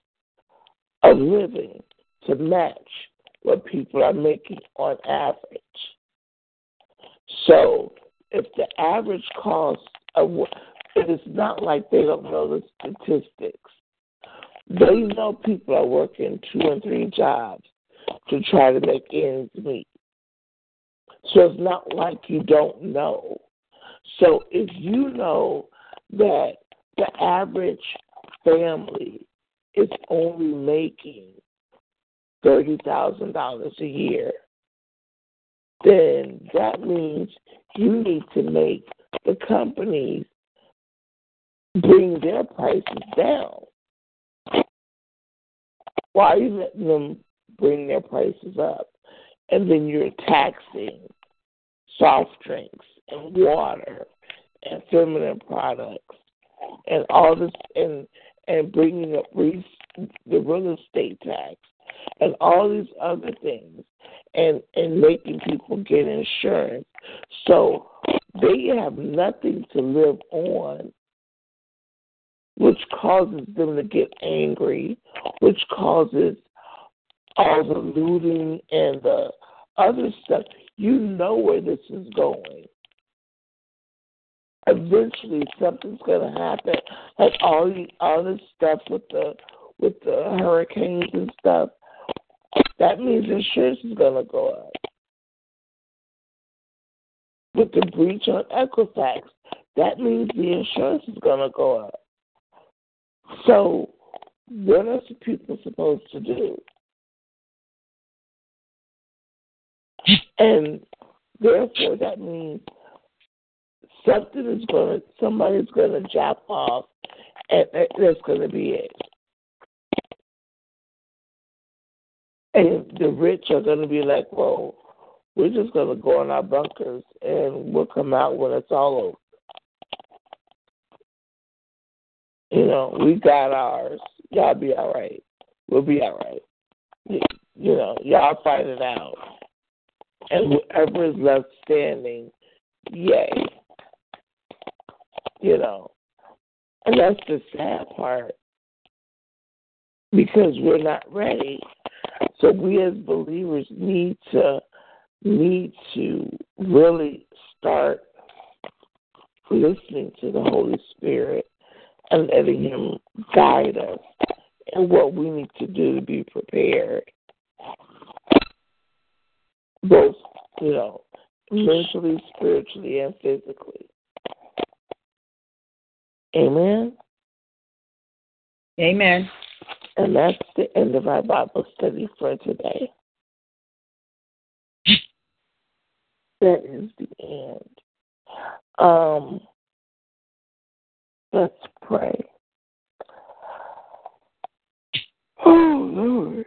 of living to match what people are making on average. So if the average cost of it is not like they don't know the statistics. They know people are working two and three jobs to try to make ends meet. So it's not like you don't know. So if you know that the average family is only making thirty thousand dollars a year, then that means you need to make the companies bring their prices down. Why are you letting them bring their prices up? And then you're taxing soft drinks and water and feminine products and all this and and bringing up re- the real estate tax and all these other things and and making people get insurance so they have nothing to live on which causes them to get angry which causes all the looting and the other stuff you know where this is going. Eventually, something's going to happen. Like all the other stuff with the with the hurricanes and stuff. That means insurance is going to go up. With the breach on Equifax, that means the insurance is going to go up. So, what are people supposed to do? And therefore, that means something is going to, somebody's going to jump off, and that's going to be it. And the rich are going to be like, well, we're just going to go in our bunkers and we'll come out when it's all over. You know, we got ours. Y'all be all right. We'll be all right. You know, y'all fight it out and whoever is left standing, yay. You know, and that's the sad part because we're not ready. So we as believers need to need to really start listening to the Holy Spirit and letting Him guide us and what we need to do to be prepared both, you know, mentally, spiritually, and physically. Amen. Amen. And that's the end of our Bible study for today. That is the end. Um, let's pray. Oh, Lord.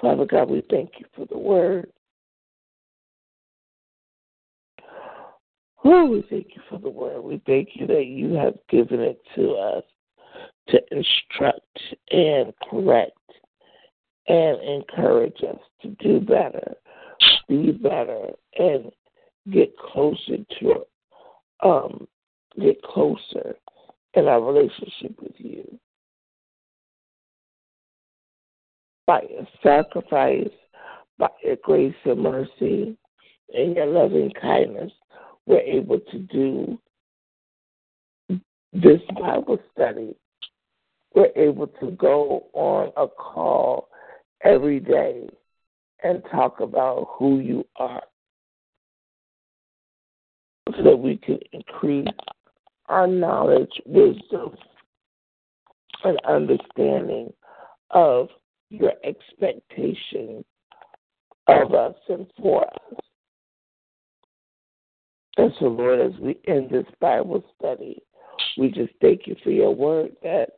Father God, we thank you for the word. We thank you for the word. We thank you that you have given it to us to instruct and correct and encourage us to do better, be better, and get closer to um get closer in our relationship with you. By your sacrifice, by your grace and mercy, and your loving kindness, we're able to do this Bible study. We're able to go on a call every day and talk about who you are so that we can increase our knowledge, wisdom, and understanding of your expectation of us and for us. And so, Lord, as we end this Bible study, we just thank you for your word that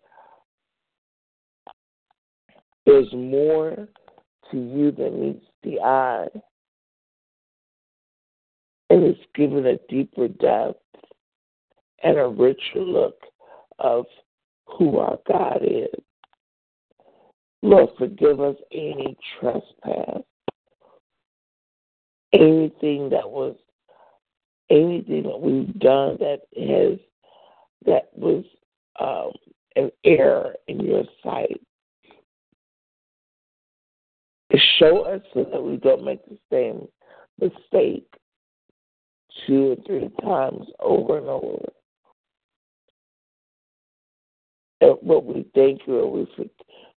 there's more to you than meets the eye. And it's given a deeper depth and a richer look of who our God is. Lord, forgive us any trespass, anything that was, anything that we've done that has, that was um, an error in your sight. Show us so that we don't make the same mistake two or three times over and over. And what we thank you, we for,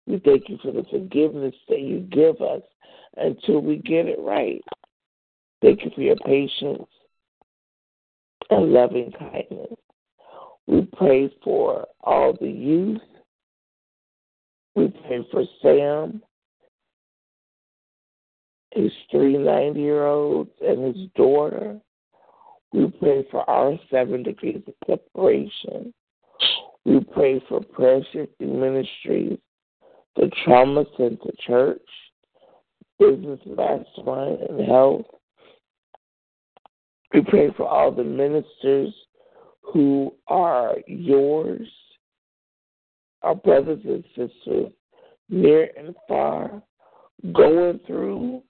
we thank you for the forgiveness that you give us until we get it right. Thank you for your patience and loving kindness. We pray for all the youth. We pray for Sam, his three 90 year olds, and his daughter. We pray for our seven degrees of separation. We pray for Shifting Ministries, the Trauma Center Church, Business Mastermind, and Health. We pray for all the ministers who are yours, our brothers and sisters, near and far, going through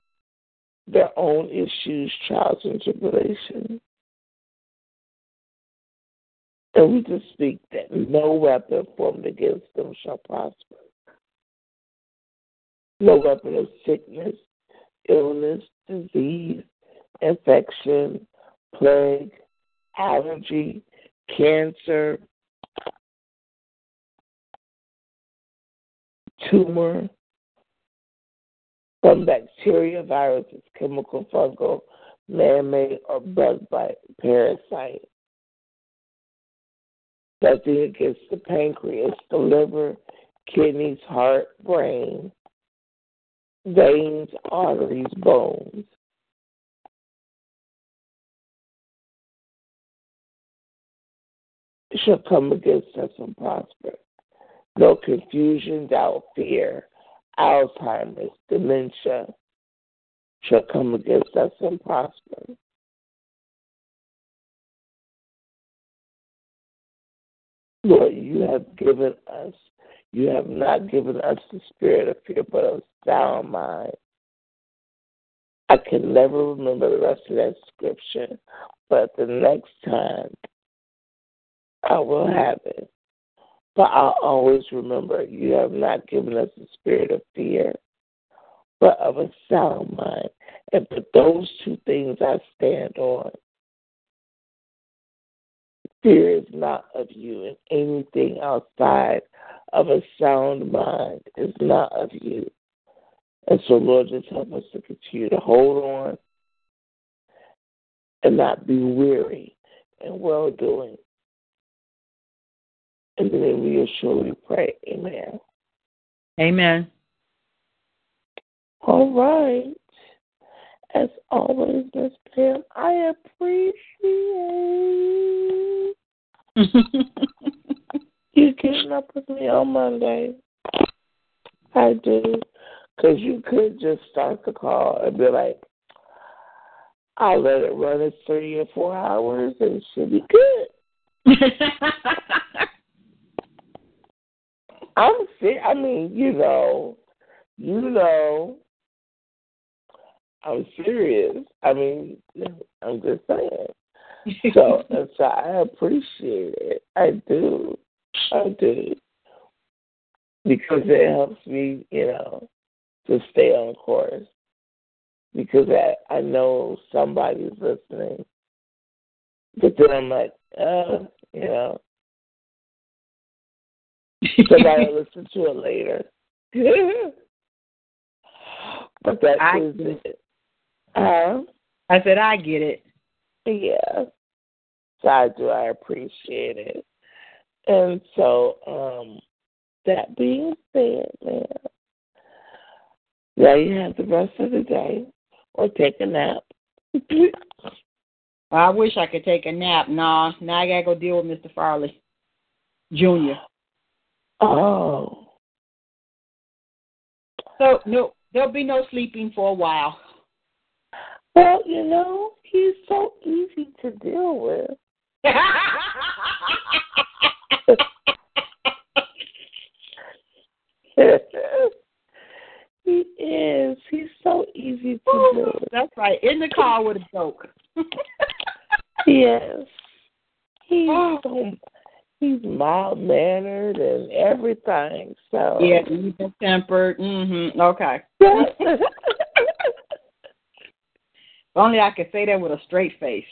their own issues, trials, and tribulations. And we just speak that no weapon formed against them shall prosper. No weapon of sickness, illness, disease, infection, plague, allergy, cancer, tumor, from bacteria, viruses, chemical, fungal, man-made, or bug bite, parasite. Nothing against the pancreas, the liver, kidneys, heart, brain, veins, arteries, bones. Shall come against us and prosper. No confusion, doubt, fear, Alzheimer's, dementia shall come against us and prosper. Lord, you have given us, you have not given us the spirit of fear, but of sound mind. I can never remember the rest of that scripture, but the next time I will mm-hmm. have it. But I'll always remember you have not given us a spirit of fear, but of a sound mind. And for those two things I stand on. Fear is not of you, and anything outside of a sound mind is not of you. And so, Lord, just help us to continue to hold on and not be weary in well doing. And then we will surely pray. Amen. Amen. All right. As always, Miss Pam, I appreciate you getting up with me on Monday. I do. Because you could just start the call and be like, I'll let it run its three or four hours and it should be good. I'm ser- I mean, you know, you know, I'm serious. I mean, I'm just saying. So, so I appreciate it. I do. I do. Because it helps me, you know, to stay on course. Because I, I know somebody's listening. But then I'm like, uh, you know, somebody will listen to it later. but that I is it. Uh, I said I get it. yeah. So I do. I appreciate it. And so, um, that being said, man, now you have the rest of the day or take a nap. I wish I could take a nap. Nah, now I gotta go deal with Mr. Farley Junior. Oh. So no, there'll be no sleeping for a while. Well, you know, he's so easy to deal with. he is. He's so easy to deal with. That's right. In the car with a joke. Yes. He's oh. so he's mild mannered and everything. So yeah, even tempered. Mhm. Okay. if Only I could say that with a straight face.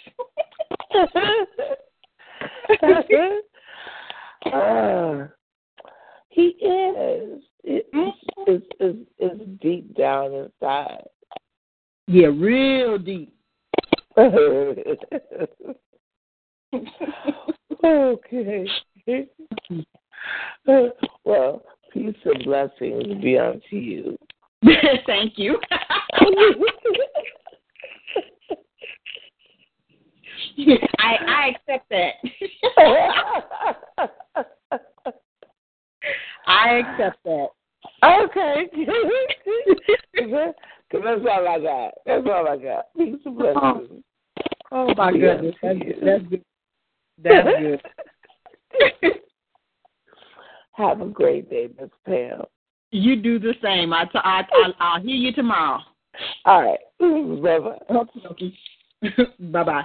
uh, he is. It, it's, it's, it's deep down inside. Yeah, real deep. okay. Uh, well, peace and blessings be unto you. Thank you. I I accept that. I accept that. Okay. That's all I got. That's all I got. Peace and oh. blessings. Oh my goodness, that's, that's good. That's good. Have a great day, Miss Pam. You do the same. I, t- I, I I'll hear you tomorrow. All right. Mm, Bye-bye. Okay. bye bye.